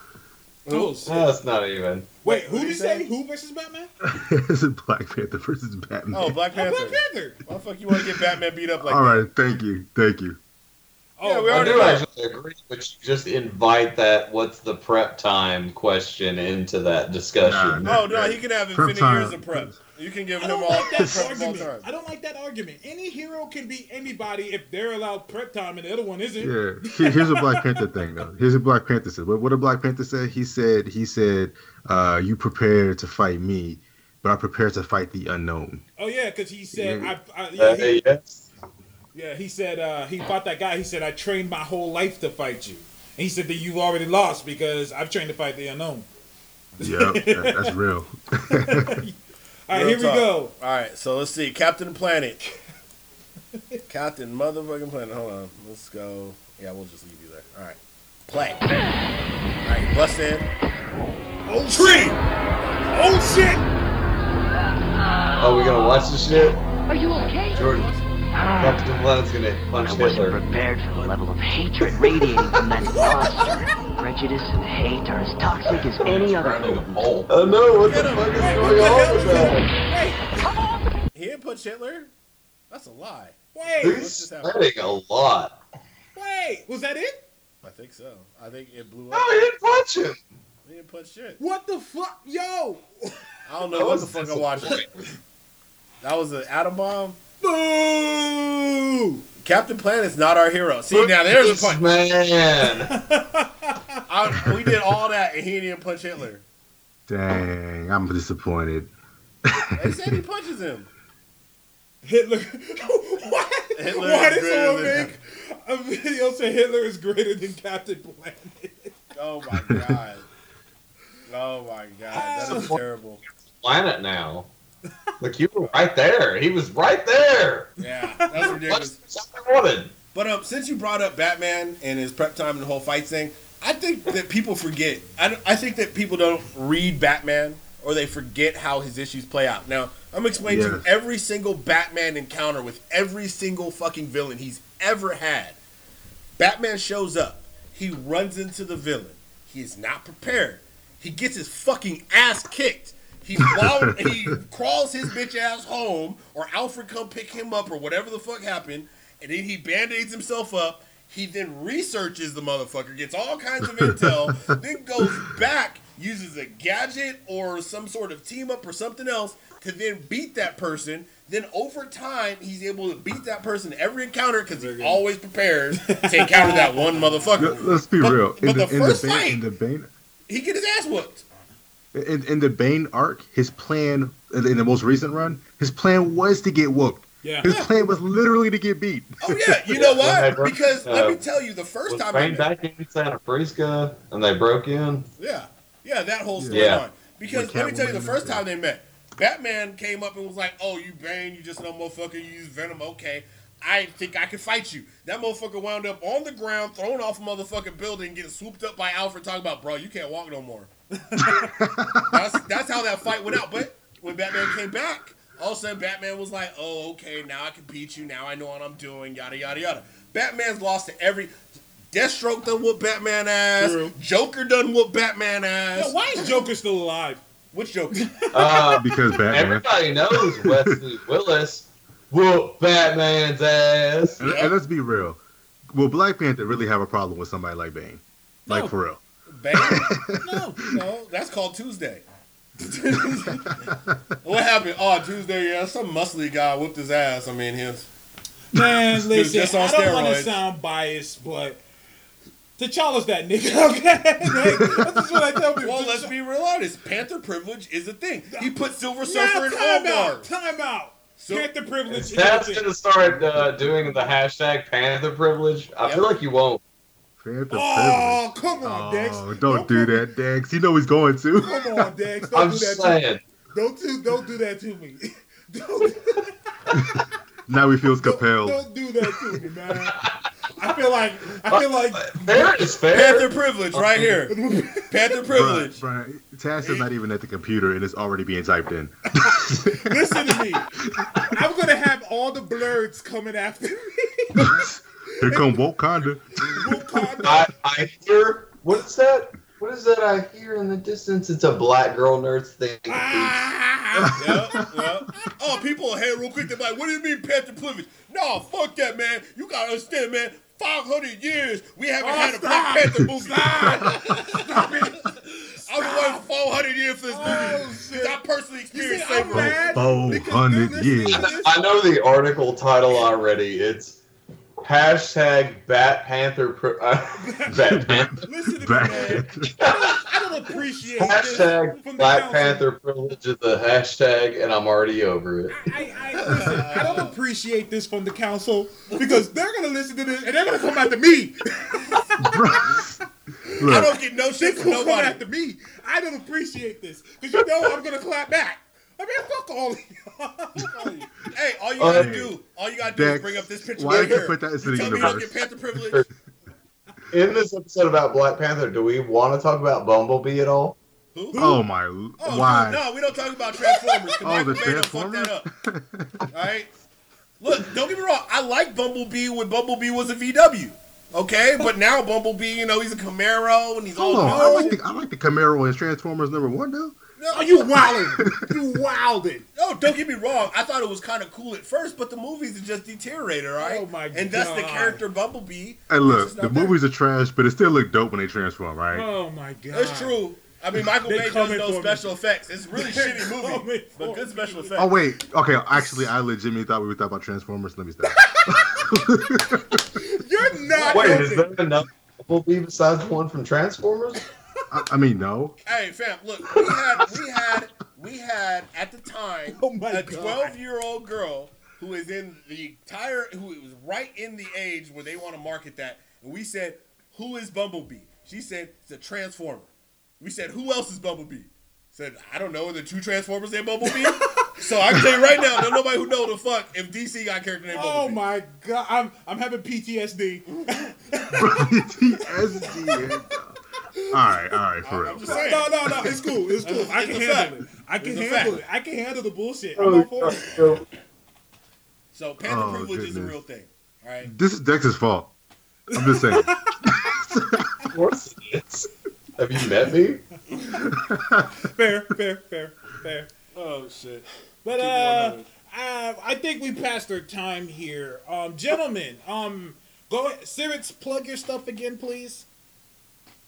oh, shit. That's not even. Wait, who did did you you say? say? Who versus Batman? it's Black Panther versus Batman. Oh, Black Oh, Panther. Black Panther. Why the fuck you want to get Batman beat up like All that? right, thank you, thank you. Oh, Yeah, we I already do know. actually agree, but you just invite that "What's the prep time?" question into that discussion. Nah, Oh no, he can have Prep infinite time. years of prep. You can give I him don't all like prep that of all argument. time. I don't like that argument. Any hero can be anybody if they're allowed prep time and the other one isn't. Yeah, here's a Black Panther thing though. Here's a Black Panther said. What, what did Black Panther say? He said, he said, uh, "You prepare to fight me, but I prepare to fight the unknown." Oh yeah, because he said, Yeah. I, I, yeah, Uh, he, yes. Yeah, he said uh, he fought that guy. He said, I trained my whole life to fight you. And he said that you've already lost because I've trained to fight the unknown. Yep, that, that's real. All right, Real here we go. All right, so let's see. Captain Planet. Captain motherfucking Planet. Hold on. Let's go. Yeah, we'll just leave you there. All right. Play. All right, bust in. Oh shit! Oh shit! Oh, we gonna watch the shit? Are you okay? Jordan, Captain Planet's gonna punch I wasn't Hitler. prepared for the level of hatred radiating from that monster. Prejudice and hate are as toxic as any other potent. Oh no! What the him. fuck is Hey, going on hell with is that? that? He didn't punch Hitler? That's a lie. Wait, What's He's just sweating a lot. wait, was that it? I think so. I think it blew No, up. he didn't punch him. He didn't punch shit. What the fuck, yo? I don't know what the fuck I'm watching. That was an atom bomb. Boo! Captain Planet's not our hero. See, now there's a This punch. man. I, we did all that, and he didn't punch Hitler. Dang, I'm disappointed. They said he punches him. Hitler. what? Hitler Why did someone make a video say Hitler is greater than Captain Planet? Oh my god. Oh my god. That is terrible. Planet now. Like you were right there. He was right there. Yeah, that's ridiculous. What I wanted? But um, since you brought up Batman and his prep time and the whole fight thing, I think that people forget. I, I think that people don't read Batman or they forget how his issues play out. Now, I'm explaining to you Yes. every single Batman encounter with every single fucking villain he's ever had. Batman shows up. He runs into the villain. He is not prepared. He gets his fucking ass kicked. He wall- he crawls his bitch ass home, or Alfred come pick him up, or whatever the fuck happened, and then he band-aids himself up. He then researches the motherfucker, gets all kinds of intel, then goes back, uses a gadget or some sort of team up or something else to then beat that person. Then over time, he's able to beat that person every encounter because he always prepares to encounter that one motherfucker. Let- Let's be But- real. but the first Bane, fight- in the Bane, He get his ass whooped. In, in the Bane arc, his plan in in the most recent run, his plan was to get whooped. Yeah. His plan was literally to get beat. Oh yeah, you know Yeah, what? bro. Because let Uh, me tell you, the first Was time I met, back in Santa Prisca and they broke in? yeah, yeah, that whole storyline. Yeah. Because let me tell you, the first time they met, Batman came up and was like, "Oh, you Bane, you just no motherfucker. You use Venom. Okay, I think I can fight you." That motherfucker wound up on the ground, thrown off a motherfucking building, getting swooped up by Alfred, talking about, "Bro, you can't walk no more." that's that's how that fight went out. But when Batman came back, all of a sudden Batman was like, "Oh, okay, now I can beat you. Now I know what I'm doing." Yada yada yada. Batman's lost to every. Deathstroke done whoop Batman ass. True. Joker done whoop Batman ass. Yo, why is Joker still alive? Which Joker? Uh, Because Batman. everybody knows Wesley Willis whoop Batman's ass. And, and let's be real. Will Black Panther really have a problem with somebody like Bane? Like No. for real? Bane? No, no, that's called Tuesday. what happened? Oh, Tuesday, yeah, some muscly guy whooped his ass. I mean, his. Man, listen, just on I don't want to sound biased, but T'Challa's that nigga, okay? Like, that's just what I tell people. Well, let's be real honest. Panther privilege is a thing. He put Silver Now, Surfer in all time out, time out. So- Panther privilege is That's a gonna start uh, doing the hashtag Panther privilege. I Yep. feel like you won't. Panther Oh, privilege. come on, oh, Dex. Oh, don't do that, Dex. You know he's going to. Come on, Dex. Don't I'm do just that. To, saying. don't do. Don't do that to me. Don't, now he feels don't, compelled. don't do that to me, man. I feel like. I feel like. Uh, fair is fair. Panther privilege right here. Panther Bruh, privilege. bruh, Tash is not even at the computer and it's already being typed in. Listen to me. I'm gonna have all the blurs coming after me. Here come Wakanda. Wakanda. I, I hear what's that? What is that I hear in the distance? It's a black girl nurse thing. Ah! Yep, yep. Oh, people are here real quick. They're like, what do you mean Panther privilege? No, fuck that, man. You gotta understand, man. 500 years, we haven't Oh, had a. Black Panther movie. Stop it. I've been waiting 400 years for this Oh, movie. shit. I personally experienced see, I'm slavery. mad Four because hundred they're years. listening to this. I know the article title already. It's hashtag Bat Panther. Pri- uh, Bat Panther. Listen to me, man. I don't, appreciate Hashtag Black. Panther privilege is the hashtag, and I'm already over it. I, I, listen, I don't appreciate this from the council because they're gonna listen to this and they're gonna come after me. Bruh. I don't get no shit from nobody. after me. I don't appreciate this because you know I'm gonna clap back. I mean, fuck all of y'all. Fuck all of you. Hey, all you gotta hey. do, all you gotta do is bring up this picture why right did you here. put that into the Tell me you don't get Panther privilege. In this episode about Black Panther, do we want to talk about Bumblebee at all? Who? oh my, Oh, why? No, we don't talk about Transformers. 'cause Oh, Michael the Bay done fucked Transformers. that up. All right. Look, don't get me wrong. I like Bumblebee when Bumblebee was a VW. Okay, but now Bumblebee, you know, he's a Camaro and he's all. Hold on, I like the I like the Camaro in Transformers number one though. Oh, you wildin'. You wildin'. No, don't get me wrong. I thought it was kind of cool at first, but the movies have just deteriorated, all right? Oh, my And that's the character Bumblebee. Hey, which look, the not bad. movies are trash, but it still look dope when they transform, right? Oh my god. That's true. I mean, Michael Bay does no for me. special effects. It's a really They're shitty movie, but good special me. effects. Oh wait, okay. Actually, I legitimately thought we were talking about Transformers. Let me stop. You're not. Wait, is there another Bumblebee besides the one from Transformers? I, I mean, no. Hey, fam, look, we had, we had, we had at the time Oh a 12 year old girl who is in the entire who was right in the age where they want to market that, and we said, "Who is Bumblebee?" She said, "It's a transformer." We said, "Who else is Bumblebee?" Said, "I don't know. The two Transformers named Bumblebee." so I can tell you right now, there's nobody who know the fuck if DC got a character named Oh Bumblebee. my god, I'm I'm having PTSD. PTSD. All right, all right, for real. I'm saying. No, no, no, it's cool. It's cool. I can handle it. I can handle it. I can handle the bullshit. I'm all for it. So, So Panther Oh, privilege is a real thing. All right. This is Dex's fault. I'm just saying. of course it is. Have you met me? Fair, fair, fair, fair. Oh shit. But Keep uh, going, uh, I think we passed our time here. Um, gentlemen, um, go ahead. Sirits, plug your stuff again, please.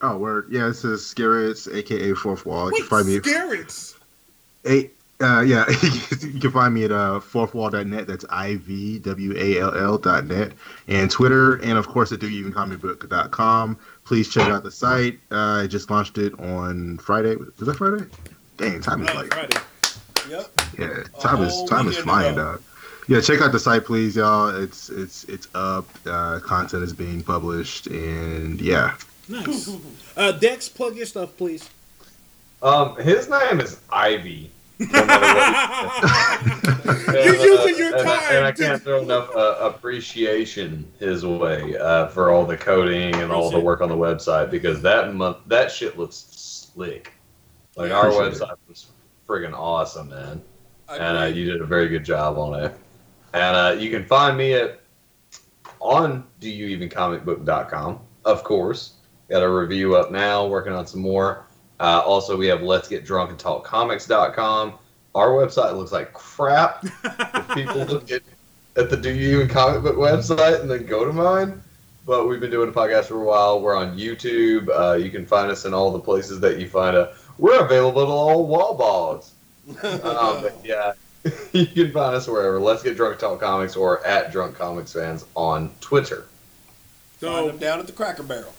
Oh, word. Yeah, this is Scarrets, aka Fourth Wall. You Wait, can find me. Scarrets. Eight. Uh, yeah, you can find me at uh, fourthwall.net. That's I V W A L L dot net. And Twitter, and of course at doyouevencomicbook.com. Please check out the site. Uh, I just launched it on Friday. Was that Friday? Dang, time is Oh, like Friday. Yep. Yeah, time is time is flying, dog. Yeah, check out the site, please, y'all. It's it's it's up. Uh, content is being published, and yeah, Nice. Uh, Dex, plug your stuff, please. Um, his name is Ivy. No matter what he You're says. using your and, I- time and I can't throw enough uh, appreciation his way uh, for all the coding and all the work on the website because that month that shit looks slick. Like our website was friggin' awesome, man, and uh, you did a very good job on it. And uh, you can find me at on doyouevencomicbook.com, of course. Got a review up now, working on some more. Uh, also, we have let's get drunk and talk comics.com. Our website looks like crap. if people look at, at the Do You Even Comic Book website and then go to mine. But we've been doing a podcast for a while. We're on YouTube. Uh, you can find us in all the places that you find a. We're available to all wall balls. um, yeah, you can find us wherever. Let's get drunk talk comics or at drunk comics fans on Twitter. Find them So, down at the Cracker Barrel.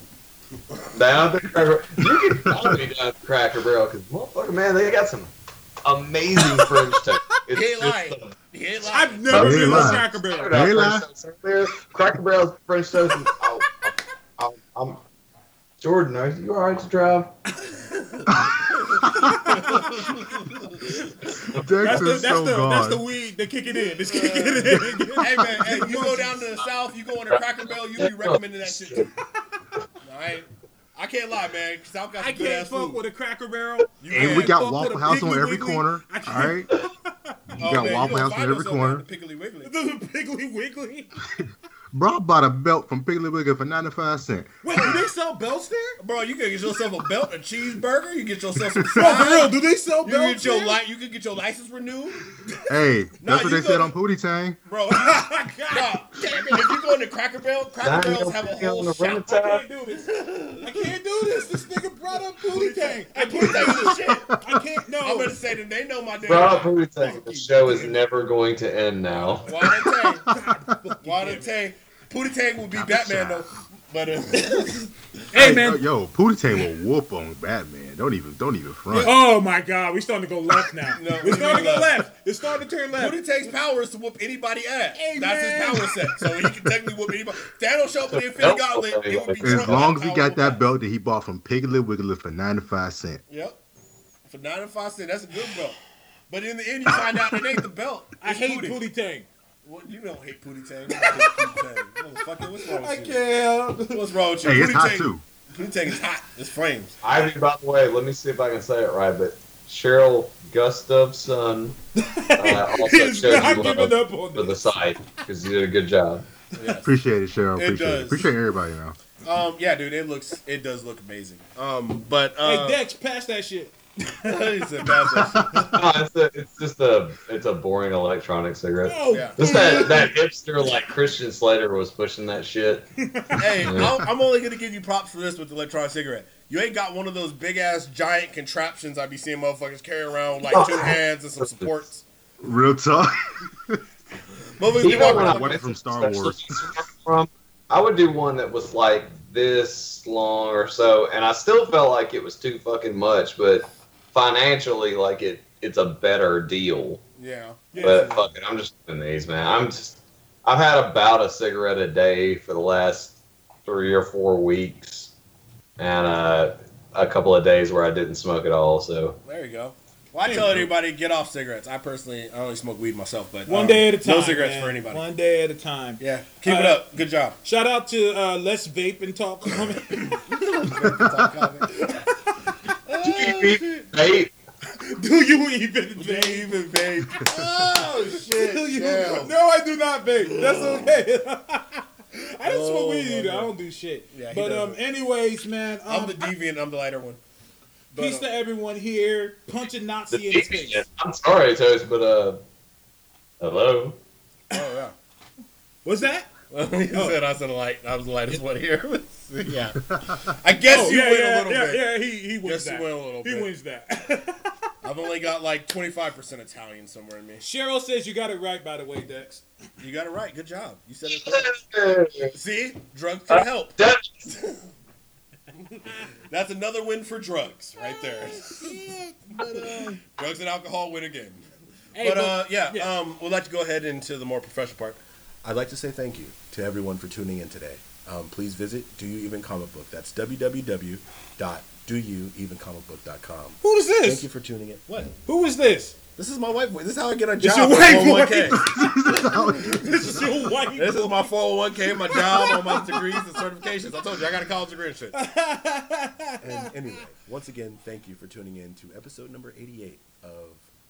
Down at the Cracker, you can follow me down at the Cracker Barrel because motherfucker, man, they got some amazing French toast. It's He ain't just uh, lying. the- He ain't lying. I've never been you to lying. Cracker Talking Barrel. about Hey, French lad. toast earlier. Cracker Barrel's French toast. And, oh, oh, oh, I'm Jordan. Are you all right to drive? Dex That's the, that's, so the, gone. that's the weed. They kick it in. Just kick it in. hey man, hey, you go down to the south, you go on a Cracker Barrel, you be recommending that shit too. I, I can't lie, man. South got I some good can't fuck food. with a Cracker Barrel. You and we got Waffle House on every Wiggly. corner. All right, you Oh, got man, Waffle House on every corner. the Piggly Wiggly. The Piggly Wiggly. Bro, I bought a belt from Piggly Wiggly for ninety five cents. Wait, do they sell belts there? Bro, you can get yourself a belt, a cheeseburger. You get yourself some Bro, for real, do they sell You can belts get your there? li- You can get your license renewed, Hey, Nah, that's what you they said on Pootie Tang. bro. Oh God, Nah, if you go into Cracker Barrel, Cracker Nine Barrels have a on whole the shop. I can't do this. I can't do this. This nigga brought up Pootie Tang. I can't Take do the this. shit. I can't. No. I'm gonna say that they know my name. Bro, up Pootie Tang. The show is never going to end now. Why Tang? Why Tang? Pootie Tang will be Batman though. But uh, hey man. yo, yo, Pootie Tang will whoop on Batman. Don't even, don't even front. Oh my God, we starting to go left now. No, We're starting to go left. left. It's starting to turn left. Pootie Tang's power is to whoop anybody ass. Hey, That's man. his power set. So he can technically whoop anybody. If Thanos show up with the Infinity Gauntlet, it would be As Trump long as he got that belt that he bought from Piggly Wiggly for ninety five cents. Yep. For ninety five cent. that's a good belt. But in the end, you find out it ain't the belt. I It's hate Pootie. Pootie Tang. What, you don't hate Pootie Tang. You don't hate Pootie Tang. Motherfucker, what's wrong I with you? can't. What's wrong with you? Hey, it's Pootie hot Tang- too. Pootie Tang is hot. It's flames. Ivy, by the way, let me see if I can say it right, but Cheryl Gustafson uh, also He's showed not you giving love up on for the this. site because you did a good job. Yes. Appreciate it, Cheryl. It Appreciate it. does. Appreciate everybody now. Um, yeah, dude, it looks, it does look amazing. Um, but uh, Hey Dex, pass that shit. He said, "Pass that shit." No, it's, a, it's just a it's a boring electronic cigarette. Oh, Yeah. Just that that hipster like Christian Slater was pushing that shit. hey, I'm, I'm only gonna give you props for this with the electronic cigarette. You ain't got one of those big ass giant contraptions I be seeing motherfuckers carry around with like two hands and some supports. Real talk. Motherfuckers You know walking what I around- from Star Wars. From I would do one that was like this long or so, and I still felt like it was too fucking much, but financially, like it, it's a better deal. Yeah. Yeah. But fuck it, I'm just doing these, man. I'm just. I've had about a cigarette a day for the last three or four weeks, and uh, a couple of days where I didn't smoke at all. So There you go. Well, I tell everybody get off cigarettes. I personally, I only smoke weed myself, but One um, day at a time. No cigarettes man. for anybody. One day at a time. Yeah, keep it Uh, up. Good job. Shout out to uh, Let's Vape and Talk comment. hey, Do you even They vape? even vape. Oh shit! Do you? Damn. No, I do not vape. That's okay. I don't Oh, smoke weed my either. I don't do shit. Yeah, but um, doesn't. anyways, man. Um, I'm the deviant. I'm the lighter one. But, peace uh, to everyone here. Punching the Nazi in his face. I'm sorry, Toast, but uh, hello. oh yeah. What's that? Well, he said I said a light. I was the lightest one here. yeah. I guess oh, you yeah, win yeah, a little yeah, bit. yeah. He he wins Guess that. you win a little he bit. wins that. I've only got like 25% Italian somewhere in me. Cheryl says you got it right. By the way, Dex. You got it right. Good job. You said it correct. See, drugs can help. That's another win for drugs right there. drugs and alcohol win again. Hey, but uh, yeah, yeah. um, we'd like to go ahead into the more professional part. I'd like to say thank you to everyone for tuning in today. Um, please visit Do You Even Comic Book. That's www.doyouevencomicbook.com. who is this? Thank you for tuning in. What? Who is this? This is my white voice. This is how I get a job. your with white 401k. This is your white. This is my 401k, my job, all my degrees and certifications. I told you I got a college degree and shit. and anyway, once again, thank you for tuning in to episode number 88 of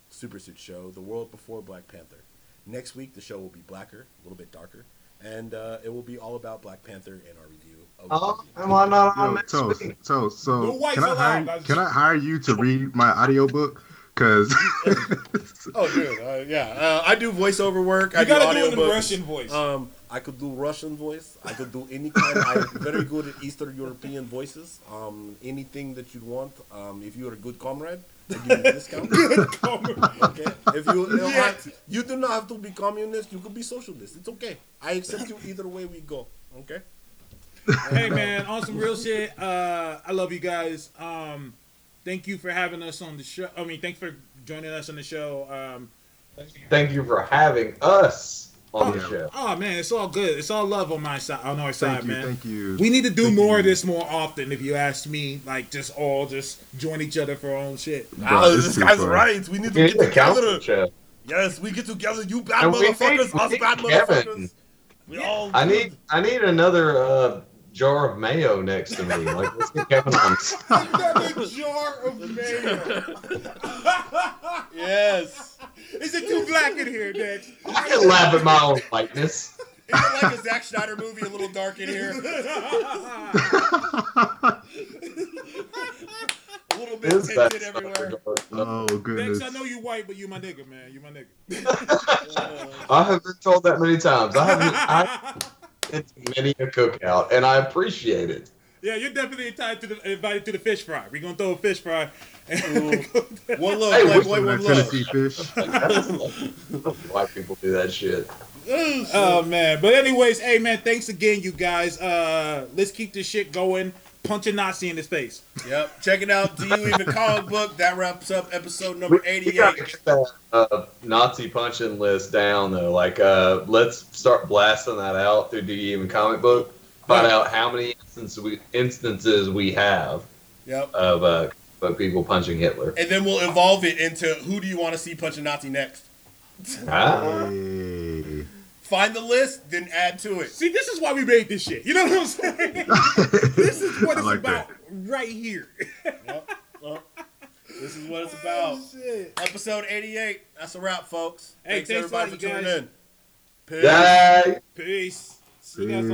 Super Suit Show, The World Before Black Panther. Next week, the show will be blacker, a little bit darker, and uh, it will be all about Black Panther and our review Oh, movie. am I not on Yo, next Toast, week? Toast, so can I allowed. hire can I hire you to read my audiobook? Cause Oh, dude, uh, yeah. Uh, I do voiceover work. I You do gotta do it in audiobooks. Russian voice. Um, I could do Russian voice. I could do any kind. I'm very good at Eastern European voices. Um, anything that you want. Um, if you're a good comrade, I give you a discount. okay. If you you, don't have- you do not have to be communist. You could be socialist. It's okay. I accept you either way we go. Okay. hey man, on some real shit. Uh, I love you guys. Um, thank you for having us on the show. I mean, thanks for joining us on the show. Um, Thank you for having us on the Yeah. show. oh man, it's all good. It's all love on my side, on our side, thank you, man. thank you. We need to do Thank more you. of this more often. If you ask me, like just all just join each other for our own shit. Bro, Oh, this this guy's fun. right. We need to We get need a council together. Yes, we get together. You bad And motherfuckers, we us need bad Kevin. motherfuckers. We all. I need I need another uh, jar of mayo next to me. Like let's get Kevin on. Another jar of mayo. Yes. Is it too black in here, Dex? I can laugh at my own whiteness. Is it like a Zack Snyder movie, a little dark in here? A little bit Is tinted everywhere. oh goodness. Dex, I know you white, but you my nigga, man. You my nigga. I have been told that many times. I haven't. I it's many a cookout, and I appreciate it. Yeah, you're definitely invited to the invited to the fish fry. We're gonna throw a fish fry. One love, Hey, Playboy, which one that love. Tennessee fish. White people do that shit. oh man. But anyways, hey man, thanks again, you guys. Uh let's keep this shit going. Punch a Nazi in his face. Yep. Check it out. Do you even comic book? That wraps up episode number We, we 88. gotta get that uh, Nazi punching list down though. Like, uh, let's start blasting that out through Do You Even Comic Book. Find Yeah. out how many instances we instances we have Yep. of uh, of people punching Hitler. And then we'll evolve it into who do you want to see punching Nazi next? Ah, Hey. Find the list, then add to it. See, this is why we made this shit. You know what I'm saying? this is what I it's like about right here. Yep. Well, this is what it's oh, about. Shit. Episode 88. That's a wrap, folks. Hey, thanks, thanks everybody for tuning guys. in. Peace. Yay! Peace. See you guys on